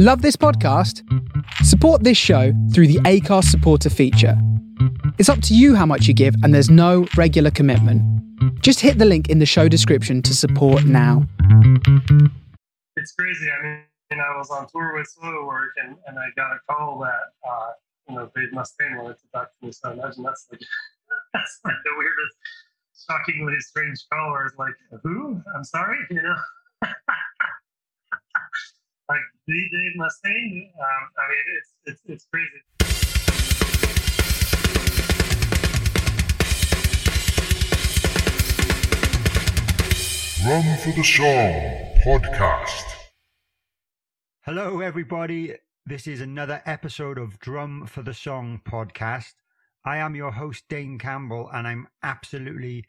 Love this podcast? Support this show through the Acast supporter feature. It's up to you how much you give, and there's no regular commitment. Just hit the link in the show description to support now. It's crazy. I mean, I was on tour with Soilwork, and, and I got a call that uh, you know Dave Mustaine wanted to talk to me. So imagine that's like that's like the weirdest, shockingly strange call. Where it's like, who? I'm sorry, you know. like the Dave Mustaine. Um, I mean, it's it's it's crazy. Drum for the Song podcast. Hello, everybody. This is another episode of Drum for the Song podcast. I am your host, Dane Campbell, and I'm absolutely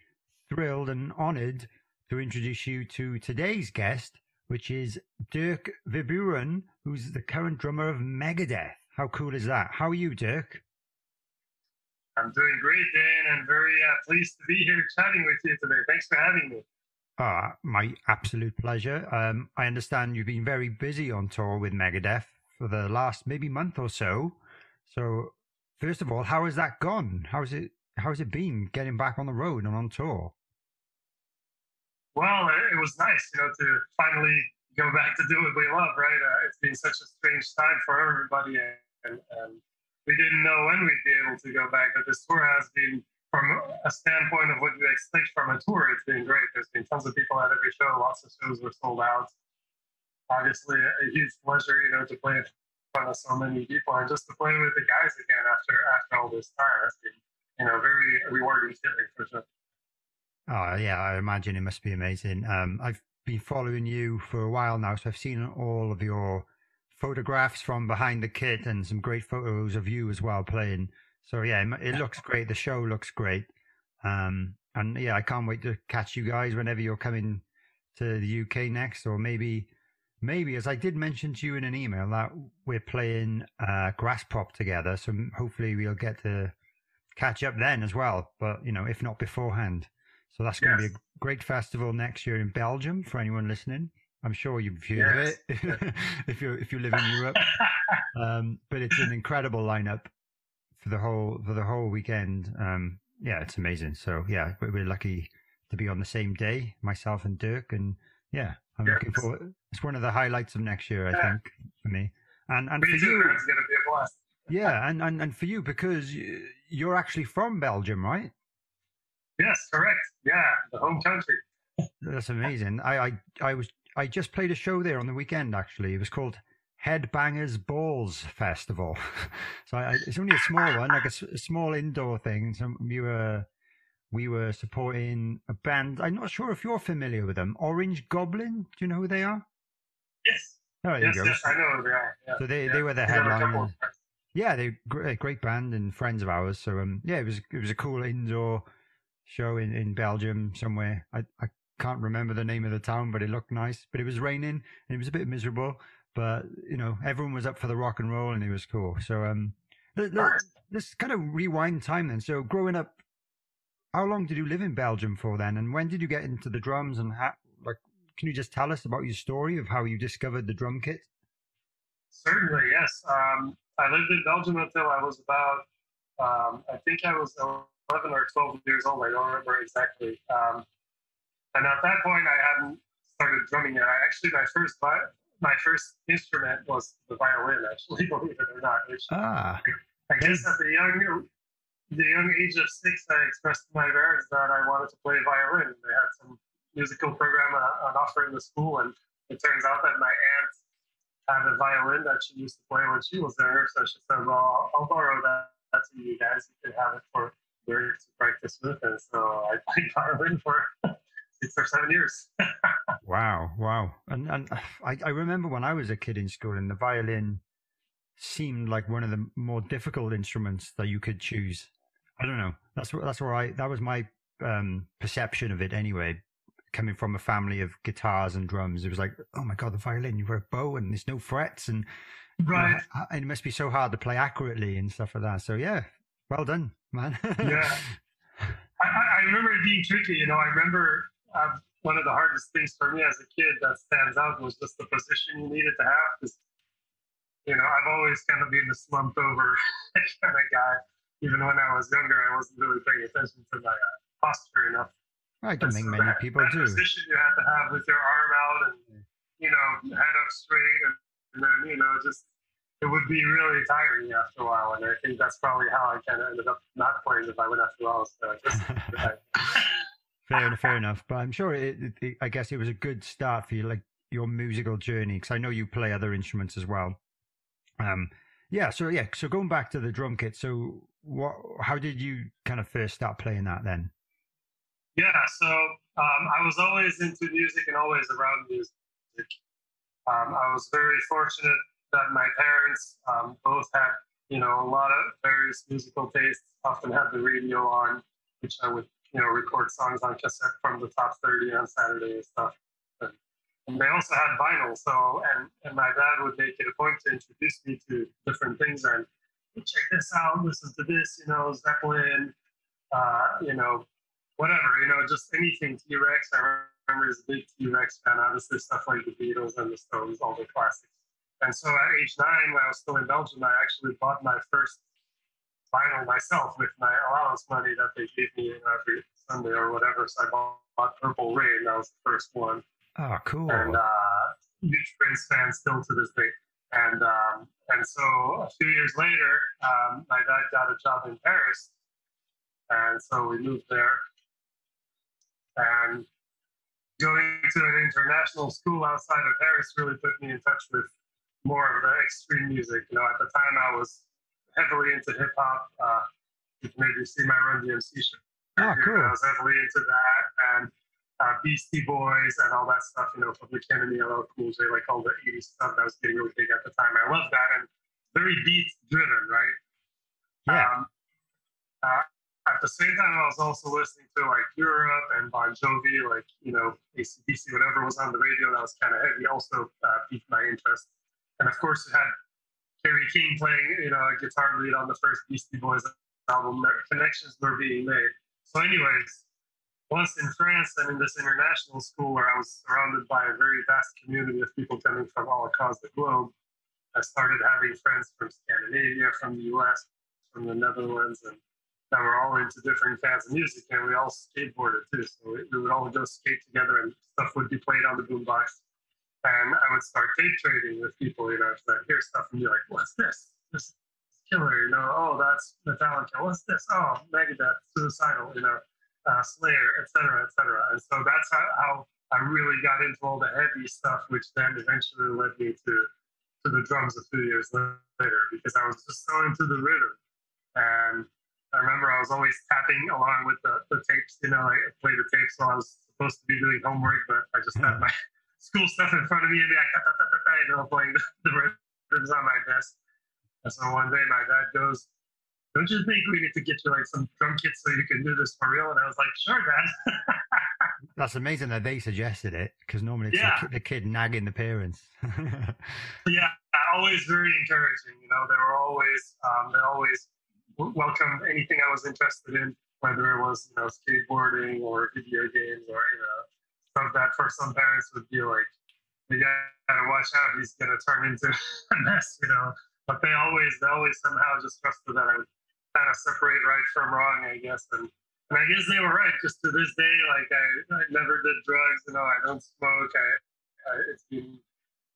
thrilled and honored to introduce you to today's guest, which is Dirk Verbeuren, who's the current drummer of Megadeth. How cool is that? How are you, Dirk? I'm doing great, Dan. I'm very uh, pleased to be here chatting with you today. Thanks for having me. Ah, my absolute pleasure. Um, I understand you've been very busy on tour with Megadeth for the last maybe month or so. So, first of all, how has that gone? How's it? How's it been getting back on the road and on tour? Well, it, was nice, you know, to finally go back to do what we love. Right? Uh, it's been such a strange time for everybody, and, and we didn't know when we'd be able to go back. But this tour has been from a standpoint of what you expect from a tour, it's been great. There's been tons of people at every show. Lots of shows were sold out. Obviously, a, huge pleasure, you know, to play in front of so many people and just to play with the guys again after after all this time. It's been, you know, very rewarding feeling for sure. Oh yeah, I imagine it must be amazing. Um, I've been following you for a while now, so I've seen all of your photographs from behind the kit and some great photos of you as well playing. So yeah, it looks great. The show looks great. Um, and yeah, I can't wait to catch you guys whenever you're coming to the UK next, or maybe, maybe as I did mention to you in an email that we're playing uh, Graspop together, so hopefully we'll get to catch up then as well. But you know, if not beforehand, so that's going yes. to be a great festival next year in Belgium for anyone listening. I'm sure you've heard yes. of it if you if you live in Europe. um, but it's an incredible lineup for the whole for the whole weekend. Um, yeah, it's amazing. So yeah, we're lucky to be on the same day, myself and Dirk, and yeah, I'm yes. looking forward. It's one of the highlights of next year, I yeah. think, for me. And and me for too, you, it's gonna be a blast. yeah, and, and and for you because you're actually from Belgium, right? Yes, correct. Yeah, the home country. That's amazing. I, I I was I just played a show there on the weekend. Actually, it was called Headbangers Balls Festival. so I, it's only a small one, like a, a, small indoor thing. So we were we were supporting a band. I'm not sure if you're familiar with them. Orange Goblin. Do you know who they are? Yes. Oh, there yes, you go. yes, I know who they are. Yeah. So they, yeah. they were the headline. Yeah, they great great band and friends of ours. So um yeah, it was it was a cool indoor show in, in Belgium somewhere. I, I can't remember the name of the town, but it looked nice. But it was raining and it was a bit miserable but you know everyone was up for the rock and roll and it was cool so um let, us kind of rewind time then so growing up how long did you live in belgium for then and when did you get into the drums and how like can you just tell us about your story of how you discovered the drum kit certainly yes um, i lived in belgium until i was about um, i think i was 11 or 12 years old i don't remember exactly um, and at that point i hadn't started drumming yet i actually my first my first instrument was the violin, actually, believe it or not. Which ah. I, guess at the young the young age of six, I expressed to my parents that I wanted to play violin. They had some musical program uh, on offer in the school, and it turns out that my aunt had a violin that she used to play when she was there. So she said, "Well, I'll borrow that, that to you guys. You can have it for years to practice with." And so I played violin for six or seven years. wow, wow. And and I, I remember when I was a kid in school and the violin seemed like one of the more difficult instruments that you could choose. I don't know. That's what that's where I that was my um, perception of it anyway. Coming from a family of guitars and drums, it was like, oh my god, the violin! You've got a bow and there's no frets, and right, and it must be so hard to play accurately and stuff like that. So yeah, well done, man. yeah, I, I remember it being tricky. You know, I remember uh, one of the hardest things for me as a kid that stands out was just the position you needed to have. You know, I've always kind of been the slumped over kind of guy. Even when I was younger, I wasn't really paying attention to my uh, posture enough. I don't think so many that- people that do. Position you have to have with your arm out and you know head up straight, and, and then you know just it would be really tiring after a while. And I think that's probably how I kind of ended up not playing the violin after a while. So just Fair enough, fair enough. But I'm sure it, it, it- I guess it was a good start for you, like your musical journey, because I know you play other instruments as well. Um, yeah. So yeah. So going back to the drum kit. So what? How did you kind of first start playing that then? Yeah, so um, I was always into music and always around music. Um, I was very fortunate that my parents um, both had, you know, a lot of various musical tastes. Often had the radio on, which I would, you know, record songs on cassette from the top 30 on Saturday and stuff. And, they also had vinyl. So, and, and my dad would make it a point to introduce me to different things and check this out, listen to this, you know, Zeppelin, uh, you know, whatever, you know, just anything T Rex. I remember was a big T Rex fan, obviously stuff like the Beatles and the Stones, all the classics. And so at age nine, when I was still in Belgium, I actually bought my first vinyl myself with my allowance money that they gave me every Sunday or whatever. So I bought, bought Purple Rain, that was the first one. Oh, cool. And uh, huge Prince fan still to this day. And um, and so a few years later, um, my dad got a job in Paris, and so we moved there. And going to an international school outside of Paris really put me in touch with more of the extreme music. You know, at the time I was heavily into hip hop. Uh, you can maybe see my Run DMC shirt. Oh, here. cool. I was heavily into that and uh, Beastie Boys and all that stuff. You know, Public Enemy, LL Cool J, like all the '80s stuff that was getting really big at the time. I loved that and very beat driven, right? Yeah. Um, uh, at the same time, I was also listening to like Europe and Bon Jovi, like you know ACDC, whatever was on the radio that was kind of heavy. Also uh, piqued my interest, and of course, you had Kerry King playing, you know, a guitar lead on the first Beastie Boys album. Connections were being made. So, anyways, once in France and in this international school where I was surrounded by a very vast community of people coming from all across the globe, I started having friends from Scandinavia, from the US, from the Netherlands, and that were all into different kinds of music. And we all skateboarded too. So we, we would all go skate together and stuff would be played on the boombox. And I would start tape trading with people, you know, so I'd hear stuff and be like, what's this? This is killer, you know, oh, that's Metallica. What's this? Oh, Megadeth, Suicidal, you know, uh, Slayer, etc., etc. And so that's how, how I really got into all the heavy stuff, which then eventually led me to to the drums a few years later because I was just so into the rhythm. And I remember I was always tapping along with the, the tapes, you know, I played the tapes while I was supposed to be doing homework, but I just had my school stuff in front of me and be like, "Da, da, da, da, da," you know, playing the, the rhythms on my desk. And so one day my dad goes, Don't you think we need to get you like some drum kits so you can do this for real? And I was like, Sure, Dad. That's amazing that they suggested it because normally it's Yeah. the, the kid nagging the parents. yeah, always very encouraging. You know, they were always um, they always w- welcomed anything I was interested in, whether it was you know skateboarding or video games or you know that for some parents would be like, you gotta watch out, he's gonna turn into a mess, you know. But they always they always somehow just trusted that I would kind of separate right from wrong, I guess, and. And I guess they were right. Just to this day, like I, I never did drugs. You know, I don't smoke. I, I it's been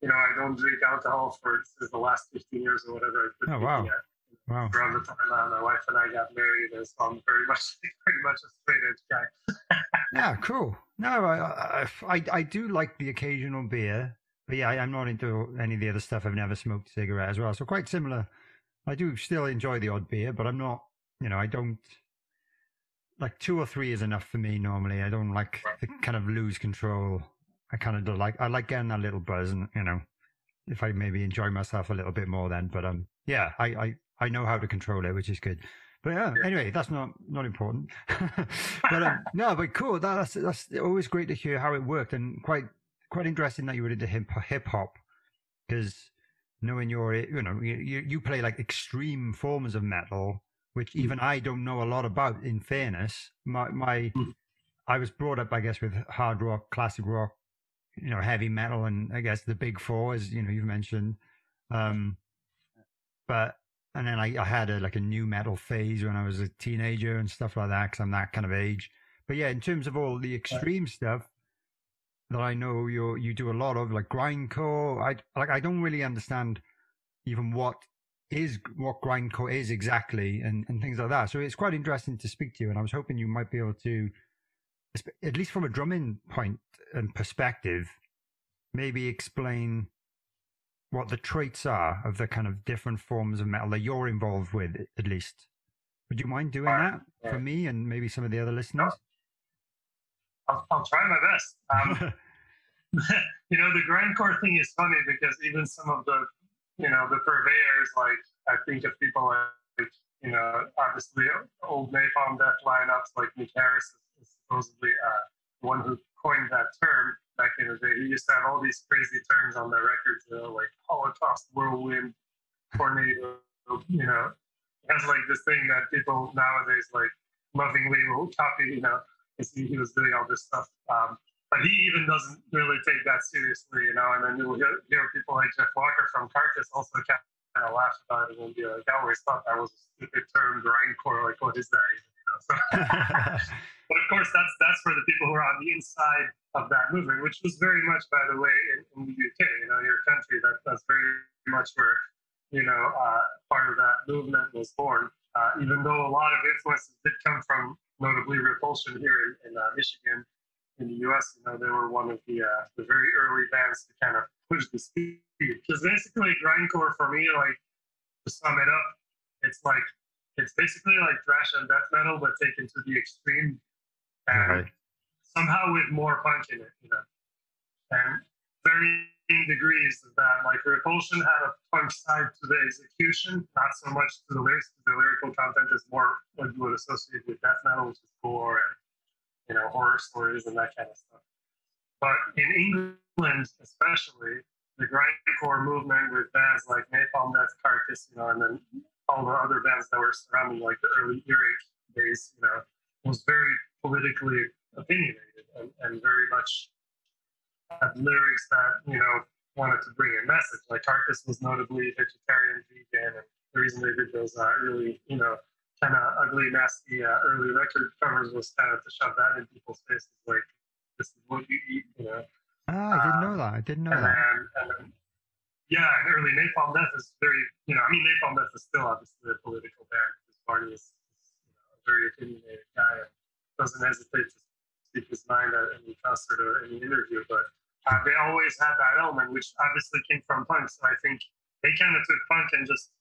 you know, I don't drink alcohol for since the last 15 years or whatever. Oh, wow. Wow. Around the time uh, my wife and I got married, so I'm very much, pretty much a straight edge guy. Yeah, cool. No, I, I, I, I do like the occasional beer, but yeah, I, I'm not into any of the other stuff. I've never smoked a cigarette as well, so quite similar. I do still enjoy the odd beer, but I'm not, you know, I don't like two or three is enough for me normally. I don't like to kind of lose control. I kind of do like I like getting that little buzz, and you know, if I maybe enjoy myself a little bit more then. But um, yeah, I I, I know how to control it, which is good. But yeah, anyway, that's not not important. but um, no, but cool. That, that's that's always great to hear how it worked, and quite quite interesting that you were into hip hip hop because knowing your you know you you play like extreme forms of metal, which even I don't know a lot about. In fairness, my my Mm. I was brought up, I guess, with hard rock, classic rock, you know, heavy metal, and I guess the big four, as you know, you've mentioned. Um, but and then I, I had a like a new metal phase when I was a teenager and stuff like that because I'm that kind of age. But yeah, in terms of all the extreme stuff that I know you you do a lot of, like grindcore, I like I don't really understand even what is what grindcore is exactly and, and things like that. So it's quite interesting to speak to you, and I was hoping you might be able to, at least from a drumming point and perspective, maybe explain what the traits are of the kind of different forms of metal that you're involved with, at least. Would you mind doing that for me and maybe some of the other listeners? I'll, I'll try my best. Um, you know, the grindcore thing is funny because even some of the, you know, the purveyors, like I think of people like, you know, obviously old Napalm Death lineups like Mick Harris is, is supposedly uh, one who coined that term back in the day. He used to have all these crazy terms on their records, you know, like Holocaust, whirlwind, tornado, you know. Has like this thing that people nowadays like lovingly will copy, you know, he, he was doing all this stuff. Um, but he even doesn't really take that seriously, you know. And then you'll hear, hear people like Jeff Walker from Carcass also kind of laugh about it and be like, I always thought that was a stupid term, grindcore. Like, what is that even? but of course, that's that's for the people who are on the inside of that movement, which was very much, by the way, in, in the UK, you know, your country. That that's very much where you know uh, part of that movement was born. Uh, even though a lot of influences did come from, notably Repulsion here in, in uh, Michigan, in the U.S. You know, they were one of the uh, the very early bands to kind of push the speed. Because basically, grindcore for me, like to sum it up, it's like it's basically like thrash and death metal, but taken to the extreme and right. somehow with more punk in it, you know. And varying degrees of that. Like Repulsion had a punk side to the execution, not so much to the lyrics. The lyrical content is more what you would associate with death metal, which is gore and you know horror stories and that kind of stuff. But in England, especially, the grindcore movement with bands like Napalm Death, Carcass, you know, and then all the other bands that were surrounding like the early earache days, you know, was very politically opinionated and, and very much had lyrics that, you know, wanted to bring a message. Like Carcass was notably vegetarian, vegan, and the reason they did those uh, really, you know, kind of ugly, nasty uh, early record covers was kind of to shove that in people's faces, like this is what you eat, you know. Ah, I didn't know um, that. I didn't know and that. Then, and then, yeah, early Napalm Death is very, you know, I mean, Napalm Death is still obviously a political band because is, is you know, a very opinionated guy. And, doesn't hesitate to speak his mind at any concert or any interview. But uh, they always had that element, which obviously came from punk. So I think they kind of took punk and just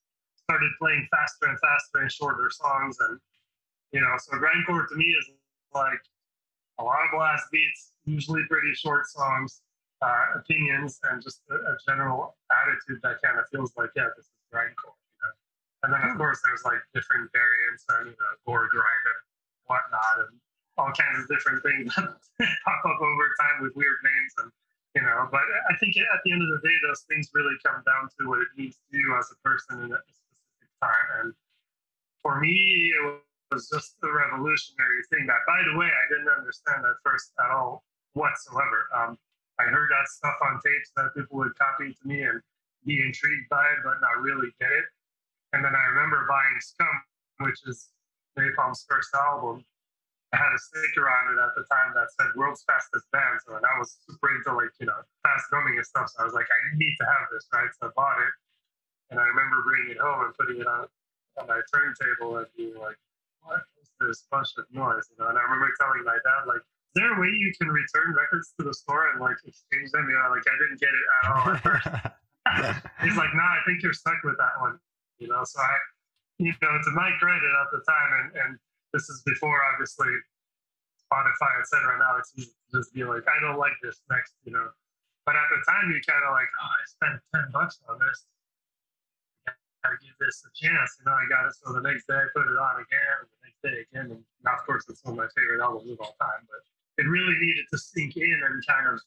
started playing faster and faster and shorter songs. And, you know, so grindcore to me is like a lot of blast beats, usually pretty short songs, uh, opinions, and just a, a, general attitude that kind of feels like, yeah, this is grindcore. You know? And then, of hmm. course, there's like different variants and, you know, gore grind and whatnot, and all kinds of different things that pop up over time with weird names and you know but i think at the end of the day those things really come down to what it means to you as a person in a specific time and for me it was just a revolutionary thing that by the way i didn't understand at first at all whatsoever um, i heard that stuff on tapes that people would copy to me and be intrigued by it but not really get it and then i remember buying scum which is napalm's first album I had a sticker on it at the time that said "World's Fastest Band," so and I was super into like you know fast drumming and stuff. So I was like, I need to have this, right? So I bought it, and I remember bringing it home and putting it on on my turntable and being like, "What is this bunch of noise?" You know, and I remember telling my dad like, "Is there a way you can return records to the store and like exchange them?" You know, like I didn't get it at all at first. He's like, "No, nah, I think you're stuck with that one." You know, so I, you know, to my credit at the time, and and this is before obviously Spotify, etc. Now it's easy to just be like, I don't like this next, you know. But at the time, you kind of like, oh, I spent ten bucks on this. I gotta give this a chance, you know. I got it, so the next day I put it on again, and the next day again, and now of course it's one of my favorite albums of all time. But it really needed to sink in and kind of,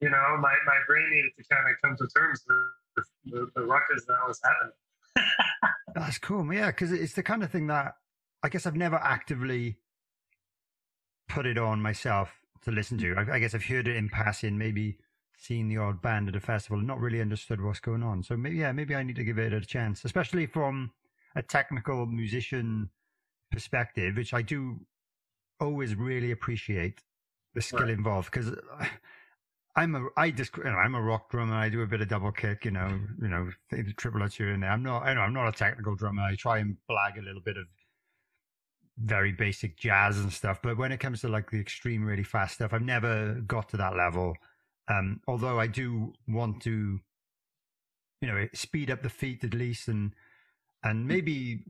you know, my, my brain needed to kind of come to terms with the, the ruckus that was happening. That's cool, yeah, because it's the kind of thing that I guess I've never actively put it on myself to listen to. I, I, guess I've heard it in passing, maybe seen the odd band at a festival and not really understood what's going on. So maybe, yeah, maybe I need to give it a chance, especially from a technical musician perspective, which I do always really appreciate the skill Right. involved because I'm a I just you know, I'm a rock drummer. I do a bit of double kick, you know, you know, the triplets here and there. I'm not, I know, I'm not a technical drummer. I try and flag a little bit of very basic jazz and stuff, but when it comes to like the extreme, really fast stuff, I've never got to that level. Um, although I do want to, you know, speed up the feet at least, and and maybe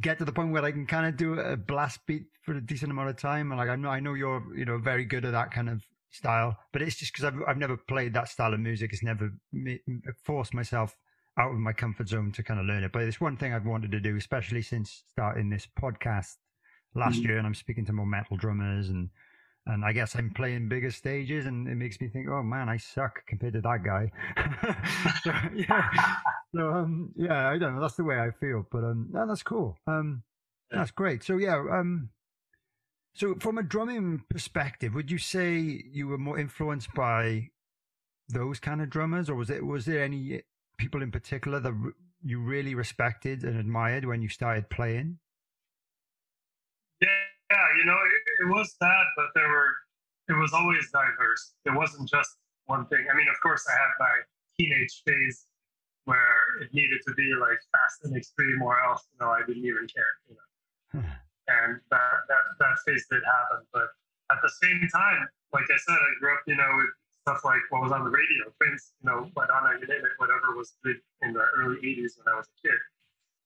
get to the point where I can kind of do a blast beat for a decent amount of time. And like I know, I know you're, you know, very good at that kind of style, but it's just because I've I've never played that style of music. It's never ma- forced myself out of my comfort zone to kind of learn it. But it's one thing I've wanted to do, especially since starting this podcast last Mhm. year, and I'm speaking to more metal drummers and. And I guess I'm playing bigger stages, and it makes me think, oh man, I suck compared to that guy. so, yeah, so um, yeah, I don't know. That's the way I feel, but um, no, that's cool. Um, that's great. So yeah, um, so from a drumming perspective, would you say you were more influenced by those kind of drummers, or was it was there any people in particular that you really respected and admired when you started playing? Yeah, yeah, you know, it, was that, but there were, it was always diverse. It wasn't just one thing. I mean, of course, I had my teenage phase where it needed to be like fast and extreme, or else, you know, I didn't even care, you know. Hmm. and that, that that phase did happen. But at the same time, like I said, I grew up, you know, with stuff like what was on the radio, Prince, you know, Madonna, you name it, whatever was big in the early '80s when I was a kid.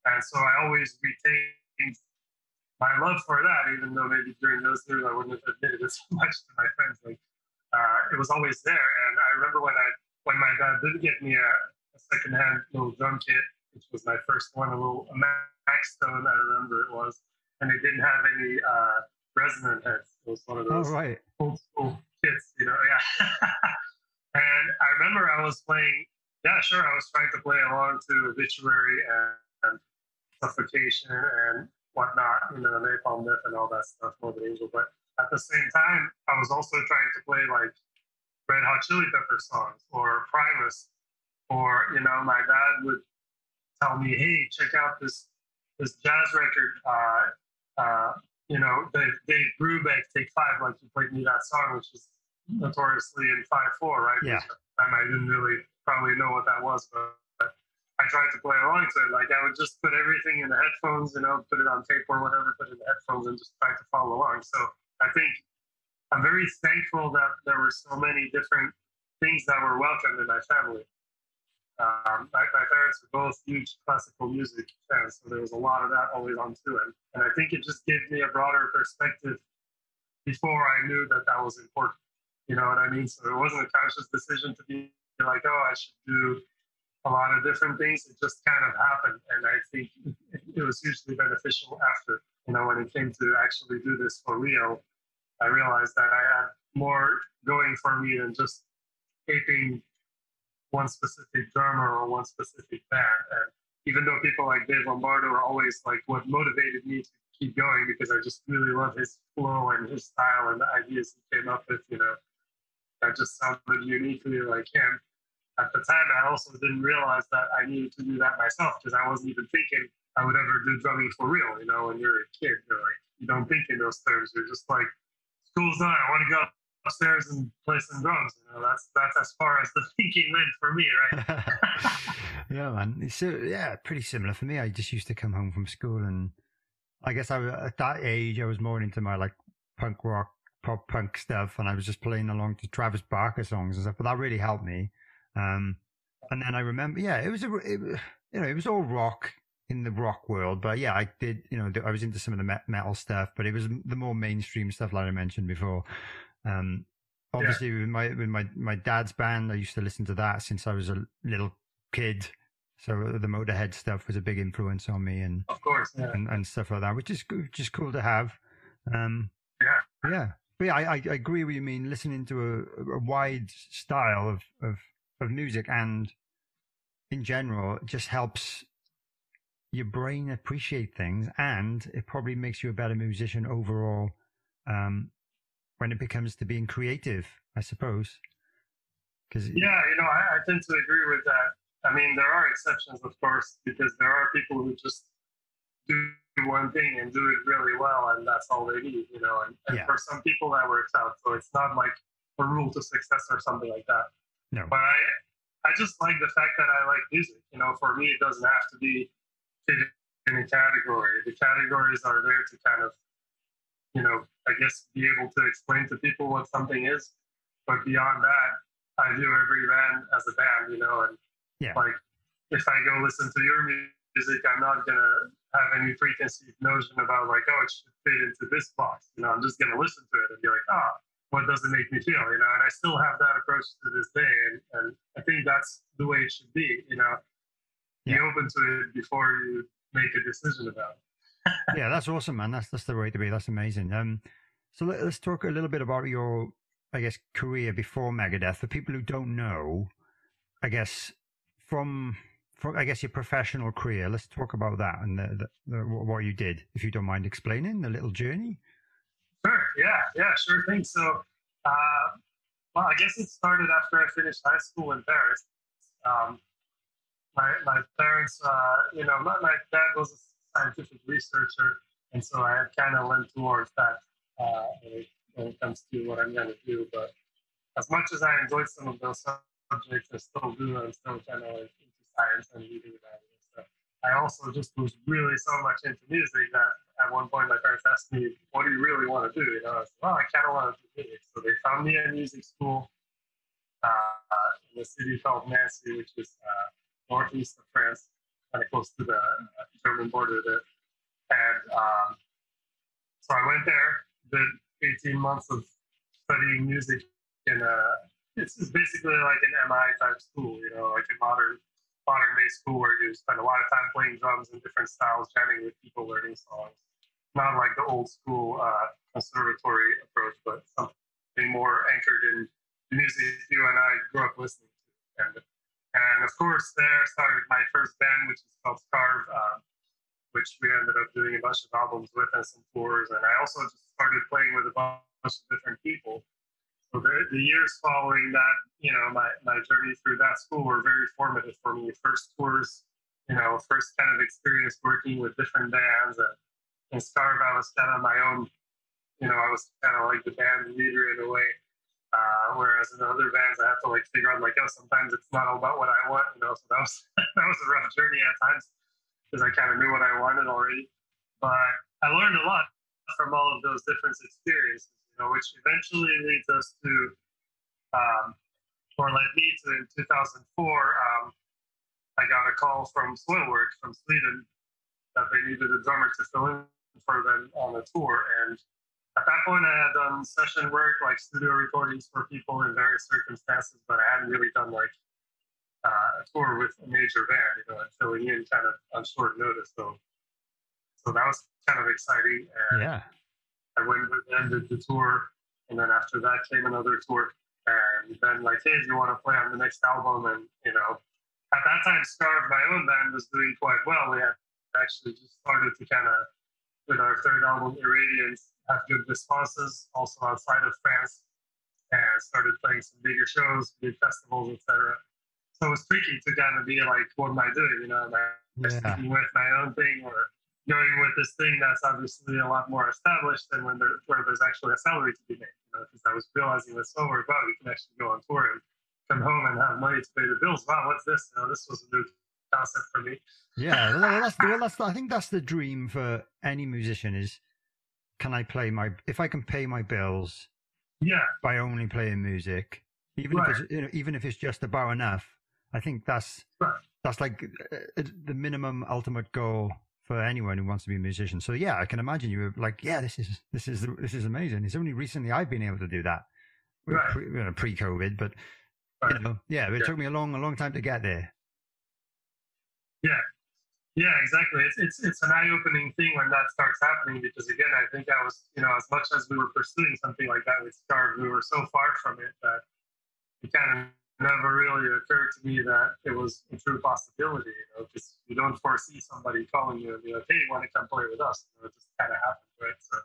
And so I always retained my love for that, even though maybe during those years I wouldn't have admitted it so much to my friends. Like uh, it was always there. And I remember when I when my dad did get me a, a secondhand little drum kit, which was my first one, a little a Maxtone, I remember it was, and it didn't have any uh, resonant heads. It was one of Oh those right, old school kits, you know, yeah. and I remember I was playing, yeah, sure, I was trying to play along to Obituary and, and Suffocation and whatnot, you know, the Napalm Death and all that stuff, Morbid Angel. But at the same time, I was also trying to play like Red Hot Chili Pepper songs or Primus, or, you know, my dad would tell me, hey, check out this this jazz record. Uh, uh, you know, Dave, Dave Brubeck, Take Five, like you played me that song, which is notoriously in 5 4, right? Yeah. Which I didn't really probably know what that was, but I tried to play along to it. Like I would just put everything in the headphones, you know, put it on tape or whatever, put it in the headphones and just try to follow along. So I think I'm very thankful that there were so many different things that were welcomed in my family. Um, my, my parents were both huge classical music fans, so there was a lot of that always on to it. And I think it just gave me a broader perspective before I knew that that was important. You know what I mean? So it wasn't a conscious decision to be like, oh, I should do a lot of different things. It just kind of happened. And I think it, was hugely beneficial after, you know, when it came to actually do this for real. I realized that I had more going for me than just aping one specific drummer or one specific band. And even though people like Dave Lombardo are always like what motivated me to keep going because I just really love his flow and his style and the ideas he came up with, you know, that just sounded uniquely like him. At the time, I also didn't realize that I needed to do that myself because I wasn't even thinking I would ever do drumming for real. You know, when you're a kid, you're like, you don't think in those terms. You're just like, school's done. I want to go upstairs and play some drums. You know, that's that's as far as the thinking went for me, right? yeah, man. So yeah, pretty similar for me. I just used to come home from school, and I guess I at that age I was more into my like punk rock, pop punk stuff, and I was just playing along to Travis Barker songs and stuff. But that really helped me. Um, and then I remember, yeah, it was a, it, you know, it was all rock in the rock world, but yeah, I did, you know, I was into some of the metal stuff, but it was the more mainstream stuff, like I mentioned before. Um, obviously with my with my my dad's band, I used to listen to that since I was a little kid. So the Motorhead stuff was a big influence on me, and Of course, yeah. and, and stuff like that, which is good- which is cool to have. Um, Yeah. yeah, but yeah, I, I I agree with you. Mean, listening to a, a wide style of, of of music and in general it just helps your brain appreciate things, and it probably makes you a better musician overall. Um, when it becomes to being creative, I suppose. Because Yeah, you know, I, I tend to agree with that. I mean, there are exceptions, of course, because there are people who just do one thing and do it really well, and that's all they need, you know. And, and Yeah. for some people, that works out. So it's not like a rule to success or something like that. No. But I, I just like the fact that I like music. You know, for me, it doesn't have to be fitted in a category. The categories are there to kind of, you know, I guess be able to explain to people what something is. But beyond that, I view every band as a band, you know, and Yeah. like if I go listen to your music, I'm not gonna have any preconceived notion about like, oh, it should fit into this box. You know, I'm just gonna listen to it and be like, ah, what does it make me feel? You know, and I still have that approach to this day, and, and I think that's the way it should be. You know, be open to it before you make a decision about it. yeah, that's awesome, man. That's that's the way to be. That's amazing. Um, so let, us talk a little bit about your, I guess, career before Megadeth. For people who don't know, I guess from from I guess your professional career. Let's talk about that and the, the, the, what you did, if you don't mind explaining the little journey. Yeah. Yeah. Sure thing. So, uh, well, I guess it started after I finished high school in Paris. Um, my my parents, uh, you know, my, my dad was a scientific researcher, and so I kind of went towards that uh, when, it, when it comes to what I'm going to do. But as much as I enjoyed some of those subjects, I still do. I'm still kind of like into science and reading about it. So I also just was really so much into music that at one point my parents asked me, "What do you really want to do?" You know, I said, "Well, I kind of want to do music." So they found me a music school uh, in a city called Nancy, which is uh, northeast of France, kind of close to the uh, German border there. And um, so I went there, did 18 months of studying music in a. It's it's basically like an MI type school, you know, like a modern modern day school where you spend a lot of time playing drums in different styles, jamming with people, learning songs. Not like the old school uh, conservatory approach, but something more anchored in the music you and I grew up listening to. And, and of course, there started my first band, which is called Scarve, uh, which we ended up doing a bunch of albums with and some tours. And I also just started playing with a bunch of different people. So the, the years following that, you know, my, my journey through that school were very formative for me. First tours, you know, first kind of experience working with different bands. And in Scarve, I was kind of my own, you know, I was kind of like the band leader in a way. Uh, whereas in other bands, I have to like figure out like, oh, sometimes it's not all about what I want, you know. So that was that was a rough journey at times because I kind of knew what I wanted already. But I learned a lot from all of those different experiences, you know, which eventually leads us to, um, or led me to in 2004. Um, I got a call from Soilwork from Sweden that they needed a drummer to fill in for them on a tour, and at that point, I had done session work, like studio recordings for people in various circumstances, but I hadn't really done like uh, a tour with a major band, you know, and filling in kind of on short notice. So, so that was kind of exciting. And Yeah. I went with them, did the tour, and then after that came another tour. And then like, hey, do you want to play on the next album? And you know, at that time, Scarve, my own band, was doing quite well. We had actually just started to kind of, with our third album, Irradiance, have good responses also outside of France, and started playing some bigger shows, big festivals, etc. So it was tricky to kind of be like, what am I doing? You know, am I Yeah. sticking with my own thing or going with this thing that's obviously a lot more established than when there, where there's actually a salary to be made. You know, because I was realizing this Sober, oh, wow, you can actually go on tour and come home and have money to pay the bills. Wow, what's this? You know, this was a new concept for me. Yeah, well, that's, well, that's I think that's the dream for any musician is can I play my if I can pay my bills Yeah, by only playing music, even Right. if it's you know, even if it's just about enough. I think that's Right. that's like uh, uh, the minimum ultimate goal for anyone who wants to be a musician. So yeah, I can imagine you were like, yeah, this is this is this is amazing. It's only recently I've been able to do that, Right. pre, you know, pre-COVID, but Right. you know, yeah, it Yeah. took me a long a long time to get there. Yeah, yeah, exactly. It's it's it's an eye-opening thing when that starts happening because again, I think I was, you know, as much as we were pursuing something like that with Scarve, we were so far from it that it kind of never really occurred to me that it was a true possibility. You know, because you don't foresee somebody calling you and be like, "Hey, you want to come play with us?" You know, it just kind of happened, right? So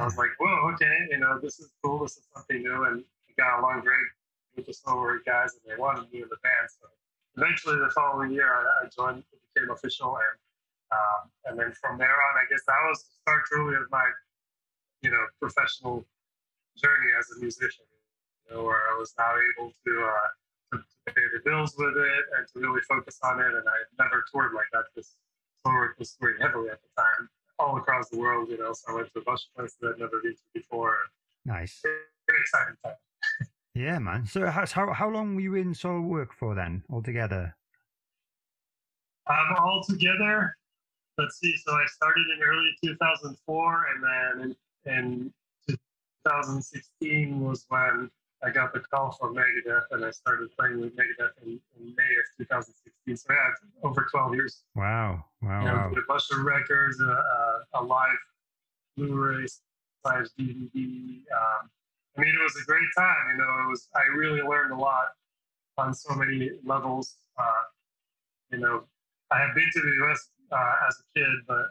I was like, "Whoa, okay, you know, this is cool. This is something new," and I got along great with the Soilwork guys, and they wanted me in the band. So eventually, the following year, I, I joined, it became official, and um, and then from there on, I guess that was the start truly of my, you know, professional journey as a musician. You know, where I was now able to, uh, to, to pay the bills with it and to really focus on it. And I never toured like that because Soilwork was touring heavily at the time, all across the world. You know, so I went to a bunch of places I'd never been to before. Nice. Very exciting time. Yeah, man. So how how how long were you in Soilwork for then altogether? Um, all together, let's see. So I started in early 2004, and then in, in 2016 was when I got the call from Megadeth, and I started playing with Megadeth in, in May of 2016. So yeah, over 12 years. Wow! Wow! You know, wow. a bunch of records, a, a, a live Blu-ray slash DVD. Um, I mean, it was a great time. You know, it was. I really learned a lot on so many levels. Uh, you know, I have been to the U.S. Uh, as a kid, but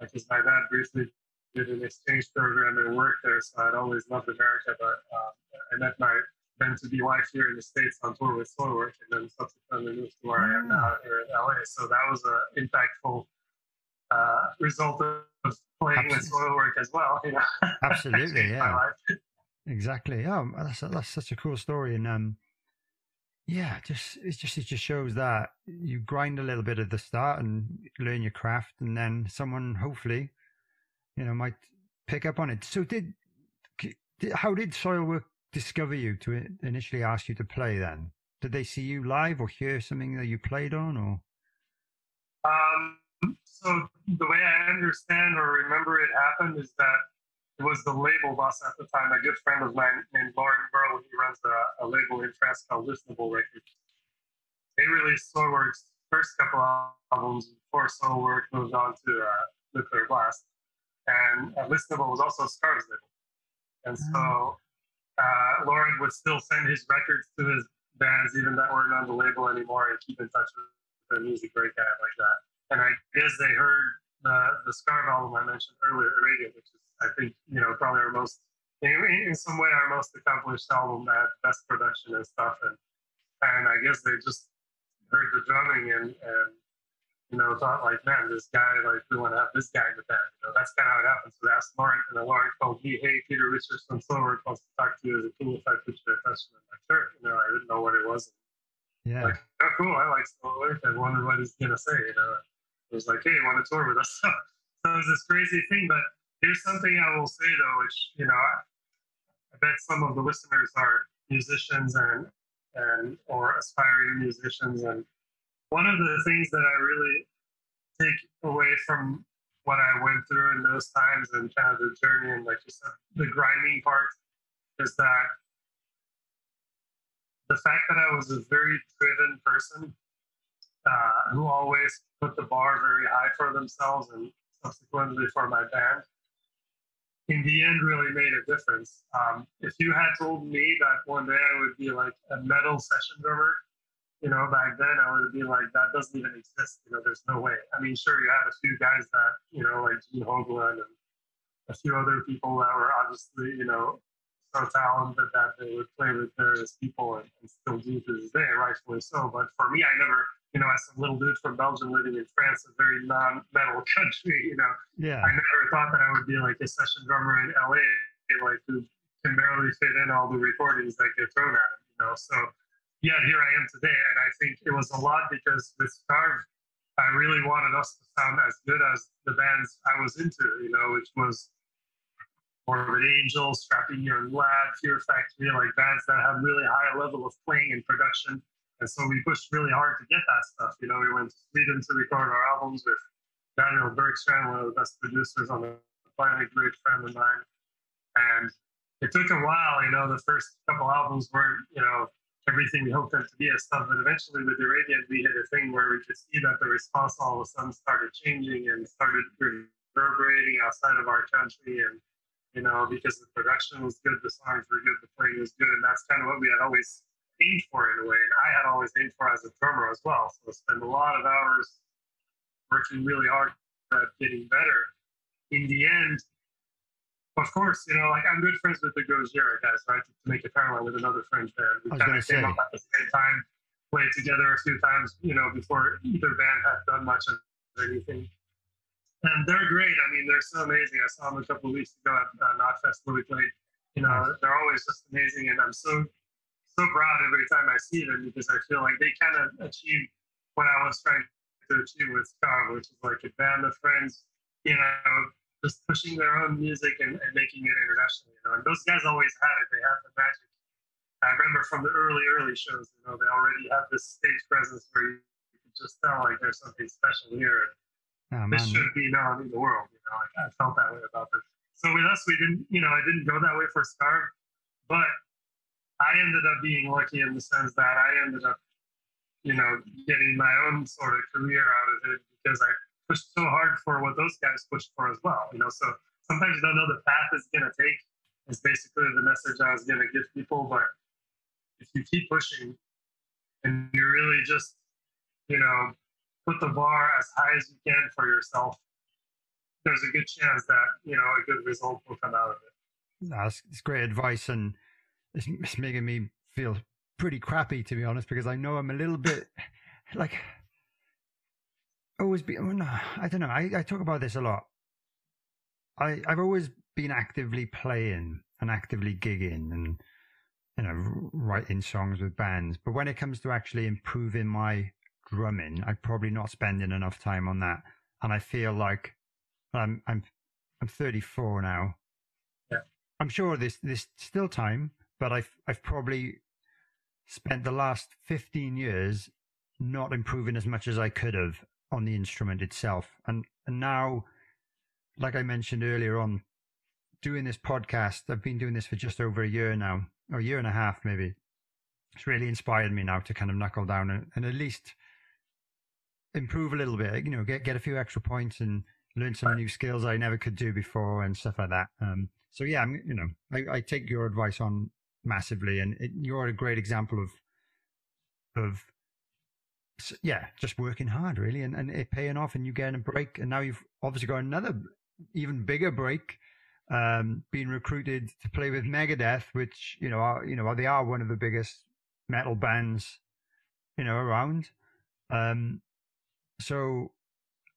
because my dad briefly did an exchange program and worked there, so I'd always loved America. But uh, I met my then to be wife here in the states on tour with Soilwork, and then subsequently moved to where I am now here in LA. So that was an impactful uh, result of playing with Soilwork as well. You know, Absolutely, yeah. Exactly. Oh, that's that's such a cool story, and um, yeah, just it just it just shows that you grind a little bit at the start and learn your craft, and then someone hopefully, you know, might pick up on it. So did, did how did Soilwork discover you to initially ask you to play? Then did they see you live or hear something that you played on, or? Um. So the way I understand or remember it happened is that was the label boss at the time, a good friend of mine named Laurent Merle. He runs a, a label in France called Listenable Records. They released Soilwork's first couple albums before Soilwork moved on to uh, Nuclear Blast. And uh, Listenable was also Scarve's label. And so uh, Laurent would still send his records to his bands, even that weren't on the label anymore, and keep in touch with the music breakout like that. And I guess they heard the, the Scarve album I mentioned earlier, Irradiance, which is I think you know probably our most in, in some way our most accomplished album that best production and stuff. And and I guess they just heard the drumming and and you know thought like man this guy like we want to have this guy in the band you know? That's kind of how it happened. So they asked Laurent and then Laurent told me hey Peter Wichers from Soilwork wants to talk to you as a cool if I put you in touch with him like sure you know I didn't know what it was. Yeah. Like oh cool I like Soilwork I wonder what he's gonna say you know? It was like hey want to tour with us? So it was this crazy thing but Here's something I will say though, which you know, I, I bet some of the listeners are musicians and and or aspiring musicians, and one of the things that I really take away from what I went through in those times and kind of the journey and like you said, the grinding part is that the fact that I was a very driven person uh, who always put the bar very high for themselves and subsequently for my band in the end really made a difference. Um, if you had told me that one day I would be like a metal session drummer, you know, back then I would be like, that doesn't even exist. You know, there's no way. I mean, sure, you had a few guys that, you know, like Gene Hoglan and a few other people that were obviously, you know, so talented that they would play with various people and, and still do to this day, rightfully so. But for me, I never, you know, as a little dude from Belgium living in France, a very non-metal country, you know, yeah. I never thought that I would be like a session drummer in LA, like who can barely fit in all the recordings that get thrown at him, you know. So yeah, here I am today, and I think it was a lot because with Scarve, I really wanted us to sound as good as the bands I was into, you know, which was Morbid Angel, Strapping Young Lad, Fear Factory, like bands that had really high level of playing and production. And so we pushed really hard to get that stuff. You know, we went to Sweden to record our albums with Daniel Bergstrand, one of the best producers on the planet, great friend of mine. And it took a while, you know, the first couple albums weren't, you know, everything we hoped them to be and stuff. But eventually with Irradiance, we hit a thing where we could see that the response all of a sudden started changing and started reverberating outside of our country. And, you know, because the production was good, the songs were good, the playing was good. And that's kind of what we had always aimed for in a way. And I had always aimed for as a drummer as well. So I spent a lot of hours working really hard at getting better. In the end, of course, you know, like I'm good friends with the Gojira guys, right? To, make a parallel with another French band. We kind of came up at the same time, played together a few times, you know, before either band had done much of anything. And they're great. I mean, they're so amazing. I saw them a couple weeks ago at uh, Knotfest where we played. You know, they're always just amazing, and I'm so so proud every time I see them because I feel like they kind of achieve what I was trying to achieve with Scarve, which is like a band of friends, you know, just pushing their own music and, and making it international. You know, and those guys always had it. They had the magic. I remember from the early, early shows, you know, they already had this stage presence where you could just tell like there's something special here. Oh, this should be known in the world. You know, like, I felt that way about this. So with us, we didn't, you know, I didn't go that way for Scarve, but I ended up being lucky in the sense that I ended up, you know, getting my own sort of career out of it because I pushed so hard for what those guys pushed for as well. You know, so sometimes you don't know the path it's going to take. Is basically the message I was going to give people. But if you keep pushing and you really just, you know, put the bar as high as you can for yourself, there's a good chance that you know a good result will come out of it. That's it's great advice, and it's, it's making me feel pretty crappy to be honest, because I know I'm a little bit like always been. Oh, no, I don't know. I, I talk about this a lot. I I've always been actively playing and actively gigging and you know writing songs with bands, but when it comes to actually improving my drumming, I'm probably not spending enough time on that, and I feel like I'm I'm I'm 34 now. Yeah. I'm sure there's there's still time, but I've I've probably spent the last 15 years not improving as much as I could have on the instrument itself. And and now, like I mentioned earlier on, doing this podcast, I've been doing this for just over a year now, or a year and a half maybe. It's really inspired me now to kind of knuckle down and, and at least improve a little bit. You know, get get a few extra points and learn some new skills I never could do before and stuff like that. Um, so yeah, I'm, you know, I, I take your advice on massively, and it, you're a great example of of yeah, just working hard really, and, and it paying off, and you getting a break, and now you've obviously got another even bigger break, um, being recruited to play with Megadeth, which you know are you know they are one of the biggest metal bands you know around. Um, so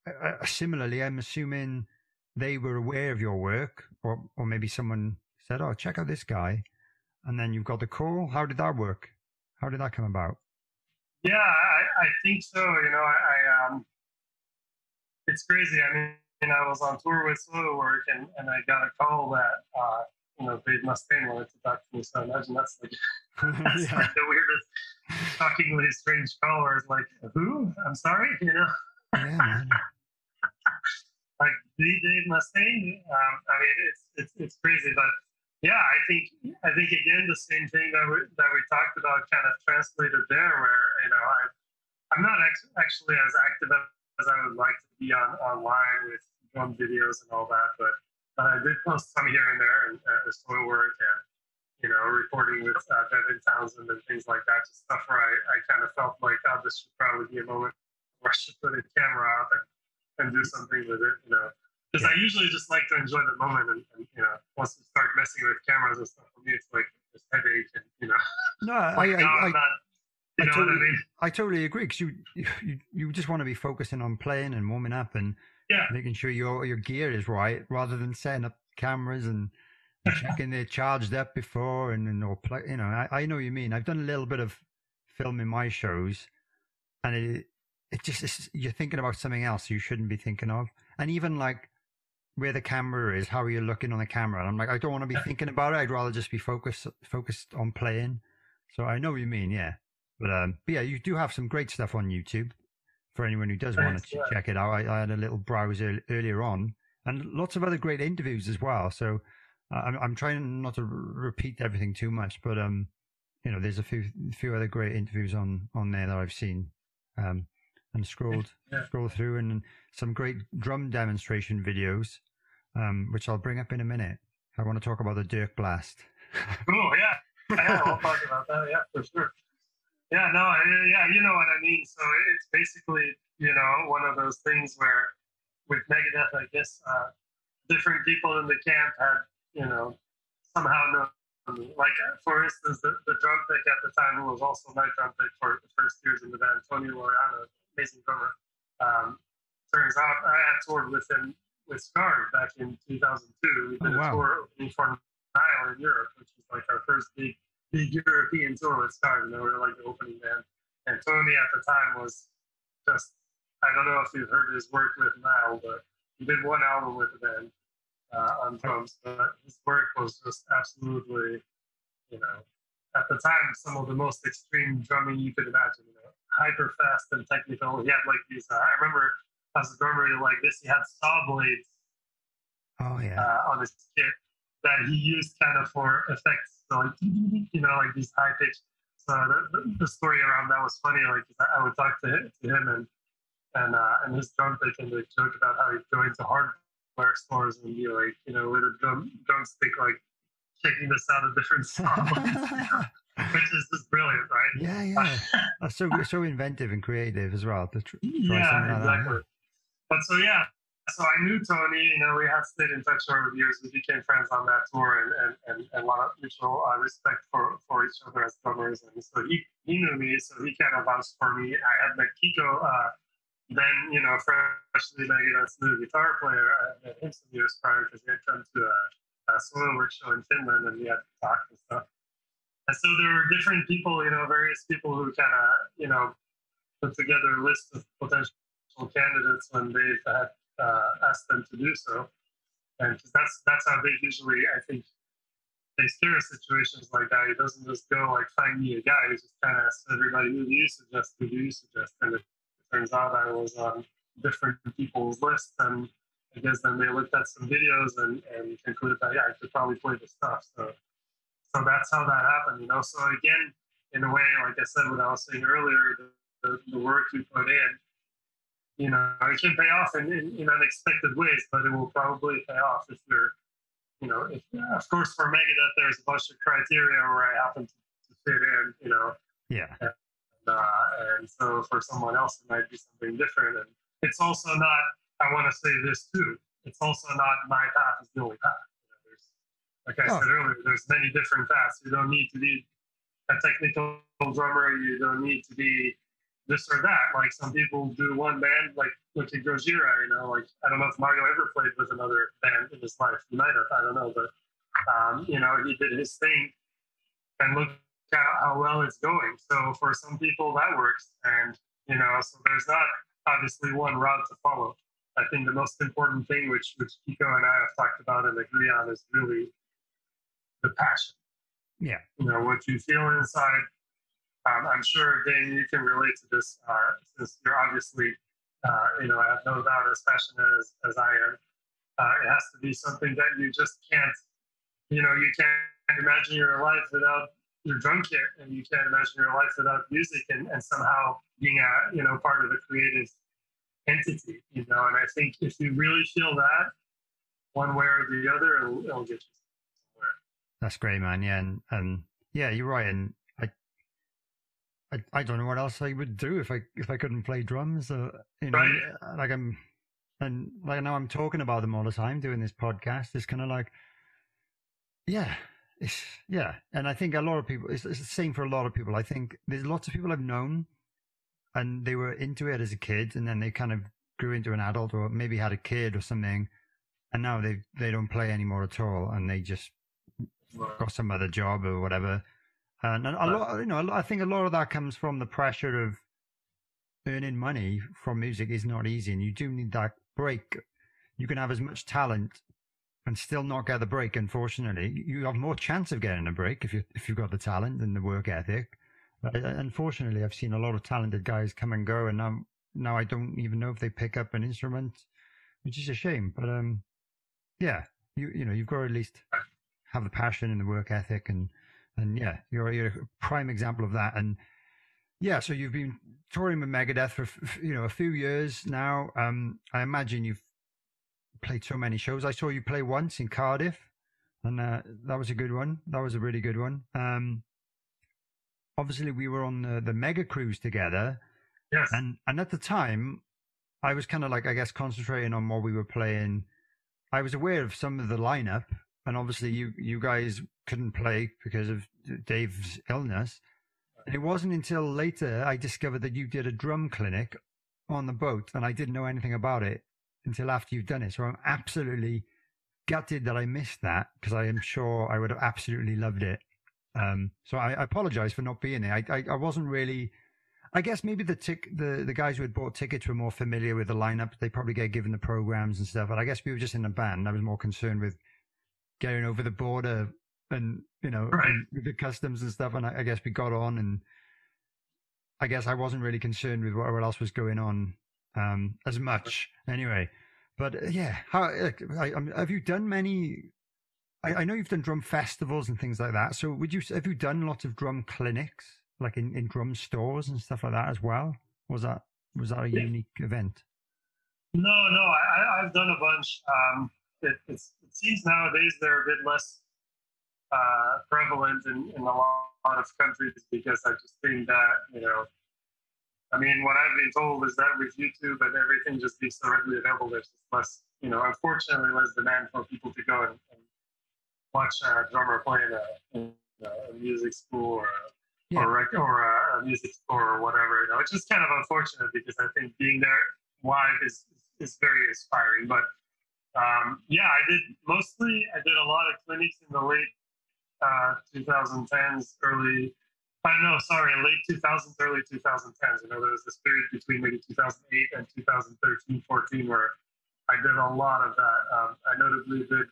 uh, similarly, I'm assuming they were aware of your work, or or maybe someone said, "Oh, check out this guy," and then you've got the call. How did that work? How did that come about? Yeah, I, I think so. You know, I, I um, it's crazy. I mean, I was on tour with Soilwork, and and I got a call that uh, you know Dave Mustaine wanted to talk to me. So I imagine that's like that's yeah. like the weirdest, shockingly strange call. Where it's like, who? I'm sorry, you know. Yeah, like Dave Mustaine. Um, I mean, it's it's it's crazy, but yeah, I think I think again the same thing that we that we talked about kind of translated there, where you know I I'm not ex- actually as active as I would like to be on online with drum videos and all that, but but I did post some here and there and uh, Soilwork and you know recording with uh, Devin Townsend and things like that, just stuff where I, I kind of felt like oh this should probably be a moment where I should put a camera up and and do something with it, you know. Because I usually just like to enjoy the moment, and, and, you know, once you start messing with cameras and stuff, for me, it's like this headache, and you know. No, I, I, I, not, you I totally, I, mean? I totally agree because you, you you just want to be focusing on playing and warming up and yeah. making sure your your gear is right, rather than setting up cameras and checking they're charged up before and then or play. You know, I, I know what you mean. I've done a little bit of filming my shows, and it it just you're thinking about something else you shouldn't be thinking of. And even like where the camera is, how are you looking on the camera? And I'm like, I don't want to be thinking about it. I'd rather just be focused focused on playing. So I know what you mean, yeah. But um, but yeah, you do have some great stuff on YouTube for anyone who does want to check it out. I, I, had a little browse earlier on, and lots of other great interviews as well. So uh, I'm, I'm trying not to repeat everything too much, but um, you know, there's a few few other great interviews on on there that I've seen. Um, and scrolled yeah. scroll through and some great drum demonstration videos, um, which I'll bring up in a minute. I want to talk about the Dirk Blast. cool, yeah, yeah, we'll talk about that, yeah, for sure. Yeah, no, yeah, you know what I mean. So it's basically, you know, one of those things where with Megadeth, I guess uh, different people in the camp had you know, somehow know me. Like, uh, for instance, the, the drum pick at the time, who was also my drum pick for the first years in the band, Tony Laureano, amazing drummer. Um, turns out I had toured with him with Scarve back in 2002. We did Oh, wow. a tour opening for Nile in Europe, which was like our first big, big European tour with Scarve. and we were like the opening band. And Tony at the time was just, I don't know if you've heard his work with Nile, but he did one album with the band uh, on drums. But his work was just absolutely, you know, at the time, some of the most extreme drumming you could imagine. You know, hyper fast and technical. He had like these. Uh, I remember as a drummer like this, he had saw blades Oh yeah. uh, on his kit that he used kind of for effects. So like, you know, like these high pitch. So the, the, story around that was funny. Like I would talk to him, to him and and uh, and his drum pick and they joke about how he'd go into hardware stores and be like, you know, with a drum drumstick, like checking this out of different saw blades, which is just brilliant, right? yeah, yeah. That's so so inventive and creative as well. To tr- Yeah, like exactly. But so yeah, so I knew Tony. You know, we had stayed in touch over the years. We became friends on that tour, and and, and, and a lot of mutual uh, respect for, for each other as drummers. And so he he knew me, so he kind of vouched for me. I had met Kiko. Uh, then you know, freshly Megadeth's new guitar player. I met him some years prior because he had come to a, a Soilwork show in Finland, and we had talked and stuff. And so there were different people, you know, various people who kind of, you know, put together a list of potential candidates when they've had uh, asked them to do so. And that's that's how they usually, I think, they steer situations like that. He doesn't just go like find me a guy. He just kind of asks everybody who do you suggest, who do you suggest, and it turns out I was on different people's lists, and I guess then they looked at some videos and, and concluded that yeah, I could probably play the stuff. So so that's how that happened, you know. So again, in a way, like I said, what I was saying earlier, the, the, the work you put in, you know, it can pay off in, in, in unexpected ways, but it will probably pay off if you're, you know, if, of course, for Megadeth, there's a bunch of criteria where I happen to, to fit in, you know, Yeah. uh, and so for someone else, it might be something different. And it's also not, I want to say this too, it's also not my path is the only path. You know, there's, like I Oh. said earlier, there's many different paths. You don't need to be a technical drummer. You don't need to be this or that. Like some people do one band, like look at Gojira, you know, like I don't know if Mario ever played with another band in his life. He might have, I don't know, but um, you know, he did his thing and look at how well it's going. So for some people that works. And you know, so there's not obviously one route to follow. I think the most important thing which which Kiko and I have talked about and agree on is really the passion. Yeah. You know, what you feel inside. Um, I'm sure, Dane, you can relate to this uh, since you're obviously, uh, you know, I have no doubt as passionate as, as I am. Uh, it has to be something that you just can't, you know, you can't imagine your life without your drum kit and you can't imagine your life without music and, and somehow being a, you know, part of a creative entity, you know, and I think if you really feel that one way or the other, it'll, it'll get you. That's great, man. Yeah, and, yeah, you're right. And I, I, I don't know what else I would do if I if I couldn't play drums. Uh, you know, Right. like I'm, and like now I'm talking about them all the time doing this podcast. It's kind of like, yeah, it's yeah. And I think a lot of people. It's, it's the same for a lot of people. I think there's lots of people I've known, and they were into it as a kid, and then they kind of grew into an adult, or maybe had a kid or something, and now they they don't play anymore at all, and they just got some other job or whatever. And a lot, you know, I think a lot of that comes from the pressure of earning money from music is not easy, and you do need that break. You can have as much talent and still not get the break. Unfortunately, you have more chance of getting a break if you if you've got the talent and the work ethic. But uh, unfortunately, I've seen a lot of talented guys come and go, and now now I don't even know if they pick up an instrument, which is a shame. But um, yeah, you you know you've got to at least have the passion and the work ethic and and yeah you're, you're a prime example of that. And yeah so you've been touring with megadeth for f- you know a few years now. Um i imagine you've played so many shows. I saw you play once in cardiff and uh, that was a good one. That was a really good one. Um obviously we were on the, the mega cruise together. Yes. and and at the time i was kind of like i guess concentrating on what we were playing. I was aware of some of the lineup and obviously you you guys couldn't play because of Dave's illness. And it wasn't until later I discovered that you did a drum clinic on the boat, and I didn't know anything about it until after you've done it. So I'm absolutely gutted that I missed that because I am sure I would have absolutely loved it. Um, so I, I apologize for not being there. I, I, I wasn't really. I guess maybe the tick the, the guys who had bought tickets were more familiar with the lineup. They probably get given the programs and stuff. But I guess we were just in a band. I was more concerned with getting over the border and you know Right. and the customs and stuff. And I, I guess we got on, and I guess I wasn't really concerned with what, what else was going on um, as much anyway. But uh, yeah, how like, I, um, have you done many? I, I know you've done drum festivals and things like that. So would you have you done lots of drum clinics, like in, in drum stores and stuff like that as well? Was that was that a Yeah. unique event? No, no, I, I- I've done a bunch. Um, it, it's, it seems nowadays they're a bit less uh, prevalent in, in a lot of countries because I just think that, you know, I mean, what I've been told is that with YouTube and everything just being so readily available, there's just less, you know, unfortunately, less demand for people to go and, and watch a drummer play in a, in a music school or a Yeah. or, rec- or a, music store or whatever, you know, which is kind of unfortunate because I think being there live is, is very inspiring. But um, yeah, I did mostly, I did a lot of clinics in the late uh, 2010s, early, I know, sorry, late 2000s, early 2010s. You know, there was this period between maybe 2008 and 2013, 14 where I did a lot of that. Um, I notably did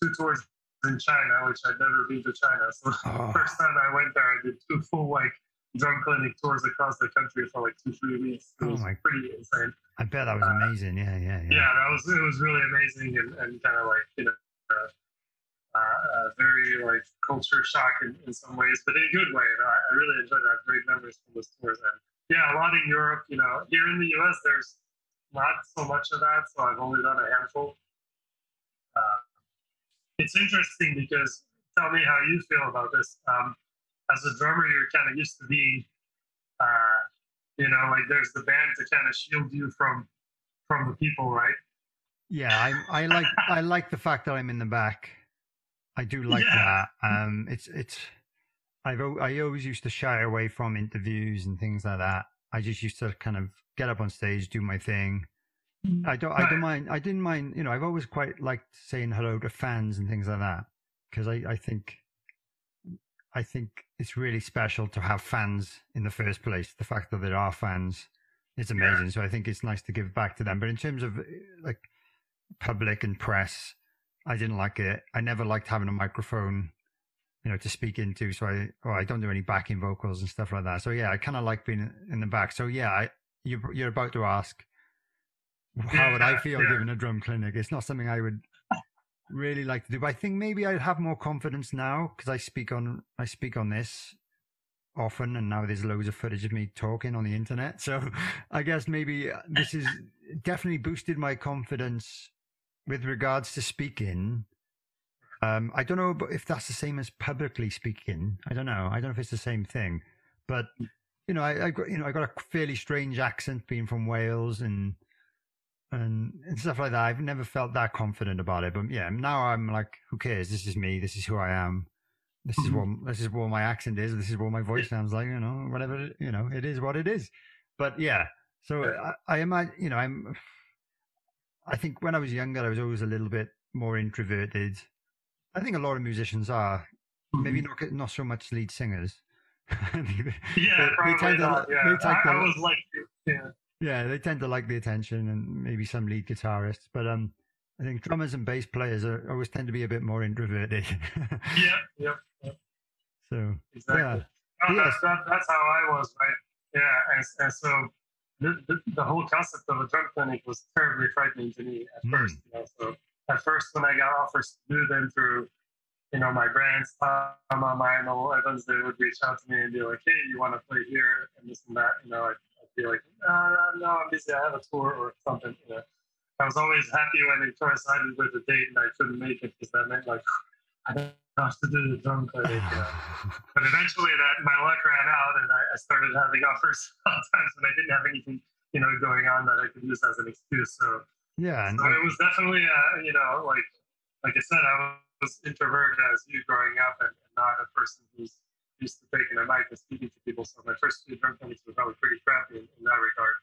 two tours in China, which I'd never been to China. So Oh, first time I went there, I did two full like drum clinic tours across the country for like two, three weeks. It Oh was my- pretty insane. I bet that was amazing. Yeah, yeah, yeah. Yeah, that was it was really amazing and, and kind of like you know uh, uh, uh, very like culture shock in, in some ways, but in a good way. I, I really enjoyed that. Great memories from those tours and yeah, a lot in Europe. You know, here in the U.S. there's not so much of that, so I've only done a handful. Uh, it's interesting because tell me how you feel about this. Um, as a drummer, you're kind of used to being, uh, you know, like there's the band to kind of shield you from from the people, right? Yeah, I I like I like the fact that I'm in the back. I do like Yeah. that. Um, it's it's I've I always used to shy away from interviews and things like that. I just used to kind of get up on stage, do my thing. I don't I don't mind. I didn't mind. You know, I've always quite liked saying hello to fans and things like that because I I think I think it's really special to have fans in the first place. The fact that there are fans is amazing. So I think it's nice to give back to them. But in terms of uh, like public and press, I didn't like it. I never liked having a microphone, you know, to speak into. So I, oh, I don't do any backing vocals and stuff like that. So yeah, I kind of like being in the back. So yeah, I, you, you're about to ask, how would I feel yeah. giving a drum clinic? It's not something I would really like to do. But I think maybe I'd have more confidence now because I speak on I speak on this often, and now there's loads of footage of me talking on the internet. So I guess maybe uh, this is definitely boosted my confidence with regards to speaking. Um, I don't know if that's the same as publicly speaking. I don't know. I don't know if it's the same thing, but you know, I, I got you know I got a fairly strange accent being from Wales and and and stuff like that. I've never felt that confident about it, but yeah, now I'm like, who cares? This is me. This is who I am. This is hmm. what this is what my accent is. This is what my voice sounds like. You know, whatever. You know, it is what it is. But yeah, so I, I imagine. You know, I'm. I think when I was younger, I was always a little bit more introverted. I think a lot of musicians are. Maybe mm-hmm. not not so much lead singers. Yeah, they probably to- not. Yeah, they I, I was like, yeah, Yeah, they tend to like the attention and maybe some lead guitarists, but um, I think drummers and bass players are, always tend to be a bit more introverted. Yeah, yep, so exactly. Yeah. No, Yes. that's, that, that's how I was, right? Yeah, and, and so the, the, the whole concept of a drum clinic was terribly frightening to me at Hmm. first. You know, so at first, when I got offers to do them through, you know, my brands, Tama, Meinl, Evans, they would reach out to me and be like, "Hey, you want to play here and this and that?" You know, I'd be like, uh, "No, I'm busy. I have a tour or something." You know, I was always happy when it coincided with the date and I couldn't make it because that meant like I don't have to do the drum clinic. But eventually, that my luck ran out, and I, I started having offers sometimes when I didn't have anything, you know, going on that I could use as an excuse. So, yeah, and so it was definitely, uh, you know, like like I said, I was introverted as you growing up and, and not a person who's used to take taking a mic and speaking to people. So my first few drum clinics were probably pretty crappy in, in that regard.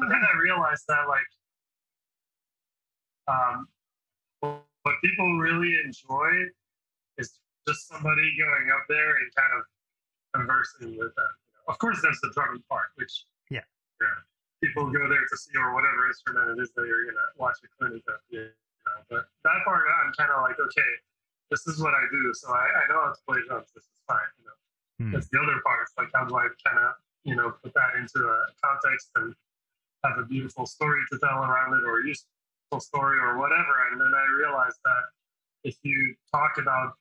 but then I realized that like um, what people really enjoy is just somebody going up there and kind of conversing with them. Of course, there's the drumming part, which yeah, yeah, people go there to see or whatever instrument it is that you're gonna watch a clinic of. You know, but that part, I'm kind of like, okay, this is what I do, so I, I know how to play drums. This is fine. You know, hmm. that's the other part. It's like how do I kind of you know put that into a context and have a beautiful story to tell around it or a useful story or whatever. And then I realized that if you talk about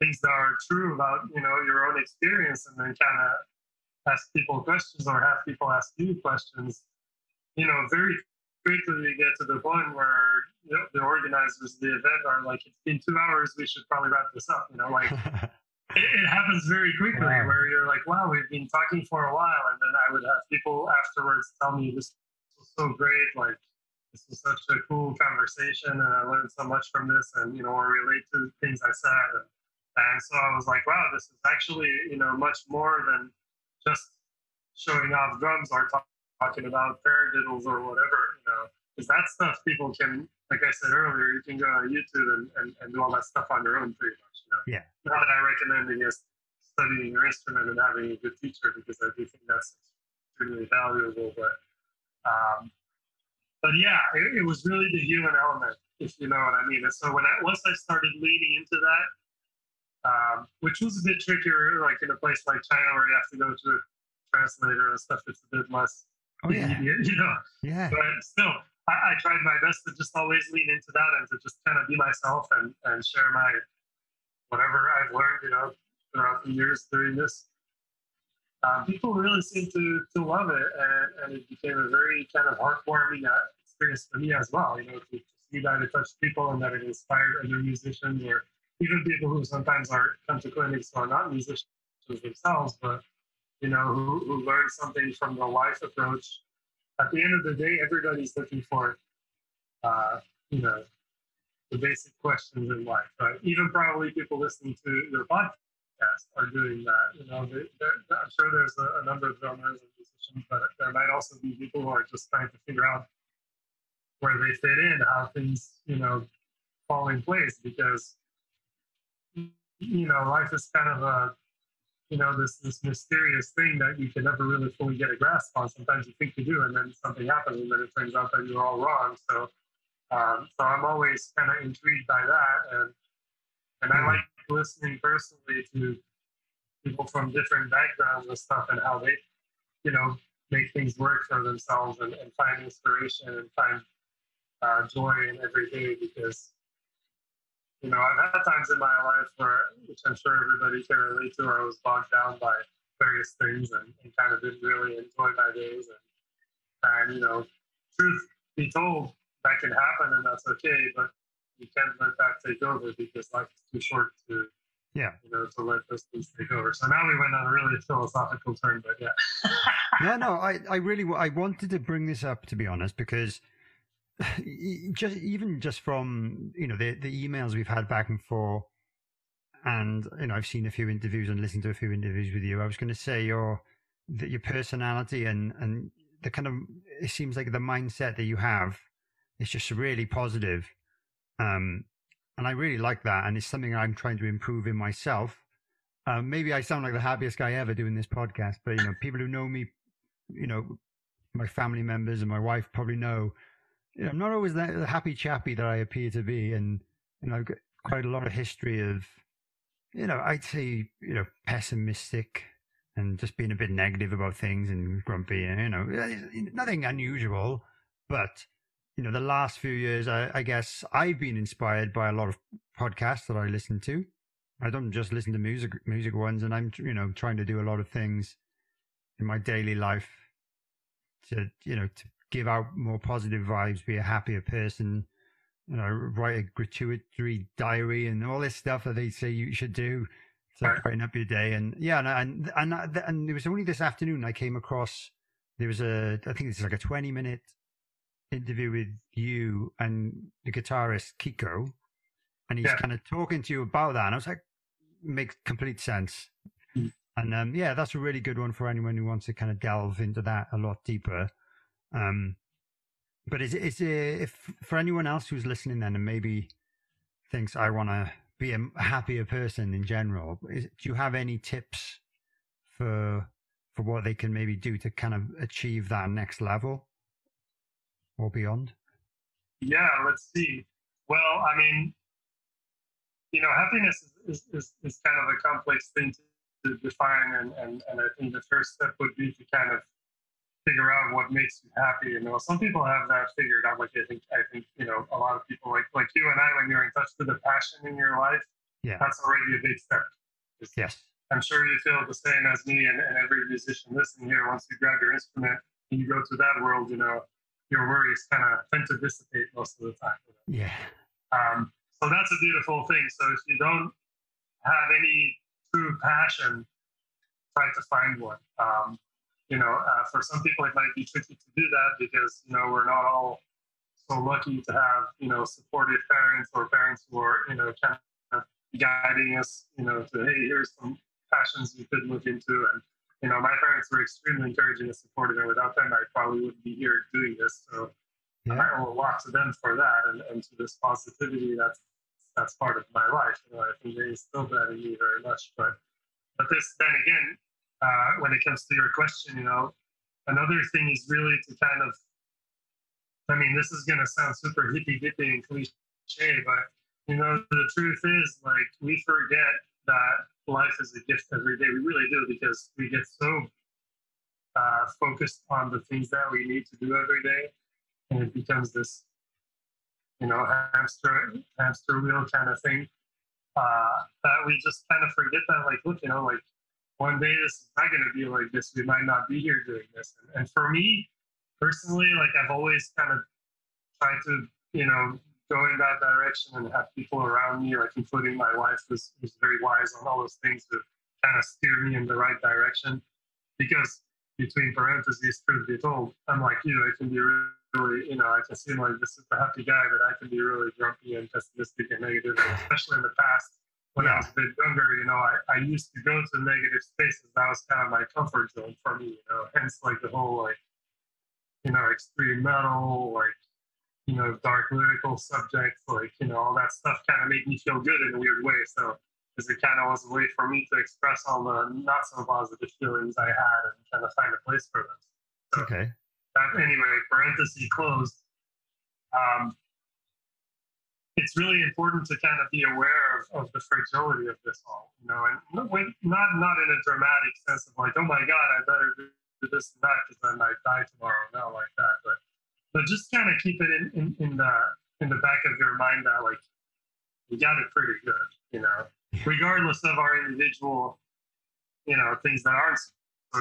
things that are true about you know your own experience and then kind of ask people questions or have people ask you questions, you know, very quickly you get to the point where you know, the organizers of the event are like, it's been two hours, we should probably wrap this up. You know, like it, it, happens very quickly wow. where you're like, wow, we've been talking for a while. And then I would have people afterwards tell me this was so great. Like, this was such a cool conversation and I learned so much from this and, you know, I relate to things I said. And, and so I was like, wow, this is actually, you know, much more than just showing off drums or talk, talking about paradiddles or whatever, you know, because that stuff people can, like I said earlier, you can go on YouTube and, and, and do all that stuff on your own pretty much, you know. Yeah. Not that I recommend against studying your instrument and having a good teacher because I do think that's extremely valuable, but um, but yeah, it, it, was really the human element, if you know what I mean. And so when I once I started leaning into that, um, which was a bit trickier, like in a place like China where you have to go to a translator and stuff, it's a bit less oh, yeah. immediate, you know. Yeah. But still, I, I, tried my best to just always lean into that and to just kind of be myself and, and share my whatever I've learned, you know, throughout the years doing this um, people really seemed to, to love it, and, and it became a very kind of heartwarming uh, experience for me as well. You know, to, to see that it touched people and that it inspired other musicians or even people who sometimes are come to clinics who are not musicians themselves, but you know, who, who learn something from the life approach. At the end of the day, everybody's looking for, uh, you know, the basic questions in life. Right? Even probably people listening to your podcast podcast are doing that. You know, they, I'm sure there's a, a, number of drummers and musicians, but there might also be people who are just trying to figure out where they fit in, how things, you know, fall in place. Because, you know, life is kind of a, you know, this this mysterious thing that you can never really fully get a grasp on. Sometimes you think you do, and then something happens, and then it turns out that you're all wrong. So, um, so I'm always kind of intrigued by that, and and I like listening personally to people from different backgrounds and stuff and how they, you know, make things work for themselves and, and find inspiration and find uh, joy in every day because, you know, I've had times in my life where, which I'm sure everybody can relate to, where I was bogged down by various things and, and kind of didn't really enjoy my days. And, and, you know, truth be told, that can happen and that's okay, but you can't let that take over because life is too short to yeah. you know to let those things take over. So now we went on a really philosophical turn but yeah. Yeah no i i really i wanted to bring this up to be honest because just even just from you know the the emails we've had back and forth and you know i've seen a few interviews and listened to a few interviews with you i was going to say your that your personality and and the kind of it seems like the mindset that you have is just really positive um, and I really like that. And it's something I'm trying to improve in myself. Um, maybe I sound like the happiest guy ever doing this podcast, but you know, people who know me, you know, my family members and my wife probably know, I'm not always the happy chappy that I appear to be. And, you know, I've got quite a lot of history of, you know, I'd say, you know, pessimistic and just being a bit negative about things and grumpy and, you know, nothing unusual, but you know, the last few years, I, I, guess I've been inspired by a lot of podcasts that I listen to. I don't just listen to music, music ones, and I'm, you know, trying to do a lot of things in my daily life to, you know, to give out more positive vibes, be a happier person, you know, write a gratuitous diary and all this stuff that they say you should do to brighten up your day. And yeah, and, and, and, and it was only this afternoon I came across, there was a, I think it's like a 20 minute interview with you and the guitarist Kiko, and he's Yeah. kind of talking to you about that. And I was like, makes complete sense. Mm. And um, yeah, that's a really good one for anyone who wants to kind of delve into that a lot deeper. Um, but is is if for anyone else who's listening then and maybe thinks I want to be a happier person in general, is, do you have any tips for for what they can maybe do to kind of achieve that next level or beyond? Yeah, let's see. Well, I mean, you know, happiness is, is, is, is kind of a complex thing to, to define. And, and, and I think the first step would be to kind of figure out what makes you happy. You know, some people have that figured out. Like I think, I think, you know, a lot of people like, like you and I, when you're in touch with the passion in your life, Yeah. that's already a big step. It's- Yes. I'm sure you feel the same as me and, and every musician listening here. Once you grab your instrument and you go to that world, you know, your worries kind of tend to dissipate most of the time. you know. Yeah. Um, so that's a beautiful thing. So if you don't have any true passion, try to find one. Um, you know, uh, for some people it might be tricky to do that because you know we're not all so lucky to have you know supportive parents or parents who are you know kind of guiding us. You know, to hey, here's some passions you could look into and. You know, my parents were extremely encouraging and supportive, and without them, I probably wouldn't be here doing this. So, Yeah. I owe a lot to them for that and, and to this positivity that's that's part of my life. You know, I think they instilled that in me very much. But but this then again, uh, when it comes to your question, you know, another thing is really to kind of I mean, this is gonna sound super hippy dippy and cliche, but you know, the truth is like we forget that life is a gift every day. We really do because we get so uh, focused on the things that we need to do every day and it becomes this, you know, hamster hamster wheel kind of thing. Uh, that we just kind of forget that, like, look, you know, like one day this is not going to be like this. We might not be here doing this. And, and for me personally, like, I've always kind of tried to, you know, go in that direction and have people around me, like, including my wife, who's, who's very wise on all those things to kind of steer me in the right direction. Because between parentheses, truth be told, I'm like you, I can be really you know, I can seem like this super happy guy, but I can be really grumpy and pessimistic and negative, and especially in the past when I was a bit younger, you know, I, I used to go to negative spaces. That was kind of my comfort zone for me, you know, hence like the whole like, you know, extreme metal, like, you know, dark lyrical subjects, like, you know, all that stuff kind of made me feel good in a weird way. So, because it kind of was a way for me to express all the not so positive feelings I had and kind of find a place for them. So, Okay. that anyway, parenthesis closed. Um, it's really important to kind of be aware of, of the fragility of this all, you know, and not, not in a dramatic sense of like, oh my God, I better do this and that because I might die tomorrow, not like that, but but just kind of keep it in, in, in the in the back of your mind that like you got it pretty good, you know, regardless of our individual, you know, things that aren't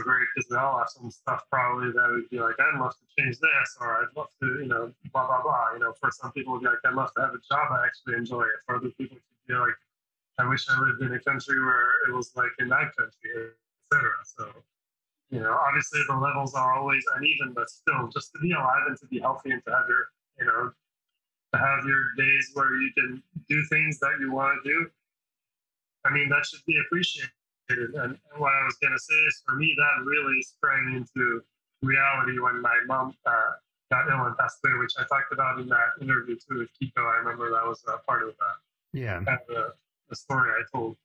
great because they all have some stuff probably that would be like, I'd love to change this, or I'd love to, you know, blah blah blah. You know, for some people, it'd be like, I'd love to have a job I actually enjoy it. For other people, it could be like, I wish I lived in a country where it was like in that country, etc. So, you know, obviously the levels are always uneven, but still, just to be alive and to be healthy and to have your, you know, to have your days where you can do things that you want to do. I mean, that should be appreciated. And what I was going to say is for me, that really sprang into reality when my mom uh, got ill and passed away, which I talked about in that interview too with Kiko. I remember that was a part of uh, Yeah. kind of the, the story I told.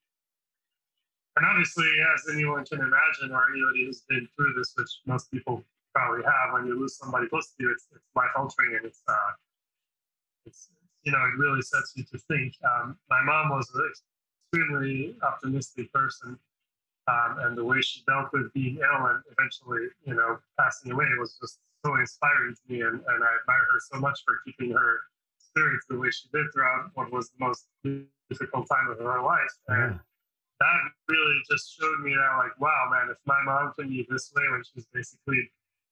And obviously, as anyone can imagine, or anybody who's been through this, which most people probably have, when you lose somebody close to you, it's, it's life altering and it's, uh, it's, you know, it really sets you to think. Um, my mom was an extremely optimistic person. Um, and the way she dealt with being ill and eventually, you know, passing away was just so inspiring to me. And, and I admire her so much for keeping her spirits the way she did throughout what was the most difficult time of her life. And Yeah. that really just showed me that, like, wow, man, if my mom can be this way when she's basically,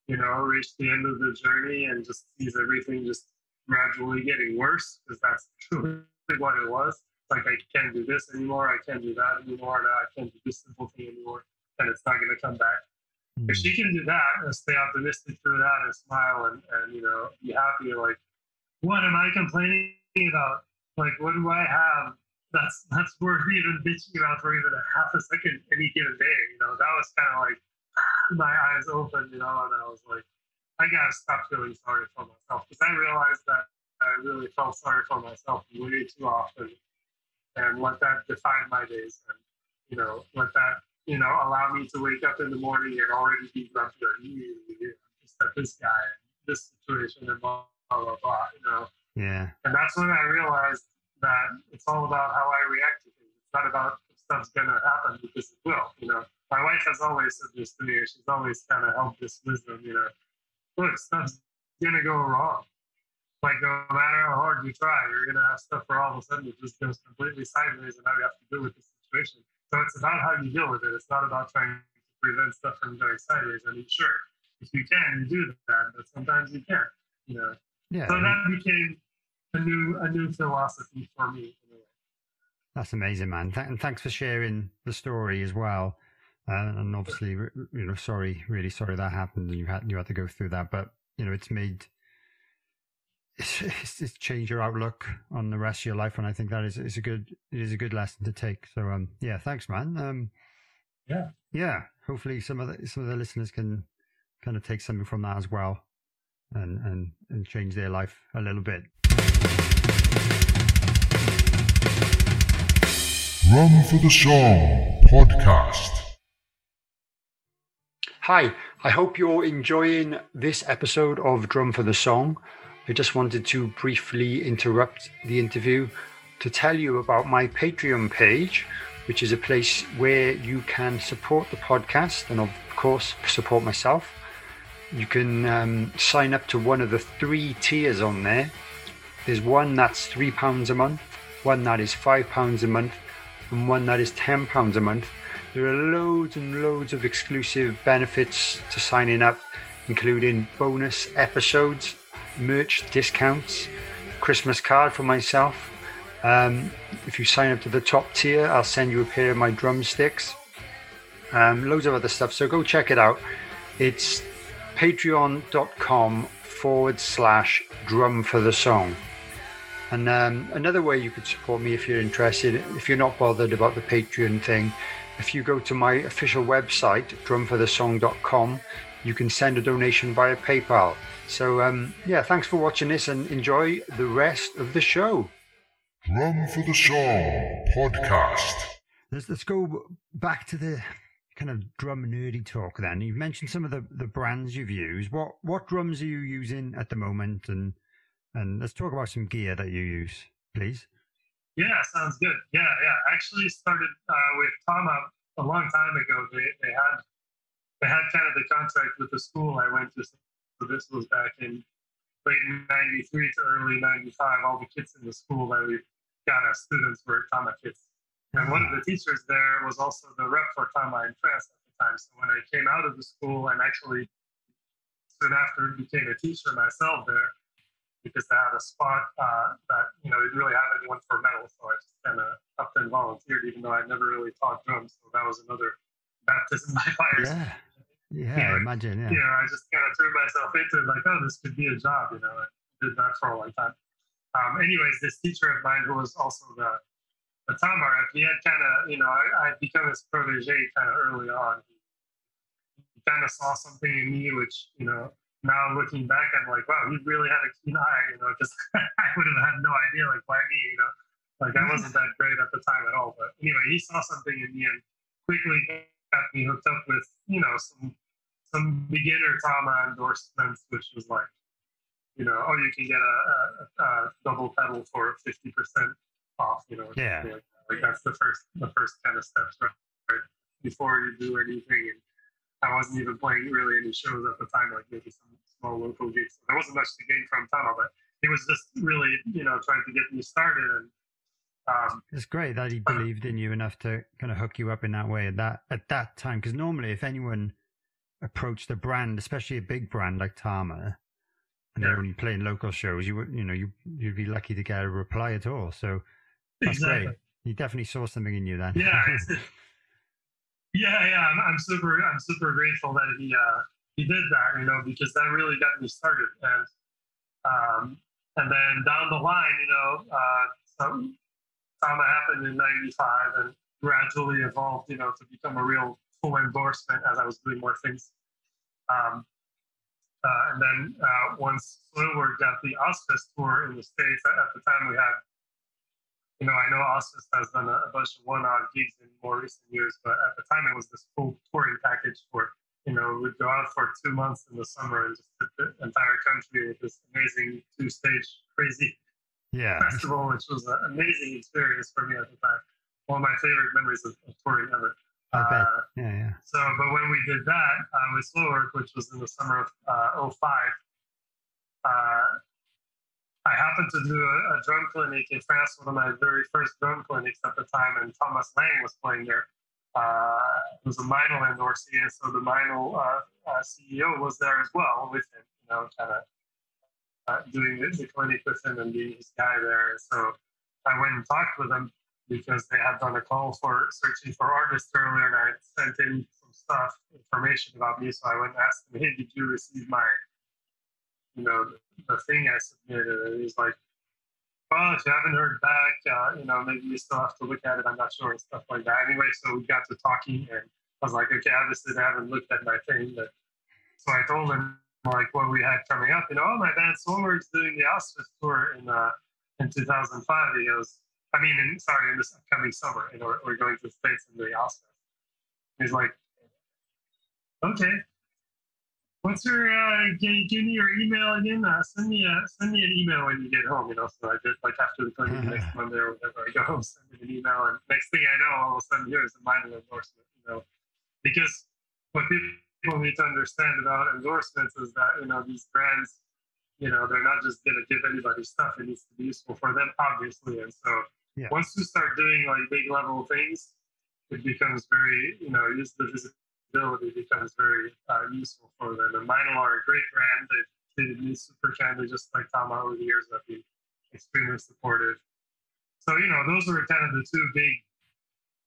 you know, reached the end of the journey and just sees everything just gradually getting worse, because that's truly what it was. Like, I can't do this anymore. I can't do that anymore. Now I can't do this simple thing anymore. And it's not going to come back. If Mm. she can do that and stay optimistic through that and smile and, and you know, be happy, like, what am I complaining about? Like, what do I have that's that's worth even bitching about for even a half a second any given day? You know, that was kind of like my eyes opened, you know, and I was like, I gotta stop feeling sorry for myself because I realized that I really felt sorry for myself way too often, and let that define my days, and you know, let that you know allow me to wake up in the morning and already be grumpy or you know, just at this guy, this situation, and blah blah blah. blah you know. Yeah. And that's when I realized that it's all about how I react to things. It's not about if stuff's gonna happen because it will. You know, my wife has always said this to me. She's always kind of held this wisdom. You know, look, stuff's gonna go wrong. Like no matter how hard you try, you're gonna have stuff where all of a sudden it just goes completely sideways, and now you have to deal with the situation. So it's about how you deal with it. It's not about trying to prevent stuff from going sideways. I mean, sure, if you can, you do that, but sometimes you can't. You know. Yeah. So that became a new a new philosophy for me. That's amazing, man. Th- and thanks for sharing the story as well. Uh, and obviously, you know, sorry, really sorry that happened, and you had you had to go through that. But you know, it's made it's, it's changed your outlook on the rest of your life, and I think that is is a good it is a good lesson to take. So, um, yeah, thanks, man. Um, yeah, yeah. Hopefully, some of the some of the listeners can kind of take something from that as well, and and and change their life a little bit. Drum for the Song podcast. Hi, I hope you're enjoying this episode of Drum for the Song. I just wanted to briefly interrupt the interview to tell you about my Patreon page, which is a place where you can support the podcast and, of course, support myself. You can um, sign up to one of the three tiers on there. There's one that's £3 a month, one that is £5 a month, and one that is £10 a month. There are loads and loads of exclusive benefits to signing up, including bonus episodes, merch discounts, Christmas card for myself. Um, if you sign up to the top tier, I'll send you a pair of my drumsticks. Um, loads of other stuff. So go check it out. It's patreon.com forward slash drum for the song. And um, another way you could support me if you're interested, if you're not bothered about the Patreon thing, if you go to my official website, drumforthesong.com, you can send a donation via PayPal. So, um, yeah, thanks for watching this and enjoy the rest of the show. Drum for the Song podcast. Let's, let's go back to the kind of drum nerdy talk then. You've mentioned some of the, the brands you've used. What what drums are you using at the moment? And and let's talk about some gear that you use, please. Yeah, sounds good. Yeah, yeah. I actually started uh, with Tama a long time ago. They, they had they had kind of the contract with the school I went to. So this was back in late '93 to early '95. All the kids in the school that we got as students were Tama kids. And one of the teachers there was also the rep for Tama in France at the time. So when I came out of the school and actually soon after became a teacher myself there, because they had a spot uh, that you know didn't really have anyone for metal, so I just kind of up and volunteered, even though I never really taught drums. So that was another baptism by fire. Yeah, yeah, Yeah. imagine, yeah. You know, I just kind of threw myself into it, like, oh, this could be a job. You know, I did that for a long time. Um, anyways, this teacher of mine who was also the the rep, he had kind of, you know, I I become his protege kind of early on. He kind of saw something in me, which you know, now looking back, I'm like, wow, he really had a keen eye, you know, because I would have had no idea, like, why me, you know, like I wasn't that great at the time at all. But anyway, he saw something in me and quickly got me hooked up with, you know, some some beginner Tama endorsements, which was like, you know, oh, you can get a, a, a double pedal for fifty percent off, you know, Yeah. like, like that's the first the first kind of steps, right? right? Before you do anything, and I wasn't even playing really any shows at the time, like maybe some small local gigs. There wasn't much to gain from Tama, but it was just really, you know, trying to get me started and. Um, It's great that he believed in you enough to kind of hook you up in that way at that at that time. Because normally, if anyone approached a brand, especially a big brand like Tama, and they're only playing local shows, you would you know you you'd be lucky to get a reply at all. So that's exactly. great. He definitely saw something in you then. yeah, yeah, yeah. I'm, I'm super, I'm super grateful that he uh, he did that, you know, because that really got me started. And um, and then down the line, you know, uh, So Tama happened in '95 and gradually evolved, you know, to become a real full endorsement as I was doing more things. Um, uh, and then uh, once Soilwork got the Ozzfest tour in the States, at the time we had, you know, I know Ozzfest has done a, a bunch of one-off gigs in more recent years, but at the time it was this full touring package for, you know, we'd go out for two months in the summer and just hit the entire country with this amazing two-stage crazy Yeah. festival, which was an amazing experience for me at the time. One of my favorite memories of, of touring ever. I bet. Uh, Yeah, yeah. so, but when we did that uh, with Soilwork, which was in the summer of uh, 05, uh, I happened to do a, a drum clinic in France, one of my very first drum clinics at the time, and Thomas Lang was playing there. Uh, it was a Meinl endorsee, and so the Meinl CEO was there as well with him, you know, kind of doing the, clinic with and being his guy there. So I went and talked with him because they had done a call for searching for artists earlier, and I sent in some stuff, information about me. So I went and asked him, "Hey, did you receive my, you know, the thing I submitted?" And he's like, "Well, if you haven't heard back, uh, you know, maybe you still have to look at it. I'm not sure and stuff like that." Anyway, so we got to talking, and I was like, "Okay, obviously they haven't looked at my thing, but." So I told him like what we had coming up. You know, oh, my band Soilwork's doing the Ozzfest tour in uh, in 2005. He goes, I mean, in, sorry, in this upcoming summer, know, we're, we're going to the States in the Ozzfest. He's like, okay. What's your, uh, give, give me your email again? Uh, send me a, send me an email when you get home, you know, so I did like after the clinic next Monday or whatever, I go home, send me an email, and next thing I know, all of a sudden here's a Meinl endorsement, you know, because what people need to understand about endorsements is that, you know, these brands, you know, they're not just going to give anybody stuff. It needs to be useful for them, obviously. And so Yeah. once you start doing like big level things, it becomes very, you know, use the visibility becomes very uh, useful for them. And Meinl are a great brand. They've treated me super kindly, just like Tama over the years. I've been extremely supportive. So, you know, those are kind of the two big,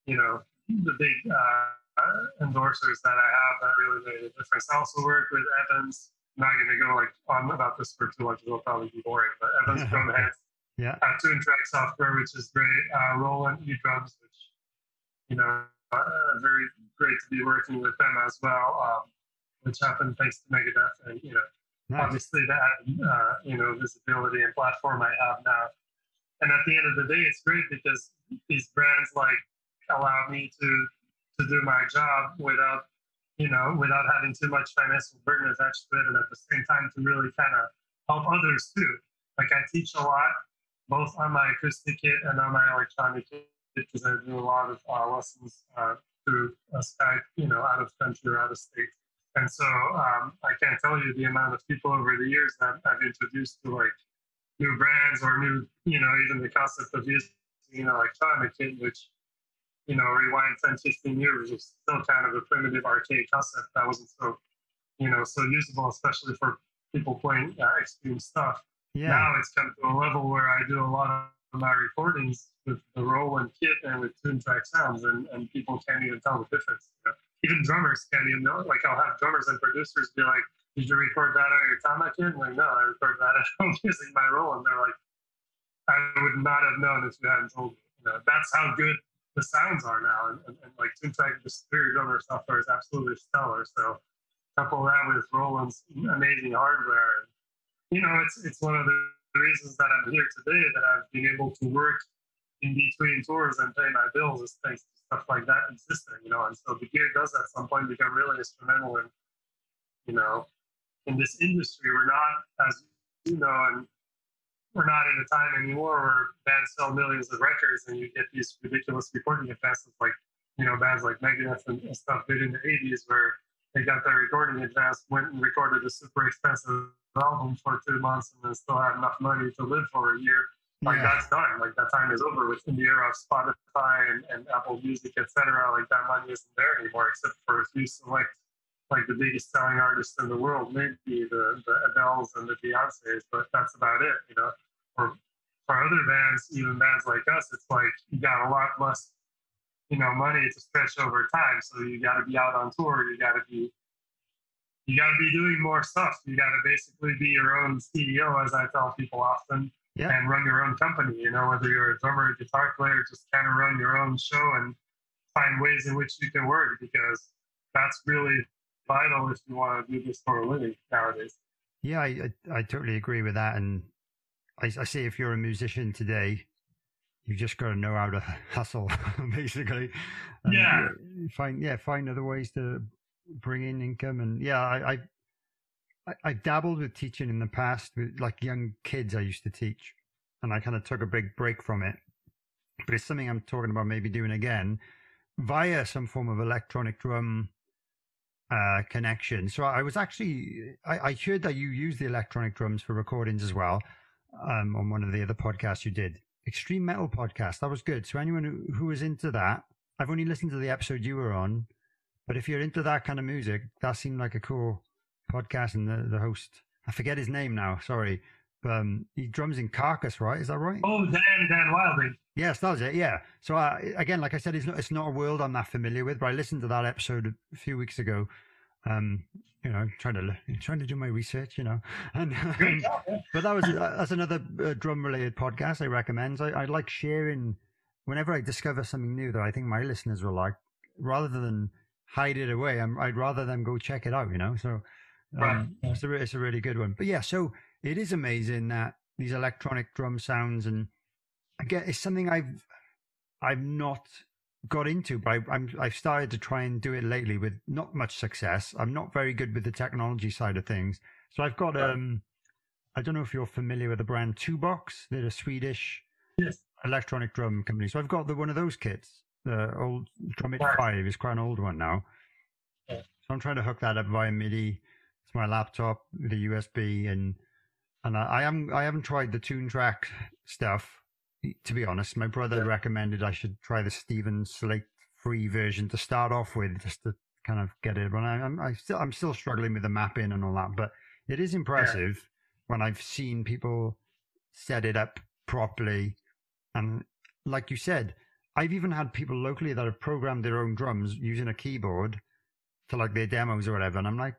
you know, the big uh, endorsers that I have that really made a difference. I also work with Evans. I'm not going to go like on about this for too because it'll probably be boring. But Evans Drumheads Yeah. uh, Toontrack software, which is great. Uh, Roland E drums, which you know, uh, very great to be working with them as well. Um, which happened thanks to Megadeth, and you know, Nice. obviously that uh, you know visibility and platform I have now. And at the end of the day, it's great because these brands like allow me to to do my job without you know without having too much financial burden attached to it, and at the same time to really kind of help others too. Like I teach a lot, both on my acoustic kit and on my electronic kit, because I do a lot of uh, lessons uh, through uh, Skype, you know, out of country or out of state. And so um, I can't tell you the amount of people over the years that I've introduced to like new brands or new, you know, even the concept of using you an electronic kit, which, you know, rewind 10, 15 years was still kind of a primitive archaic concept that wasn't so, you know, so usable, especially for people playing uh, extreme stuff. Yeah. Now it's come to a level where I do a lot of my recordings with the Roland kit and with Toontrack sounds, and, and people can't even tell the difference. You know? Even drummers can't even know. Like I'll have drummers and producers be like, "Did you record that on your Tama kit?" I'm like, no, I recorded that at home using my Roland. They're like, I would not have known if you hadn't told me. You know, that's how good the sounds are now, and, and, and like Toontrack, the Superior drummer software is absolutely stellar. So couple that with Roland's amazing hardware. You know, it's it's one of the reasons that I'm here today that I've been able to work in between tours and pay my bills is thanks to stuff like that existing, you know. And so the gear does at some point become really instrumental in, you know, in this industry. We're not, as you know, and we're not in a time anymore where bands sell millions of records and you get these ridiculous recording advances like, you know, bands like Megadeth and, stuff did in the 80s where they got their recording advance, went and recorded a super expensive album for two months and then still had enough money to live for a year. Like Yeah. that's done. Like that time is over with in the era of Spotify and, and Apple Music, etc. Like that money isn't there anymore, except for a few select, like the biggest selling artists in the world, maybe the the Adeles and the Beyonces, but that's about it. You know, for for other bands, even bands like us, it's like you got a lot less, you know, money to stretch over time. So you got to be out on tour. You got to be you got to be doing more stuff. You got to basically be your own CEO, as I tell people often. Yeah. and run your own company. You know, whether you're a drummer, a guitar player, just kind of run your own show and find ways in which you can work because that's really vital if you want to do this for a living nowadays. Yeah, I, I, I totally agree with that. And I, I say if you're a musician today, you just got to know how to hustle, basically. And Yeah. Find yeah, find other ways to bring in income. And yeah, I, I I I dabbled with teaching in the past with like young kids. I used to teach, and I kind of took a big break from it. But it's something I'm talking about maybe doing again via some form of electronic drum uh, connection. So I was actually, I, I heard that you use the electronic drums for recordings as well um, on one of the other podcasts you did. Extreme Metal Podcast. That was good. So anyone who, who was into that, I've only listened to the episode you were on, but if you're into that kind of music, that seemed like a cool podcast. And the, the host, I forget his name now, sorry. Um, he drums in Carcass, right? Is that right? Oh, Dan, Dan Wilding. Yes, that was it. Yeah. So uh, again, like I said, it's not it's not a world I'm that familiar with, but I listened to that episode a few weeks ago. Um, you know, trying to trying to do my research, you know, and um, but that was uh, that's another uh, drum related podcast I recommend. I, I like sharing whenever I discover something new that I think my listeners will like, rather than hide it away. I'm, I'd rather them go check it out, you know. So um, Right. it's a it's a really good one. But yeah, so it is amazing that these electronic drum sounds and again, it's something I've I've not got into, but I, I'm I've started to try and do it lately with not much success. I'm not very good with the technology side of things, so I've got um. I don't know if you're familiar with the brand 2Box. They're a Swedish Yes. electronic drum company. So I've got the one of those kits. The old DrumIt Right. Five is quite an old one now. Yeah. So I'm trying to hook that up via MIDI to my laptop with a USB, and and I, I am I haven't tried the Toontrack stuff. To be honest, my brother Yeah. recommended I should try the Steven Slate free version to start off with, just to kind of get it. But I, I'm I still I'm still struggling with the mapping and all that. But it is impressive when I've seen people set it up properly. And like you said, I've even had people locally that have programmed their own drums using a keyboard to like their demos or whatever. And I'm like,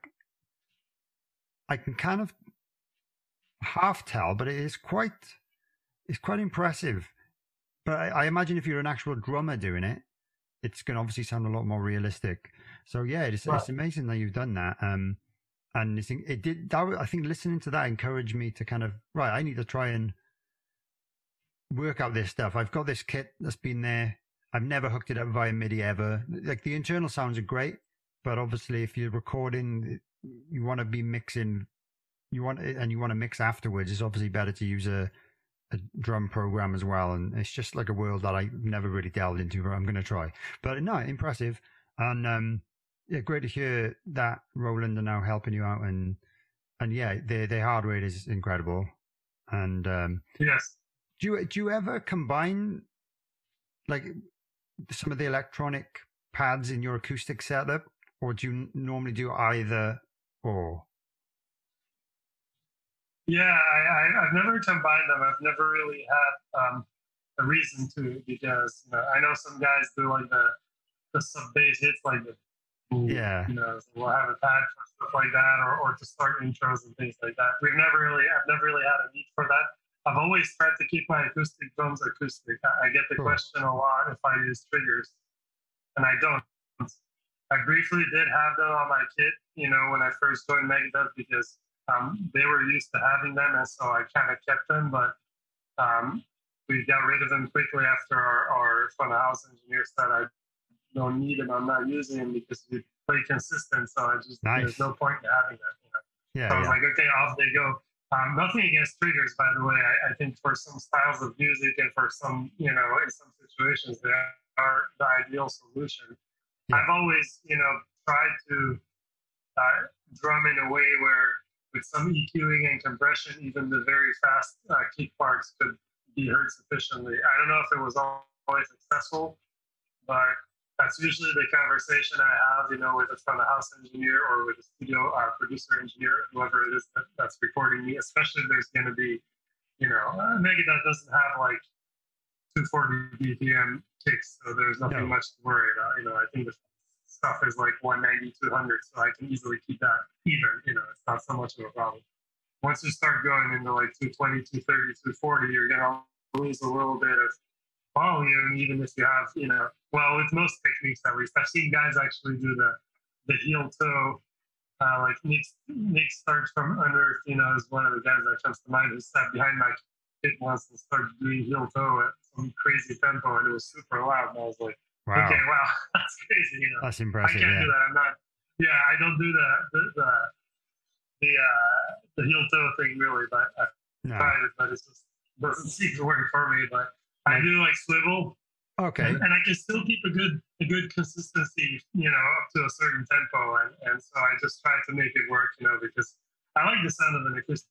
I can kind of half tell, but it is quite, it's quite impressive. But I, I imagine if you're an actual drummer doing it, it's going to obviously sound a lot more realistic. So yeah, it's, it's amazing that you've done that. Um, and it's, it did that. I think listening to that encouraged me to kind of right. I need to try and work out this stuff. I've got this kit that's been there. I've never hooked it up via MIDI ever. Like the internal sounds are great, but obviously if you're recording, you want to be mixing. You want and you want to mix afterwards. It's obviously better to use a a drum program as well. And it's just like a world that I never really delved into, but I'm going to try. But no, impressive. And um, yeah, great to hear that Roland are now helping you out. And and yeah, their their hardware is incredible. And um, Yes. do you do you ever combine like some of the electronic pads in your acoustic setup, or do you normally do either or? Yeah, I, I've never combined them. I've never really had um, a reason to because you know I know some guys do like the the sub bass hits like the Yeah. you know so we'll have a pad for stuff like that or, or to start intros and things like that. We've never really I've never really had a need for that. I've always tried to keep my acoustic drums acoustic. I, I get the Cool. question a lot if I use triggers, and I don't. I briefly did have them on my kit, you know, when I first joined Megadeth because um, they were used to having them, and so I kind of kept them. But um, we got rid of them quickly after our, our front of house engineer said I don't need them. I'm not using them because we play consistent. So I just Nice. there's no point in having them. You know? Yeah, So I was yeah. like, okay, off they go. Um, nothing against triggers, by the way. I, I think for some styles of music and for some, you know, in some situations, they are the ideal solution. Yeah. I've always, you know, tried to uh, drum in a way where, with some EQing and compression, even the very fast uh, kick parts could be heard sufficiently. I don't know if it was always successful, but that's usually the conversation I have, you know, with a front of house engineer or with a studio uh, producer engineer, whoever it is that, that's recording me. Especially if there's going to be, you know, uh, Megadeth doesn't have like 240 BPM kicks, so there's nothing No. much to worry about. You know, I think the stuff is like 190, 200, so I can easily keep that even. You know, it's not so much of a problem. once you start going into like 220, 230, 240, you're going to lose a little bit of volume, even if you have, you know, well, with most techniques at least. I've seen guys actually do the the heel toe, uh, like Nick, Nick starts from Unearth, you know, is one of the guys that comes to mind who sat behind my kid once and started doing heel toe at some crazy tempo, and it was super loud. And I was like, Wow. okay, wow, that's crazy, you know. That's impressive. I can't Yeah. do that. I'm not. Yeah, I don't do the the the the, uh, the heel toe thing really, but I No. tried it, but it just doesn't seem to work for me. But I do like swivel, Okay. and, and I can still keep a good a good consistency, you know, up to a certain tempo, and and so I just try to make it work, you know, because I like the sound of an acoustic.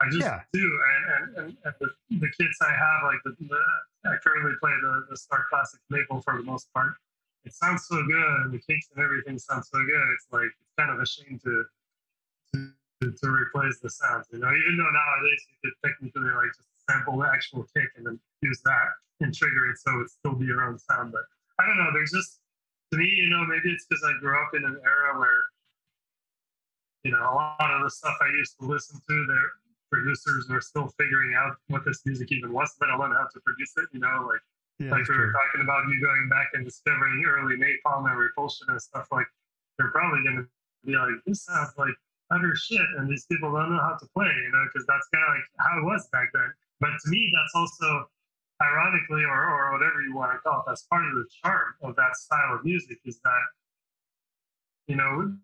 I just Yeah. do, and and, and, and the, the kits I have, like the, the I currently play the the Star Classic Maple for the most part. It sounds so good, and the kicks and everything sounds so good. It's like it's kind of a shame to to, to, replace the sounds, you know. Even though nowadays you could technically like just sample the actual kick and then use that and trigger it so it would still be your own sound. But I don't know. There's just to me, you know, maybe it's because I grew up in an era where you know a lot of the stuff I used to listen to, their producers were still figuring out what this music even was, let alone how to produce it. You know, like Yeah, like we were true. talking about you going back and discovering early napalm and repulsion and stuff like they're probably going to be like this sounds like utter shit and these people don't know how to play you know because that's kind of like how it was back then but to me that's also ironically or, or whatever you want to call it that's part of the charm of that style of music is that you know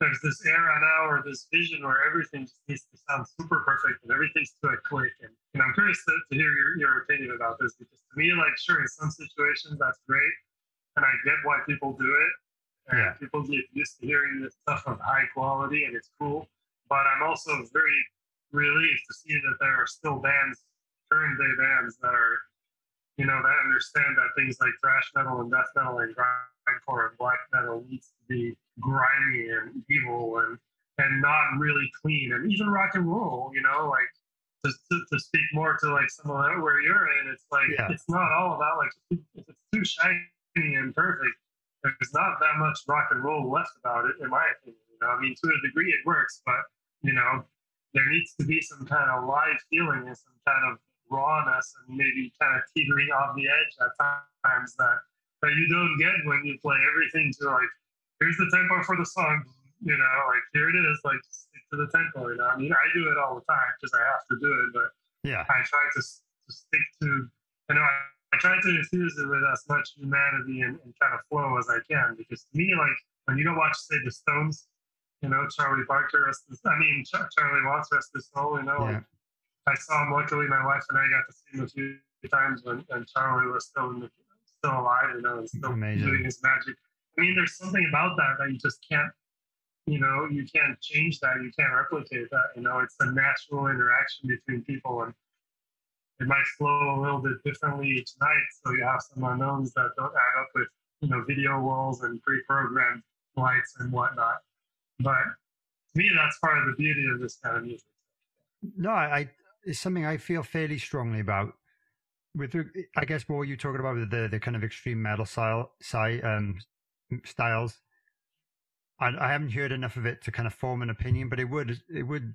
there's this era now or this vision where everything just needs to sound super perfect and everything's to a click and, and i'm curious to, to hear your, your opinion about this because to me like sure in some situations that's great and i get why people do it. And Yeah. people get used to hearing this stuff of high quality and it's cool. But i'm also very relieved to see that there are still bands current day bands that are you know that understand that things like thrash metal and death metal and grindcore and black metal needs to be grimy and evil and and not really clean and even rock and roll you know like to, to, to speak more to like some of that where you're in it's like Yeah. it's not all about like if it's too shiny and perfect there's not that much rock and roll left about it in my opinion you know i mean to a degree it works but you know there needs to be some kind of live feeling and some kind of rawness and maybe kind of teetering off the edge at times that that you don't get when you play everything to like here's the tempo for the song you know like here it is like stick to the tempo you know i mean i do it all the time because i have to do it but Yeah. i try to, to stick to you know I, I try to infuse it with as much humanity and, and kind of flow as i can because to me like when you don't watch say the stones you know charlie parker rest his, i mean Char- charlie watts rest his soul you know like, I saw him. Luckily, my wife and I got to see him a few times when, when Charlie was still in the, still alive, you know, and uh, still Amazing. doing his magic. I mean, there's something about that that you just can't, you know, you can't change that. You can't replicate that. You know, it's a natural interaction between people, and it might flow a little bit differently each night. So you have some unknowns that don't add up with, you know, video walls and pre-programmed lights and whatnot. But to me, that's part of the beauty of this kind of music. No, I it's something I feel fairly strongly about. With, I guess, what you talking about with the the kind of extreme metal style, um, styles. I, I haven't heard enough of it to kind of form an opinion, but it would, it would.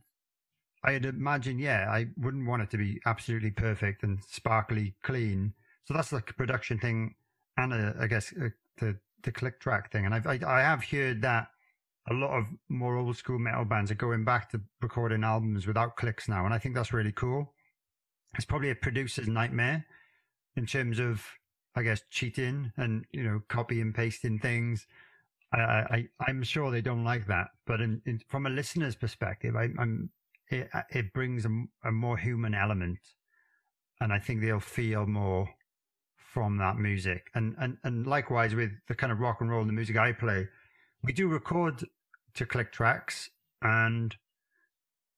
I'd imagine, yeah, I wouldn't want it to be absolutely perfect and sparkly clean. So that's like a production thing, and a, I guess uh the the click track thing. And I've, I I have heard that a lot of more old school metal bands are going back to recording albums without clicks now, and I think that's really cool. It's probably a producer's nightmare in terms of, I guess, cheating and you know copy and pasting things. I, I I'm sure they don't like that, but in, in from a listener's perspective, I, I'm it, it brings a, a more human element, and I think they'll feel more from that music. And and and likewise with the kind of rock and roll and the music I play, we do record to click tracks and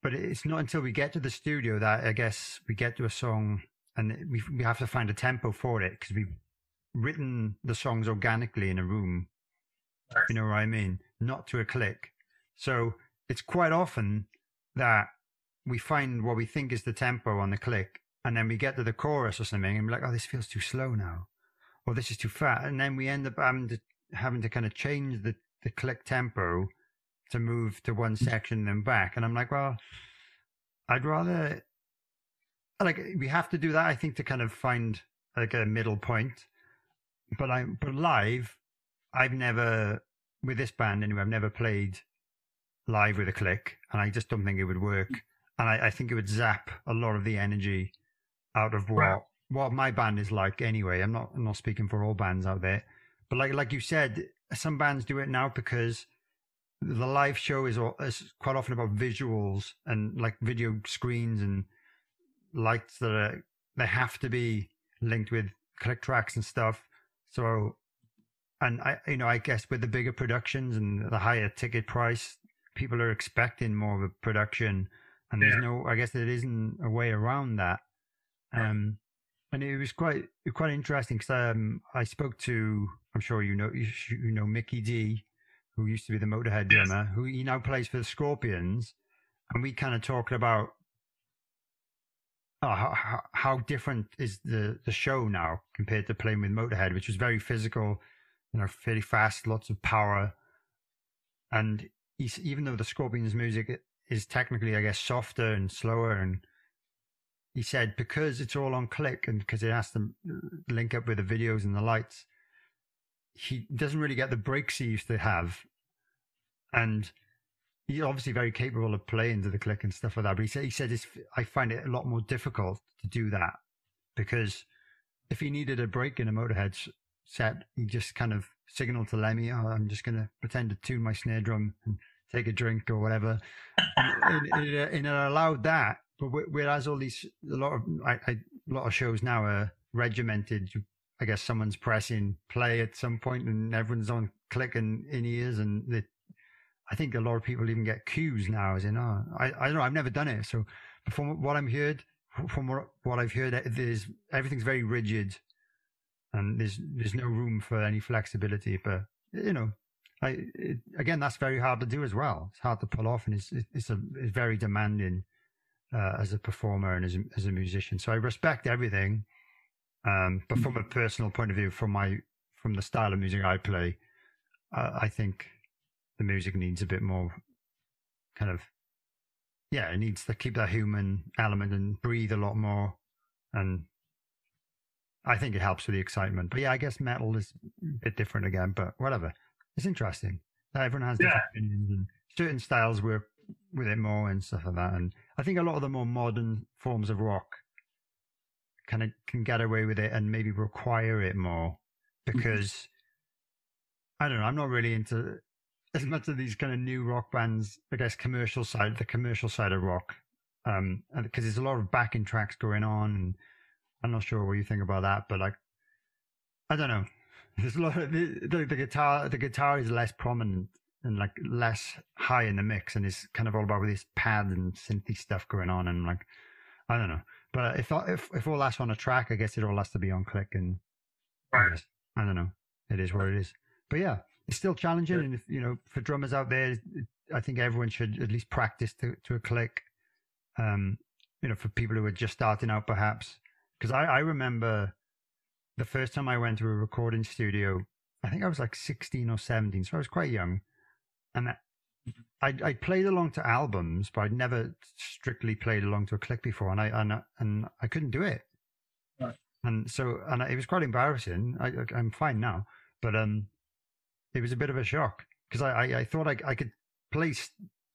but it's not until we get to the studio that I guess we get to a song and we we have to find a tempo for it because we've written the songs organically in a room. You know what I mean? Not to a click. So it's quite often that we find what we think is the tempo on the click, and then we get to the chorus or something, and we're like, "Oh, this feels too slow now," or "This is too fat," and then we end up having to having to kind of change the the click tempo to move to one mm. section then back. And I'm like, well, I'd rather like we have to do that. I think to kind of find like a middle point. But I'm but live, I've never with this band anyway. I've never played live with a click, and I just don't think it would work. Mm. And I, I think it would zap a lot of the energy out of what what my band is like. Anyway, I'm not I'm not speaking for all bands out there, but like like you said, some bands do it now because the live show is, all, is quite often about visuals and like video screens and lights that are they have to be linked with click tracks and stuff. So, and I you know I guess with the bigger productions and the higher ticket price, people are expecting more of a production, and there's no I guess there isn't a way around that. Um, and it was quite quite interesting because um, I spoke to I'm sure you know you, you know Mikkey Dee, who used to be the Motorhead Yes. drummer, who he now plays for the Scorpions, and we kind of talking about oh, how, how, how different is the the show now compared to playing with Motorhead, which was very physical, you know, fairly fast, lots of power, and he's, even though the Scorpions music is technically, I guess, softer and slower and he said because it's all on click and because it has to link up with the videos and the lights, he doesn't really get the breaks he used to have. And he's obviously very capable of playing to the click and stuff like that. But he said, he said, I find it a lot more difficult to do that because if he needed a break in a Motorhead set, he just kind of signaled to Lemmy, oh, I'm just going to pretend to tune my snare drum and take a drink or whatever. and, and, it, and it allowed that. But whereas all these, a lot of, I, I, a lot of shows now are regimented. You, I guess someone's pressing play at some point and everyone's on clicking in ears and they, I think a lot of people even get cues now as in, oh, I, I don't know, I've never done it. So from what I'm heard, from what, what I've heard, there's, everything's very rigid and there's, there's no room for any flexibility, but you know, I, it, again, that's very hard to do as well. It's hard to pull off and it's, it's a, it's very demanding, uh, as a performer and as a, as a musician. So I respect everything. Um, but from a personal point of view, from my, from the style of music I play, uh, I think the music needs a bit more kind of yeah it needs to keep that human element and breathe a lot more. And i think it helps with the excitement. But yeah i guess metal is a bit different again but whatever. It's interesting everyone has different opinions and certain styles work with it more and stuff like that. And i think a lot of the more modern forms of rock kind of can get away with it and maybe require it more because I don't know. I'm not really into as much of these kind of new rock bands. I guess commercial side, the commercial side of rock, um, because there's a lot of backing tracks going on, and I'm not sure what you think about that, but like, I don't know. There's a lot of the, the, the guitar. The guitar is less prominent and like less high in the mix, and it's kind of all about this pad and synthy stuff going on, and like, I don't know. But if if if all that's on a track, I guess it all has to be on click, and Right. I don't know. It is what it is. But yeah, it's still challenging. Yeah. And if, you know, for drummers out there, I think everyone should at least practice to, to a click. Um, you know, for people who are just starting out, perhaps. Because I, I remember the first time I went to a recording studio, I think I was like 16 or 17. So I was quite young. And I, I played along to albums, but I'd never strictly played along to a click before. And I, and, and I couldn't do it. Right. And so, and it was quite embarrassing. I, I'm fine now, but um, it was a bit of a shock because I, I, I thought I, I could play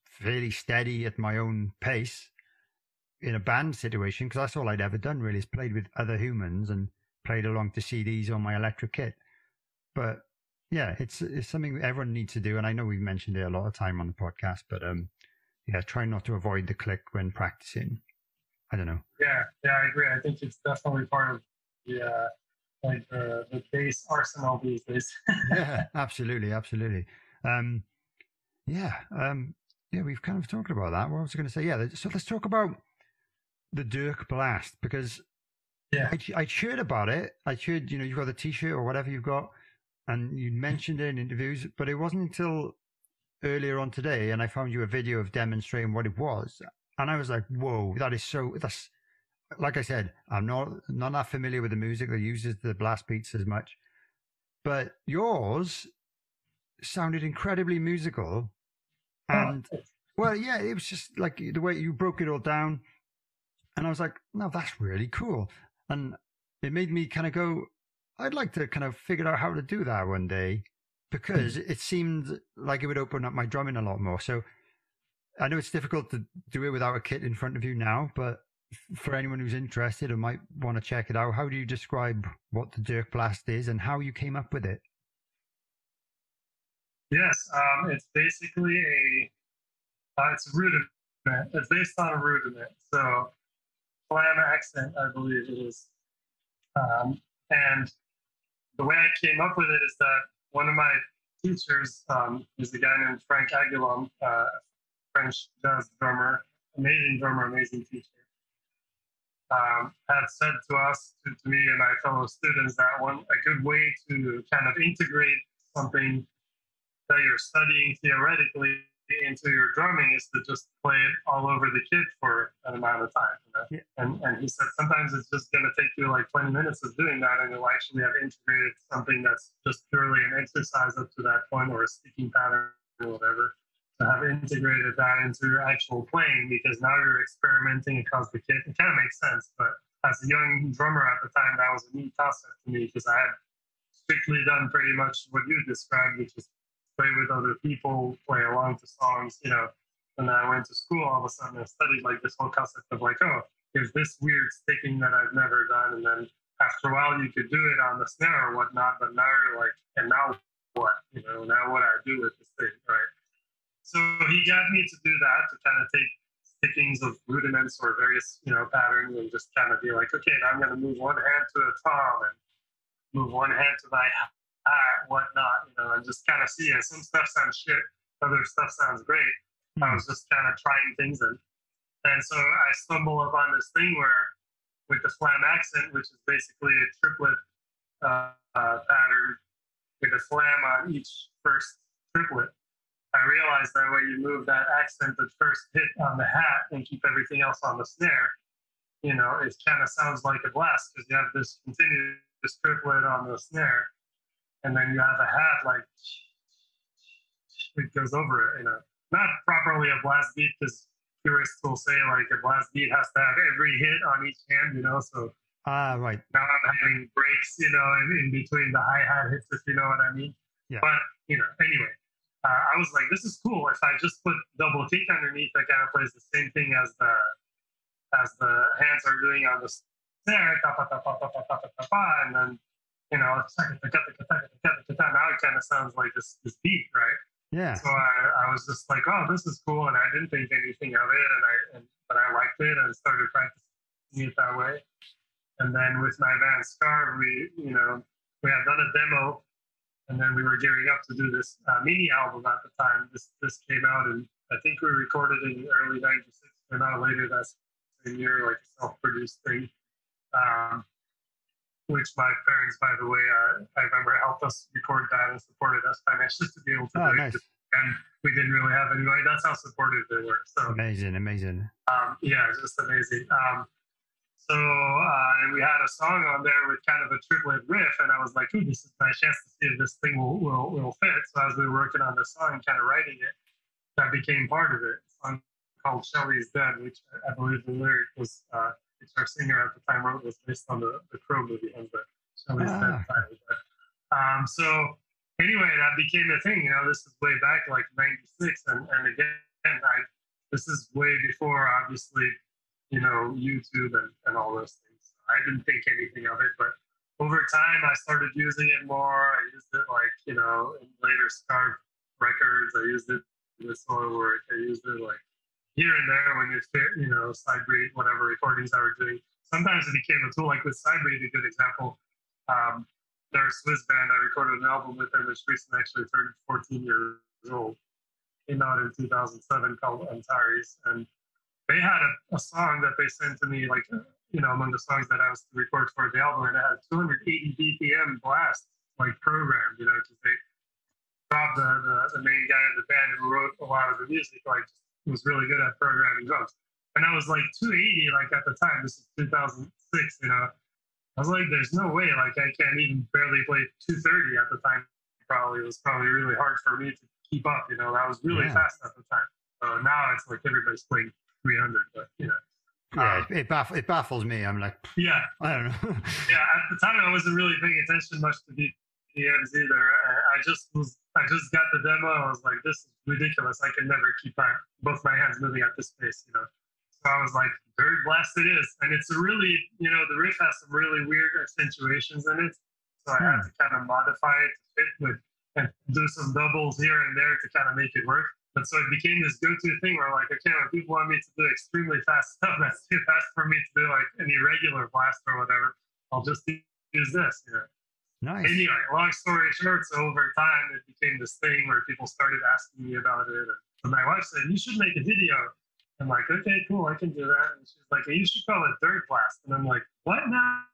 fairly steady at my own pace in a band situation because that's all I'd ever done really is played with other humans and played along to CDs on my electric kit. But yeah, it's it's something everyone needs to do, and I know we've mentioned it a lot of time on the podcast, but um, yeah, try not to avoid the click when practicing. I don't know. Yeah, yeah, I agree. I think it's definitely part of the uh, like the the bass arsenal these days. yeah, absolutely, absolutely. Um, yeah, um, yeah, we've kind of talked about that. What was I going to say? Yeah, so let's talk about the Dirk Blast because Yeah. I I heard about it. I heard you know you've got the T-shirt or whatever you've got, and you mentioned it in interviews, but it wasn't until earlier on today, and I found you a video of demonstrating what it was, and I was like, whoa, that is so that's. Like I said, I'm not not that familiar with the music that uses the blast beats as much, but yours sounded incredibly musical, oh, and Well, yeah, it was just like the way you broke it all down, and I was like, no, that's really cool, and it made me kind of go, I'd like to kind of figure out how to do that one day because it seemed like it would open up my drumming a lot more. So I know it's difficult to do it without a kit in front of you now, but for anyone who's interested or might want to check it out, how do you describe what the Dirk Blast is and how you came up with it? Yes, um, it's basically a uh, it's a rudiment. It's based on a rudiment. So flam accent, I believe it is. Um, and the way I came up with it is that one of my teachers um, is a guy named Franck Agulhon, uh, French jazz drummer, amazing drummer, amazing teacher. Um, had said to us, to, to me and my fellow students, that one a good way to kind of integrate something that you're studying theoretically into your drumming is to just play it all over the kit for an amount of time. You know? yeah. and, and he said sometimes it's just going to take you like 20 minutes of doing that, and you'll actually have integrated something that's just purely an exercise up to that point or a sticking pattern or whatever. To have integrated that into your actual playing because now you're experimenting across the kit. It kind of makes sense, but as a young drummer at the time, that was a neat concept to me because I had strictly done pretty much what you described, which is play with other people, play along to songs, you know. And then I went to school all of a sudden and studied like this whole concept of like, oh, there's this weird sticking that I've never done. And then after a while you could do it on the snare or whatnot, but now you're like, and now what? You know, now what I do with this thing, right? So he got me to do that, to kind of take stickings of rudiments or various, you know, patterns and just kind of be like, okay, now I'm going to move one hand to a tom and move one hand to my art, whatnot, you know, and just kind of see it. Some stuff sounds shit, other stuff sounds great. Mm-hmm. I was just kind of trying things and and so I stumble upon this thing where with the flam accent, which is basically a triplet uh, uh, pattern with a flam on each first triplet. I realized that when you move that accent, the first hit on the hat, and keep everything else on the snare, you know, it kind of sounds like a blast because you have this continuous triplet on the snare, and then you have a hat like it goes over it, you know, not properly a blast beat because purists will say like a blast beat has to have every hit on each hand, you know. So ah, right. Now I'm having breaks, you know, in, in between the hi hat hits, if you know what I mean. Yeah. But you know, anyway, uh, I was like, this is cool. If I just put double kick underneath, that kind of plays the same thing as the as the hands are doing on the snare, tapa tapa ta pa and then you know, now it kind of sounds like this, this beat, right? Yeah. So I, I was just like, oh, this is cool, and I didn't think anything of it, and I, and, but I liked it, and started practicing it that way. And then with my band Scarve, we, you know, we had done a demo, and then we were gearing up to do this uh, mini album at the time. This this came out, and I think we recorded in early '96, or not later that same year, like a self-produced thing. Um, which my parents, by the way, uh, I remember helped us record that and supported us financially to be able to oh, do nice. it. And we didn't really have any money. That's how supportive they were. So amazing, amazing. Um, yeah, just amazing. Um, so uh, we had a song on there with kind of a triplet riff, and I was like, "Ooh, this is my chance to see if this thing will will, will fit." So as we were working on the song, kind of writing it, that became part of it. A song called "Shelly's Dead," which I believe the lyric was uh, our singer at the time wrote was based on the, the Crow movie and the Shelley's ah. title. But, um, so anyway, that became a thing. You know, this is way back like '96, and and again, I this is way before obviously, you know, YouTube and and all those things. I didn't think anything of it, but over time I started using it more. I used it like you know in later Scarve records. I used it in the solo work. I used it like here and there when you fit, you know, Sybreed, whatever recordings I were doing. Sometimes it became a tool, like with Sybreed, a good example. Um, they're a Swiss band. I recorded an album with them, which recently actually turned 14 years old. Came out in 2007 called Antares. And they had a, a song that they sent to me, like, you know, among the songs that I was to record for the album, and it had 280 BPM blast, like, programmed, you know, because they Rob, the, the, the main guy in the band who wrote a lot of the music, like, was really good at programming drums. And I was like 280, like at the time, this is 2006, you know. I was like, there's no way, like I can't even barely play 230 at the time. Probably it was probably really hard for me to keep up, you know. That was really yeah. fast at the time. So now it's like everybody's playing 300, but you know. Yeah, Um, it, it, baff- it baffles me. I'm like, yeah, I don't know. yeah. At the time, I wasn't really paying attention much to Either. I, I just was, I just got the demo. I was like, this is ridiculous. I can never keep my both my hands moving at this pace, you know. So I was like, Dirk Blast it is, and it's a really, you know, the riff has some really weird accentuations in it. So I had to hmm. kind of modify it to fit with and do some doubles here and there to kind of make it work. But so it became this go-to thing where like, okay, when people want me to do extremely fast stuff, that's too fast for me to do like an irregular blast or whatever. I'll just use this, you know. Nice. Anyway, long story short, so over time it became this thing where people started asking me about it. And my wife said, You should make a video. I'm like, okay, cool, I can do that. And she's like, hey, you should call it Dirk Blast. And I'm like, what now?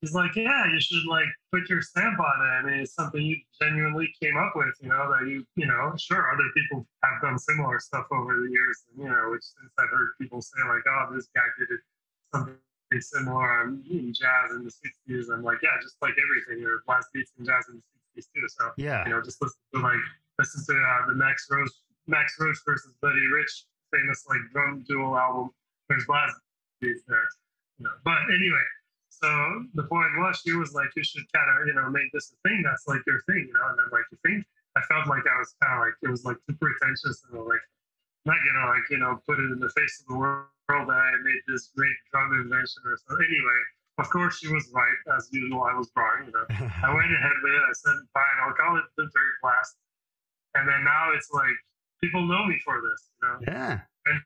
She's like, yeah, you should like put your stamp on it. I mean, it's something you genuinely came up with, you know, that you, you know, sure, other people have done similar stuff over the years, and, you know, which since I've heard people say like, oh, this guy did it something similar in jazz in the 60s. I'm like, yeah, just like everything, there are blast beats and jazz in the 60s too. So, Yeah. you know, just listen to like listen to uh, the Max Roach Max Roach versus Buddy Rich famous like drum duo album. There's blast beats there, you know. But anyway, so the point was she was like, you should kind of you know make this a thing that's like your thing, you know. And I'm like, you think? I felt like I was kind of like it was like too pretentious and like not gonna like you know put it in the face of the world that I made this great drum invention or so. Anyway, of course she was right as usual. I was wrong, you know. I went ahead with it. I said, fine, I'll call it the Dirk Blast. And then now it's like people know me for this, you know. yeah. And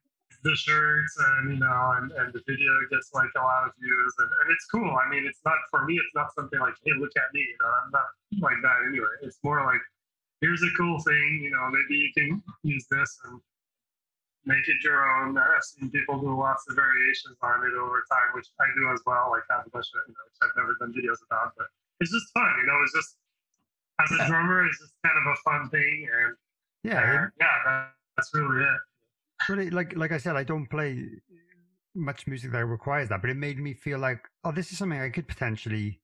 the shirts and you know, and, and the video gets like a lot of views and, and it's cool. I mean, it's not for me. It's not something like, hey, look at me. You know, I'm not like that anyway. It's more like, here's a cool thing. You know, maybe you can use this and make it your own. I've seen people do lots of variations on it over time, which I do as well. Like have a bunch of, you know, which I've never done videos about, but it's just fun. You know, it's just as a drummer, it's just kind of a fun thing, and Yeah. it- yeah, that, that's really it. Really, like like I said, I don't play much music that requires that, but it made me feel like, oh, this is something I could potentially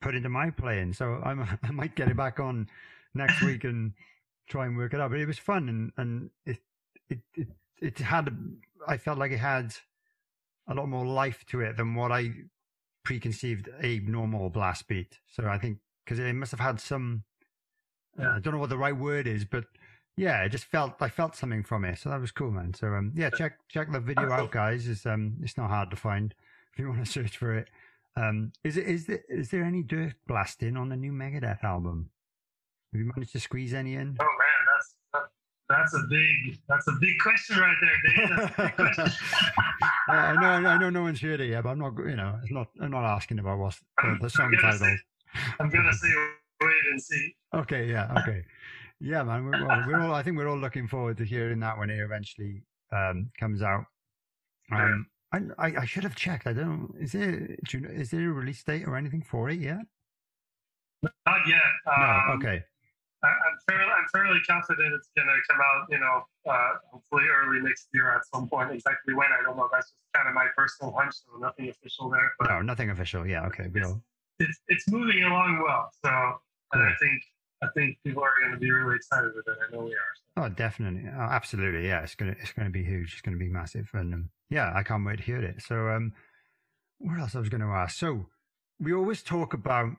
put into my playing. So I'm I might get it back on next week and try and work it out. But it was fun and and it it it it had I felt like it had a lot more life to it than what I preconceived a normal blast beat. So I think because it must have had some. uh, I don't know what the right word is, but yeah, it just felt I felt something from it, so that was cool, man. So um, yeah, check check the video out, guys. It's um, it's not hard to find if you want to search for it. Um, is it is there is there any dirt blasting on the new Megadeth album? Have you managed to squeeze any in? Oh man, that's that, that's a big that's a big question right there, Dave. That's a big question. I know I know no one's heard it yet, but I'm not you know it's not I'm not asking about what's the, I'm- the song I'm gonna say- title. I'm gonna say wait and see. Okay, yeah, okay, yeah, man. We're, well, we're all. I think we're all looking forward to hearing that when it eventually um, comes out. Um, I, I I should have checked. I don't. Is there do you know, is there a release date or anything for it yet? Not yet. No. Um, Okay. I, I'm fairly I'm fairly confident it's gonna come out. You know, uh, hopefully early next year at some point. Exactly when I don't know. That's just kind of my personal hunch, so nothing official there. But No, nothing official. Yeah. Okay. All. it's it's moving along well. So and I think I think people are going to be really excited with it. I know we are. Oh, definitely. Oh, absolutely. Yeah. It's gonna it's gonna be huge. It's gonna be massive, and um, yeah, I can't wait to hear it. So um, what else I was going to ask? So we always talk about,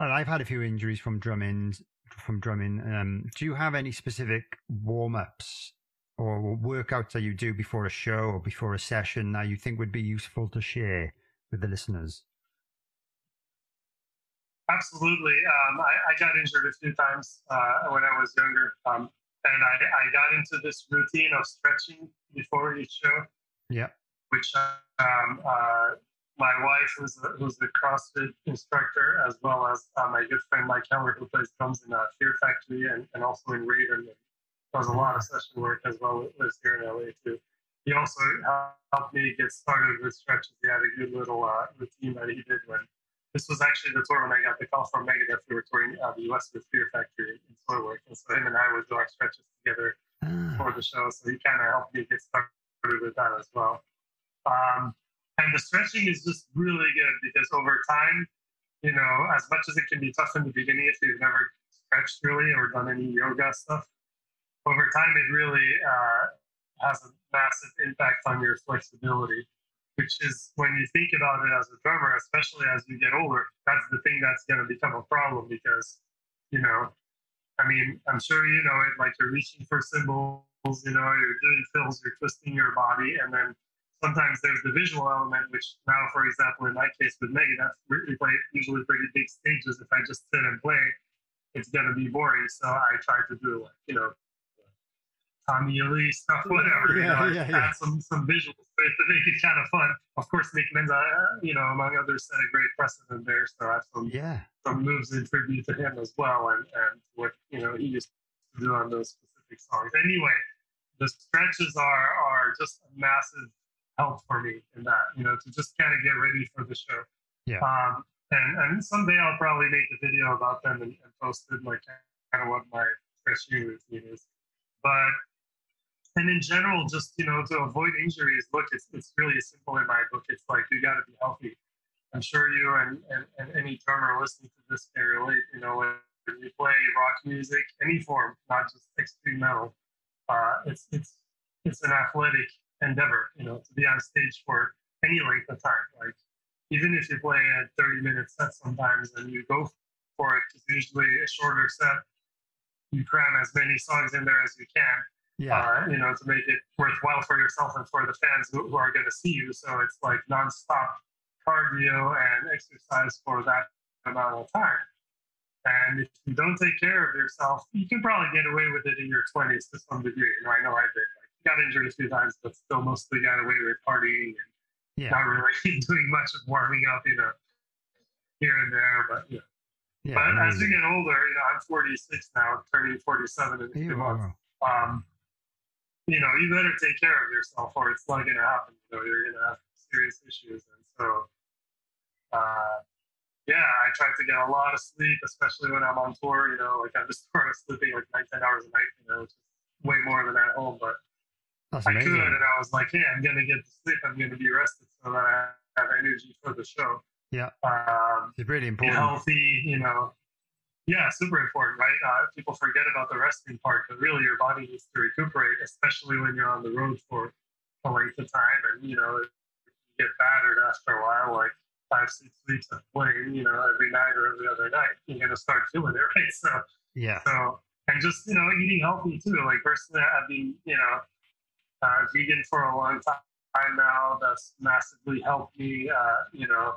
and I've had a few injuries from drumming. From drumming, um, do you have any specific warm ups or workouts that you do before a show or before a session that you think would be useful to share with the listeners? Absolutely. Um, I, I got injured a few times uh, when I was younger, um, and I, I got into this routine of stretching before each show. Yeah. which um, uh, my wife, who's a, who's a CrossFit instructor, as well as uh, my good friend Mike Heller, who plays drums in uh, Fear Factory and, and also in Raven, and does a lot of session work as well. Lives here in LA too. He also helped me get started with stretches. He had a good little uh, routine that he did when this was actually the tour when I got the call from Megadeth. We were touring uh, the US with Fear Factory in Soilwork, and so him and I would do our stretches together Ah, for the show. So he kind of helped me get started with that as well. Um, and the stretching is just really good because over time, you know, as much as it can be tough in the beginning if you've never stretched really or done any yoga stuff, over time, it really uh, has a massive impact on your flexibility. Which is when you think about it as a drummer, especially as you get older, that's the thing that's going to become a problem because, you know, I mean, I'm sure you know it. Like you're reaching for cymbals, you know, you're doing fills, you're twisting your body, and then sometimes there's the visual element, which now, for example, in my case with Megadeth, we play usually pretty big stages. If I just sit and play, it's gonna be boring. So I try to do like you know Tommy Lee stuff, whatever. Yeah, you know, yeah, yeah. add some some visuals to make it kind of fun. Of course, Nick Menza, uh, you know, among others, set a great precedent there. So I have some Yeah. some moves in tribute to him as well, and and what you know he used to do on those specific songs. Anyway, the stretches are are just a massive help for me in that you know to just kind of get ready for the show. Yeah. Um, and and someday I'll probably make a video about them and, and post it like kind of what my stretching routine is. But and in general, just you know, to avoid injuries, look, it's it's really simple in my book. It's like you got to be healthy. I'm sure you and, and, and any drummer listening to this can relate. You know, when you play rock music, any form, not just extreme metal, uh, it's it's it's an athletic endeavor. You know, to be on stage for any length of time. Like even if you play a 30 minute set sometimes and you go for it, it's usually a shorter set. You cram as many songs in there as you can Yeah. uh, you know, to make it worthwhile for yourself and for the fans who, who are going to see you. So it's like nonstop cardio and exercise for that amount of time. And if you don't take care of yourself, you can probably get away with it in your 20s to some degree. You know, I know I did. Got injured a few times, but still mostly got away with partying and Yeah. not really doing much of warming up, you know, here and there. But yeah. Yeah. but as you get older, you know, I'm 46 now, turning 47 in a few months um, you know, you better take care of yourself or it's not going to happen. You know, you're going to have serious issues. And so, uh, yeah, I try to get a lot of sleep, especially when I'm on tour. You know, like I'm just sort of sleeping like nine, 10 hours a night, you know, which is way more than at home. But That's I amazing. could, and I was like, hey, I'm going to get to sleep. I'm going to be rested so that I have energy for the show. Yeah. Um, It's really important. healthy, you know. Yeah, super important, right? Uh, people forget about the resting part, but really your body needs to recuperate, especially when you're on the road for a length of time. And, you know, you get battered after a while, like five, six weeks of playing, you know, every night or every other night, you're to start feeling it, right? So, Yeah. so, and just, you know, eating healthy too. Like, personally, I've been, you know, uh, vegan for a long time now. That's massively helped me, uh, you know,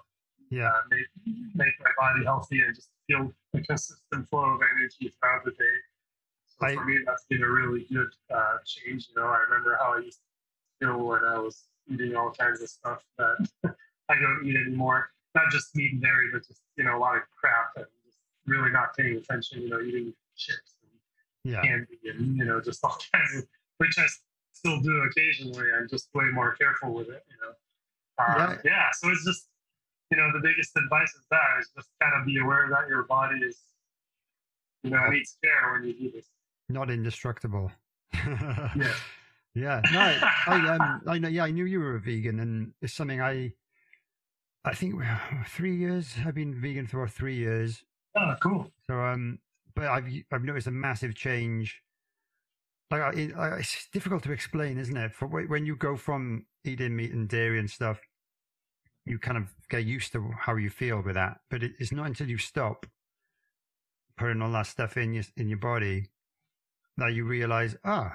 Yeah. uh, make, make my body healthy and just feel a consistent flow of energy throughout the day. So I- for me, that's been a really good uh, change. You know, I remember how I used to feel when I was eating all kinds of stuff that I don't eat anymore. Not just meat and dairy, but just you know a lot of crap and just really not paying attention. You know, eating chips and Yeah. candy and you know just all kinds of which I still do occasionally. I'm just way more careful with it. You know, um, Yeah. yeah. So it's just you know the biggest advice is that is just kind of be aware that your body is you know needs care when you do this. Not indestructible. Yeah. Yeah. No, I, I um I know yeah, I knew you were a vegan and it's something I I think three years. I've been vegan for about three years. Oh, cool. So um but I've I've noticed a massive change. Like I, it, I, it's difficult to explain, isn't it? For when you go from eating meat and dairy and stuff, you kind of get used to how you feel with that. But it, it's not until you stop putting all that stuff in your in your body that you realize, ah,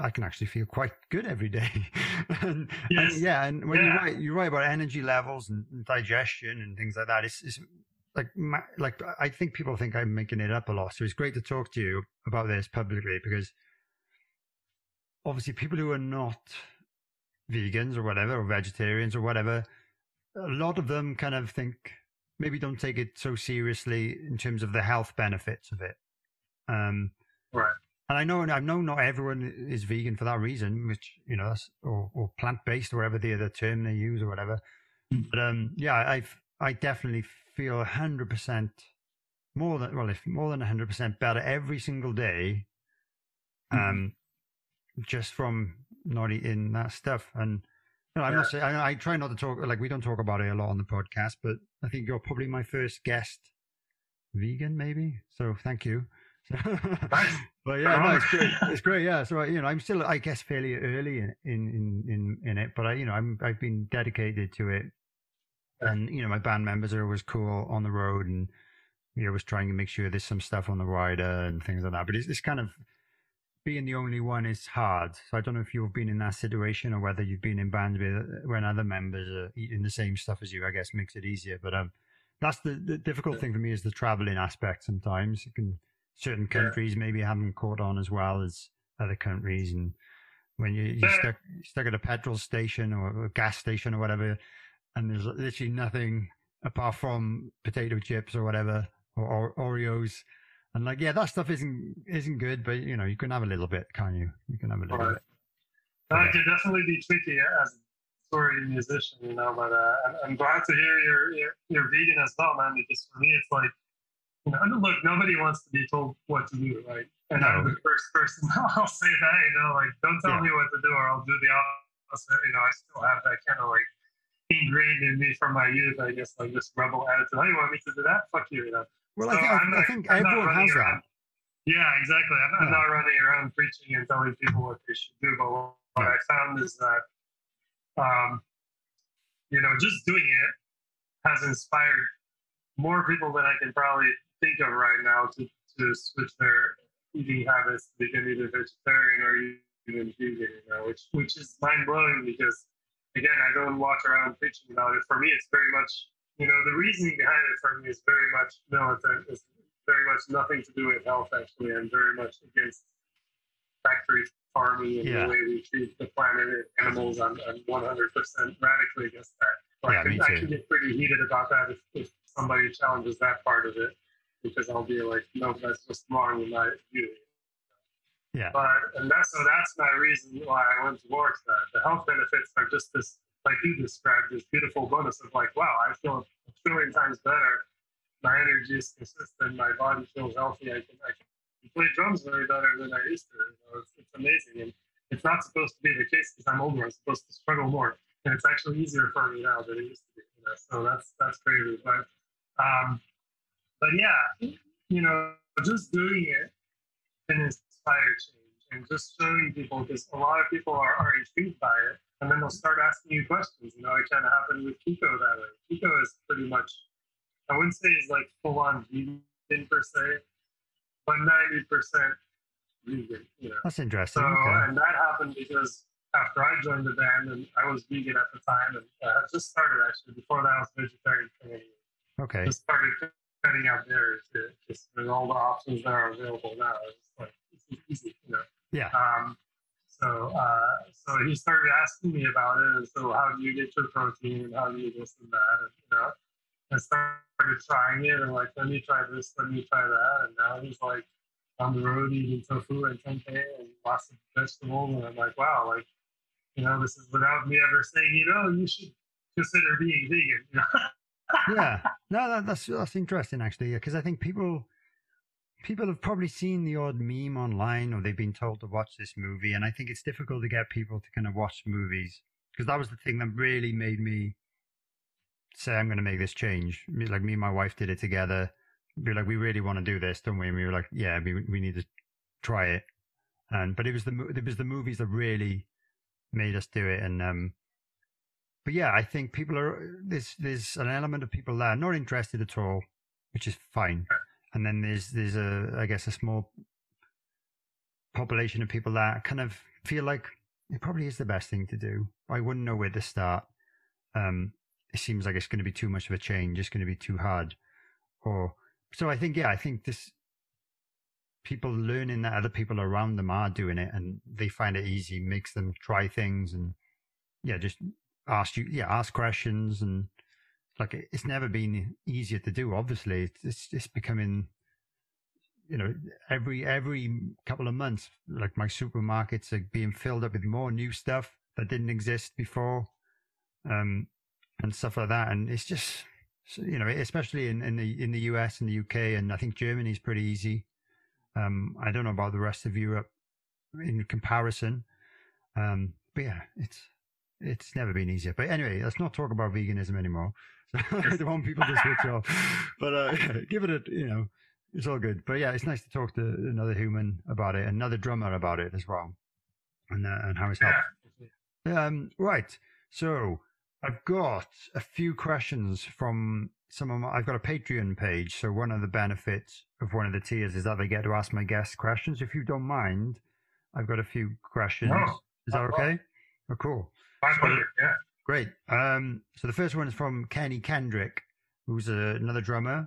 I can actually feel quite good every day. and, Yes. and yeah, and when you Yeah. write, you write about energy levels and, and digestion and things like that. It's, it's like ma- like I think people think I'm making it up a lot. So it's great to talk to you about this publicly because obviously people who are not vegans or whatever or vegetarians or whatever, a lot of them kind of think maybe don't take it so seriously in terms of the health benefits of it. Um, Right. and I know, I know, not everyone is vegan for that reason, which you know, that's, or, or plant based or whatever the other term they use or whatever. Mm. But um, yeah, I've I definitely feel hundred percent more than well, if more than hundred percent better every single day. Um, just from not eating that stuff, and you know, I'm not saying I, I try not to talk like we don't talk about it a lot on the podcast, but I think you're probably my first guest vegan, maybe. So thank you. But yeah, no, it's great. It's great. Yeah. So you know, I'm still, I guess, fairly early in in in in it, but I, you know, I'm I've been dedicated to it, and you know, my band members are always cool on the road, and you know, was trying to make sure there's some stuff on the rider and things like that. But it's, it's kind of being the only one is hard. So I don't know if you've been in that situation or whether you've been in bands with when other members are eating the same stuff as you. I guess makes it easier. But um, that's the, the difficult thing for me is the traveling aspect. Sometimes you can certain countries maybe haven't caught on as well as other countries, and when you you're stuck stuck at a petrol station or a gas station or whatever, and there's literally nothing apart from potato chips or whatever or, or Oreos. And like, yeah, that stuff isn't isn't good, but you know, you can have a little bit, can you? You can have a little Right. bit. That could definitely be tricky as a touring musician, you know. But uh, I'm, I'm glad to hear you're, you're you're vegan as well, man. Because for me, it's like, you know, look, nobody wants to be told what to do, right? And I'm No. the first person I'll say that, you know, like, don't tell Yeah. me what to do, or I'll do the opposite. You know, I still have that kind of like ingrained in me from my youth, I guess, like this rebel attitude. Oh, you want me to do that? Fuck you, you know. Well, So I think, I'm I, I not- think I'm everyone has that. around- Yeah, exactly. I'm, I'm not running around preaching and telling people what they should do, but what I found is that, um, you know, just doing it has inspired more people than I can probably think of right now to, to switch their eating habits to become either vegetarian or even vegan, you know, which, which is mind blowing because, again, I don't walk around preaching about it. For me, it's very much, you know, the reasoning behind it for me is very much militant. It's very much nothing to do with health, actually, I'm very much against factory farming and Yeah. the way we treat the planet and animals. I'm, I'm 100% radically against that. Yeah, I, can, me I too. can get pretty heated about that if, if somebody challenges that part of it, because I'll be like, no, that's just wrong in my view. Yeah. But and that's so that's my reason why I went towards that. The health benefits are just this, like you described, this beautiful bonus of like, wow, I feel a trillion times better. My energy is consistent. My body feels healthy. I can I can play drums way better than I used to. You know, it's, it's amazing, and it's not supposed to be the case because I'm older. I'm supposed to struggle more, and it's actually easier for me now than it used to be. You know, so that's that's crazy. But um, but yeah, you know, just doing it can change and just showing people because a lot of people are, are intrigued by it and then they'll start asking you questions. You know, it kind of happened with Kiko that way. Kiko is pretty much, I wouldn't say he's like full on vegan per se, but 90% vegan, you know. That's interesting. So, okay. and that happened because after I joined the band and I was vegan at the time and I had just started actually, before that I was vegetarian many Okay. just started cutting out barriers to just with all the options that are available now. It's like it's easy, you know. Yeah. Um, so uh, so he started asking me about it, and so how do you get your protein, and how do you this and that, and you know. I started trying it, and like, let me try this, let me try that, and now he's like on the road eating tofu and tempeh and lots of vegetables, and I'm like, wow, like, you know, this is without me ever saying, you know, you should consider being vegan. You know? yeah. No, that, that's that's interesting actually, because I think people people have probably seen the odd meme online or they've been told to watch this movie, and I think it's difficult to get people to kind of watch movies because that was the thing that really made me say I'm going to make this change. Like me and my wife did it together. We were like, we really want to do this, don't we? And we were like, yeah, we we need to try it. And but it was the it was the movies that really made us do it, and um, but yeah, I think people are there's there's an element of people that are not interested at all, which is fine. And then there's there's a I guess a small population of people that kind of feel like it probably is the best thing to do. I wouldn't know where to start. Um, it seems like it's going to be too much of a change. It's going to be too hard. Or so I think yeah, I think this people learning that other people around them are doing it and they find it easy makes them try things and yeah, just ask you yeah ask questions and like it's never been easier to do obviously it's it's, becoming you know every every couple of months like my supermarkets are being filled up with more new stuff that didn't exist before um and stuff like that and it's just you know especially in in the in the US and the UK and I think Germany's pretty easy um I don't know about the rest of Europe in comparison um but yeah it's it's never been easier. But anyway, let's not talk about veganism anymore. Don't want people to switch off. But uh, give it a, you know, it's all good. But yeah, it's nice to talk to another human about it, another drummer about it as well, and uh, and how it's helped. Yeah. Um, right. So I've got a few questions from some of my, I've got a Patreon page. So one of the benefits of one of the tiers is that they get to ask my guests questions. If you don't mind, I've got a few questions. No, is that okay? Oh, cool. Fine So- yeah. Great. Um, so the first one is from Kenny Kendrick, who's a, another drummer.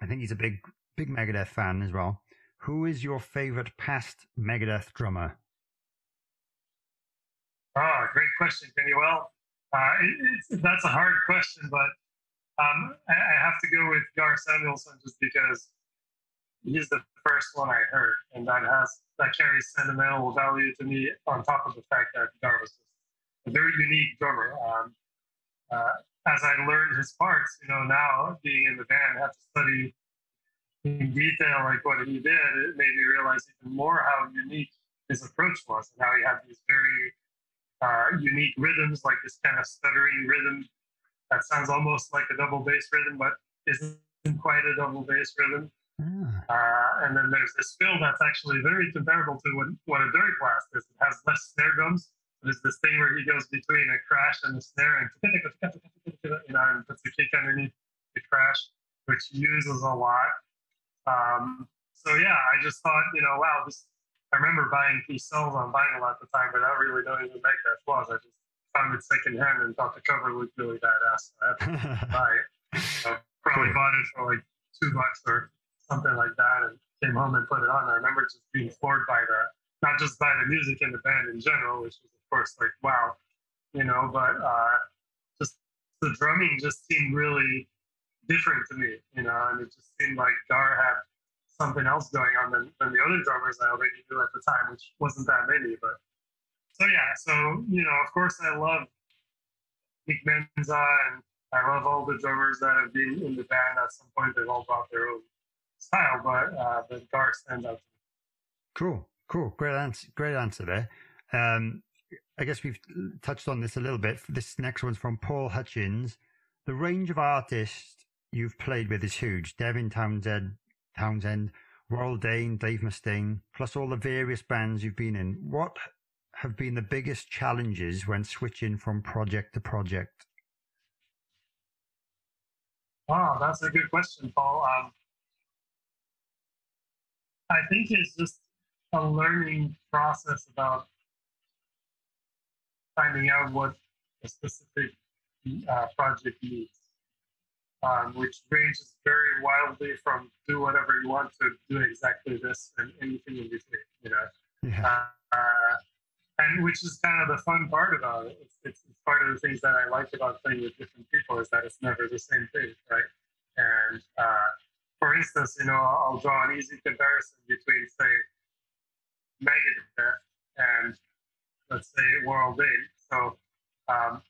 I think he's a big, big Megadeth fan as well. Who is your favorite past Megadeth drummer? Oh, great question, Kenny. Well, uh, it, that's a hard question, but um, I, I have to go with Gar Samuelson just because he's the first one I heard, and that has that carries sentimental value to me. On top of the fact that Gar was just a very unique drummer. Um, uh, as I learned his parts, you know, now being in the band, I have to study in detail like what he did. It made me realize even more how unique his approach was, and how he had these very uh, unique rhythms, like this kind of stuttering rhythm that sounds almost like a double bass rhythm, but isn't quite a double bass rhythm. Ah, Uh, and then there's this fill that's actually very comparable to what, what a Dirk Blast is. It has less snare drums. There's this thing where he goes between a crash and a snare and you know, and puts the kick underneath the crash, which he uses a lot. Um, so yeah, I just thought, you know, wow, this. I remember buying Peace Sells on vinyl at the time, without really knowing who that was. I just found it secondhand and thought the cover looked really badass. So I had to buy it. So probably bought it for like two bucks or something like that, and came home and put it on. I remember just being floored by the not just by the music in the band in general, which was course like wow, you know, but uh, just the drumming just seemed really different to me, you know, and it just seemed like Gar had something else going on than, than the other drummers I already knew at the time, which wasn't that many, but so yeah, so you know, of course I love Nick Menza and I love all the drummers that have been in the band at some point. They've all brought their own style, but uh, but Gar stands out. cool, cool. Great answer. Great answer there. Um, I guess we've touched on this a little bit. This next one's from Paul Hutchins. The range of artists you've played with is huge. Devin Townsend, Townsend, Warrel Dane, Dave Mustaine, plus all the various bands you've been in. What have been the biggest challenges when switching from project to project? Wow, that's a good question, Paul. Um, I think it's just a learning process about finding out what a specific uh, project needs, um, which ranges very wildly from do whatever you want to do exactly this and anything in between. You know, Yeah. uh, and which is kind of the fun part about it. It's, it's, it's part of the things that I like about playing with different people is that it's never the same thing, right? And uh, for instance, you know, I'll, draw an easy comparison between, say, Megadeth and let's say Warrel Dane. So um,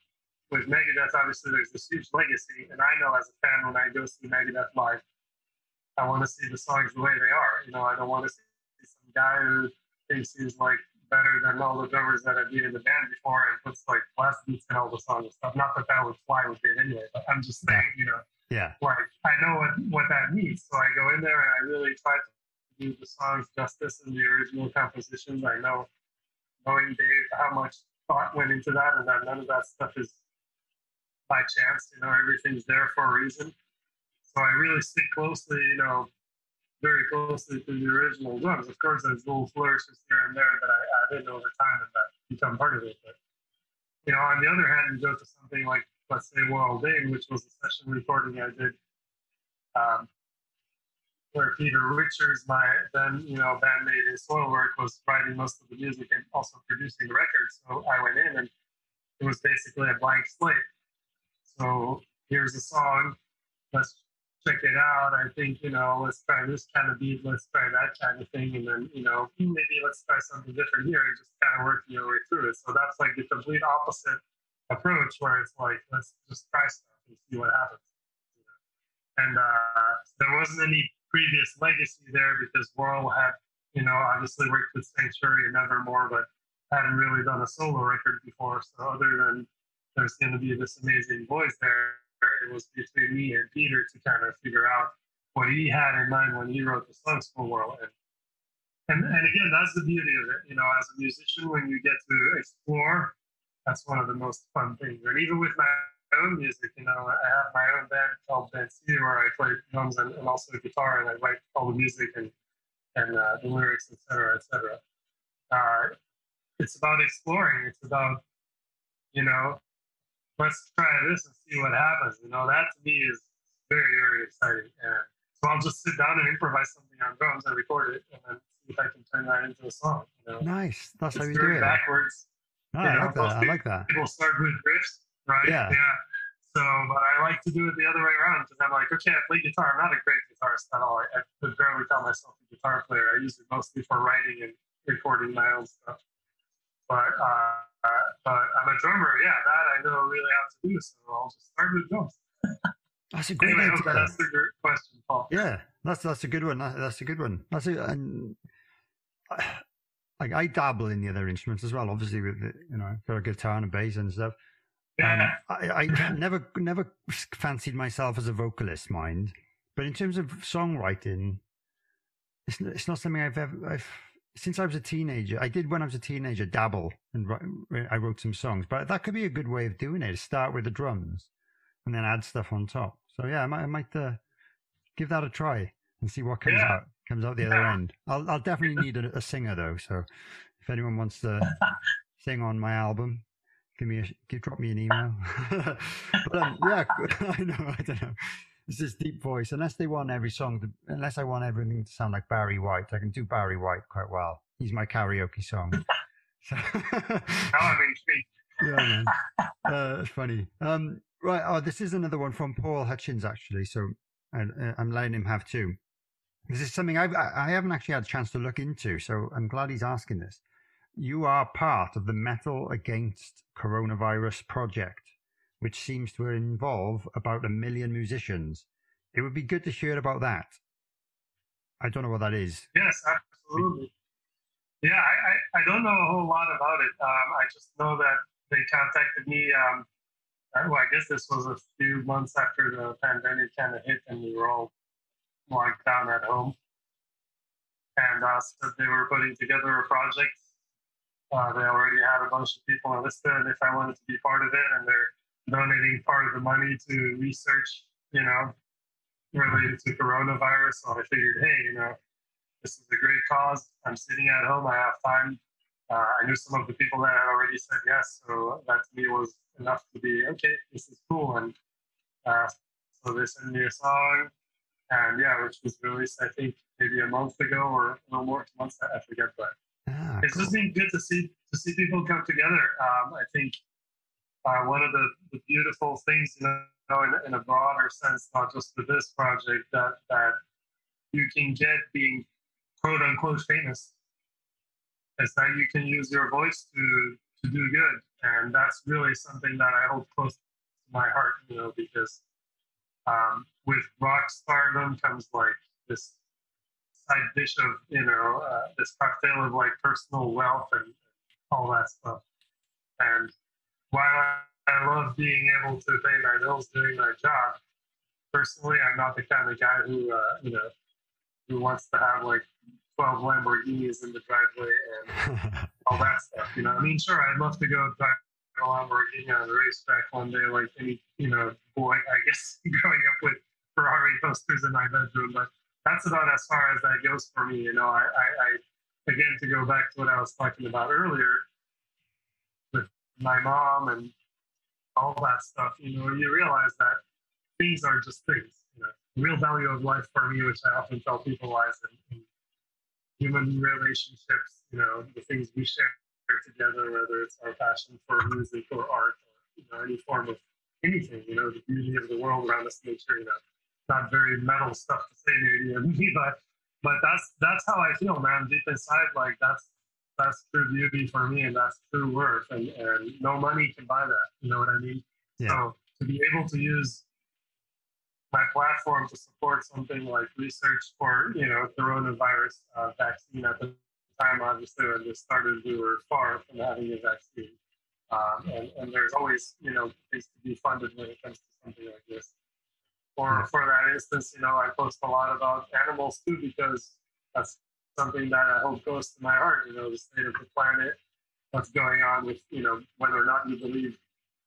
with Megadeth, obviously there's this huge legacy, and I know as a fan when I go see Megadeth live, I want to see the songs the way they are. You know, I don't want to see some guy who thinks he's like better than all the drummers that have been in the band before and puts like blast beats in all the songs and stuff. Not that that would fly with it anyway, but I'm just saying, you know, Yeah. like I know what what that means. So I go in there and I really try to do the songs justice in the original compositions. I know, knowing Dave, how much thought went into that, and that none of that stuff is by chance. You know, everything's there for a reason. So I really stick closely, you know, very closely to the original drums. Of course, there's little flourishes here and there that I add in over time and that become part of it. But you know, on the other hand, you go to something like let's say Warrel Dane, which was a session recording I did, um, where Peter Wichers, my then you know bandmate in Soilwork, was writing most of the music and also producing the record. So I went in and it was basically a blank slate. So here's a song, let's check it out. I think you know, let's try this kind of beat, let's try that kind of thing, and then you know maybe let's try something different here and just kind of working your way through it. So that's like the complete opposite approach where it's like let's just try stuff and see what happens and uh, there wasn't any previous legacy there because Warrel had you know obviously worked with Sanctuary and Nevermore but hadn't really done a solo record before so other than there's going to be this amazing voice there it was between me and Peter to kind of figure out what he had in mind when he wrote the song for Warrel. And, and, and again, that's the beauty of it. You know, as a musician, when you get to explore, that's one of the most fun things. And even with my own music, you know, I have my own band called Bent Sea where I play drums and, and also guitar and I write all the music and, and uh, the lyrics, et cetera, et cetera. Uh, it's about exploring. It's about, you know, let's try this and see what happens. You know, that to me is very, very exciting. And so I'll just sit down and improvise something on drums and record it and then see if I can turn that into a song. You know? Nice. That's it's how you do it. backwards. No, you I know, like that. I like that. People start with riffs, right? Yeah. Yeah. So, but I like to do it the other way around because I'm like, okay, I play guitar. I'm not a great guitarist at all. I, I could barely call myself a guitar player. I use it mostly for writing and recording my own stuff. But uh, but I'm a drummer. Yeah, that I know really how to do. So I'll just start with drums. That's a great Anyway, I hope that idea. your question, Paul. Yeah, that's that's a good one. That, that's a good one. That's it. And like I dabble in the other instruments as well. Obviously, with the, you know, got a guitar and a bass and stuff. Um, I, I never never fancied myself as a vocalist, mind. But in terms of songwriting, it's it's not something I've ever. I've since I was a teenager. I did when I was a teenager dabble and wri- I wrote some songs. But that could be a good way of doing it. Start with the drums and then add stuff on top. So yeah, I might, I might uh, give that a try and see what comes Yeah. out comes out the other Yeah. end. I'll I'll definitely need a, a singer though. So if anyone wants to sing on my album, give me a give, drop me an email. but um, yeah, I know I don't know. It's this deep voice. Unless they want every song, to, unless I want everything to sound like Barry White, I can do Barry White quite well. He's my karaoke song. So, Now I'm intrigued. yeah, man. Uh, funny. Um, right. Oh, this is another one from Paul Hutchins, actually. So I, uh, I'm letting him have two. This is something I've, I I haven't actually had a chance to look into, so I'm glad he's asking this. You are part of the Metal Against Coronavirus project, which seems to involve about a million musicians. It would be good to hear about that. I don't know what that is. Yes, absolutely. Yeah, I, I, I don't know a whole lot about it. Um, I just know that they contacted me. Um, uh, well, I guess this was a few months after the pandemic kind of hit and we were all locked down at home. And uh, so they were putting together a project. Uh, they already had a bunch of people enlisted if I wanted to be part of it, and they're donating part of the money to research, you know, related to coronavirus. So I figured, hey, you know, this is a great cause. I'm sitting at home. I have time. Uh, I knew some of the people that had already said yes, so that to me was enough to be okay. This is cool, and uh, so they sent me a song, and yeah, which was released I think maybe a month ago or a little more months. I forget, but Ah, it's just been good to see to see people come together. Um, I think uh, one of the, the beautiful things, you know, in, in a broader sense, not just for this project, that that you can get being quote unquote famous, is that you can use your voice to to do good, and that's really something that I hold close to my heart, you know, because um, with rock stardom comes like this side dish of you know uh, this cocktail of like personal wealth and all that stuff. And while I, love being able to pay my bills doing my job, personally, I'm not the kind of guy who uh, you know who wants to have like 12 Lamborghinis in the driveway and all that stuff. You know, I mean, sure, I'd love to go drive a Lamborghini on the racetrack one day, like any you know boy, I guess, growing up with Ferrari posters in my bedroom, but that's about as far as that goes for me. You know, I, I, I again to go back to what I was talking about earlier with my mom and all that stuff. You know, you realize that things are just things. You know, the real value of life for me, which I often tell people, lies in, in human relationships. You know, the things we share together, whether it's our passion for music or art or you know any form of anything. You know, the beauty of the world around us, nature. You know not very metal stuff to say maybe of me, but but that's that's how I feel, man. Deep inside, like that's that's true beauty for me, and that's true worth, and and no money can buy that. You know what I mean? Yeah. So to be able to use my platform to support something like research for you know coronavirus uh, vaccine at the time, obviously when this started, we were far from having a vaccine, um, and and there's always you know things to be funded when it comes to something like this. For for that instance, you know, I post a lot about animals too because that's something that I hope goes to my heart. You know, the state of the planet, what's going on with you know whether or not you believe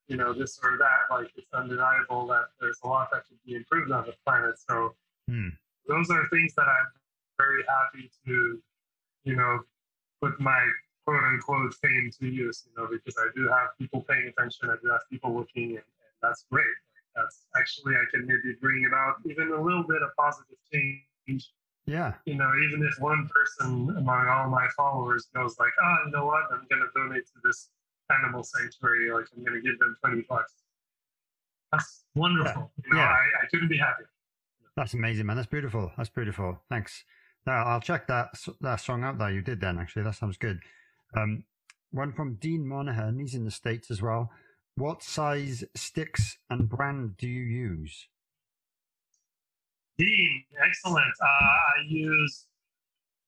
you know this or that. Like it's undeniable that there's a lot that could be improved on the planet. So Hmm. those are things that I'm very happy to you know put my quote unquote fame to use. You know, because I do have people paying attention. I do have people looking, and, and that's great. That's actually I can maybe bring about even a little bit of positive change Yeah. you know, even if one person among all my followers goes like, oh, you know what, I'm going to donate to this animal sanctuary, like I'm going to give them 20 bucks. That's wonderful. You know, Yeah. I, I couldn't be happier. That's amazing, man. That's beautiful. That's beautiful. Thanks. Now I'll check that that song out that you did then. Actually, that sounds good. Um, one from Dean Monahan. He's in the states as well. What size sticks and brand do you use? Dean, excellent. Uh, I use,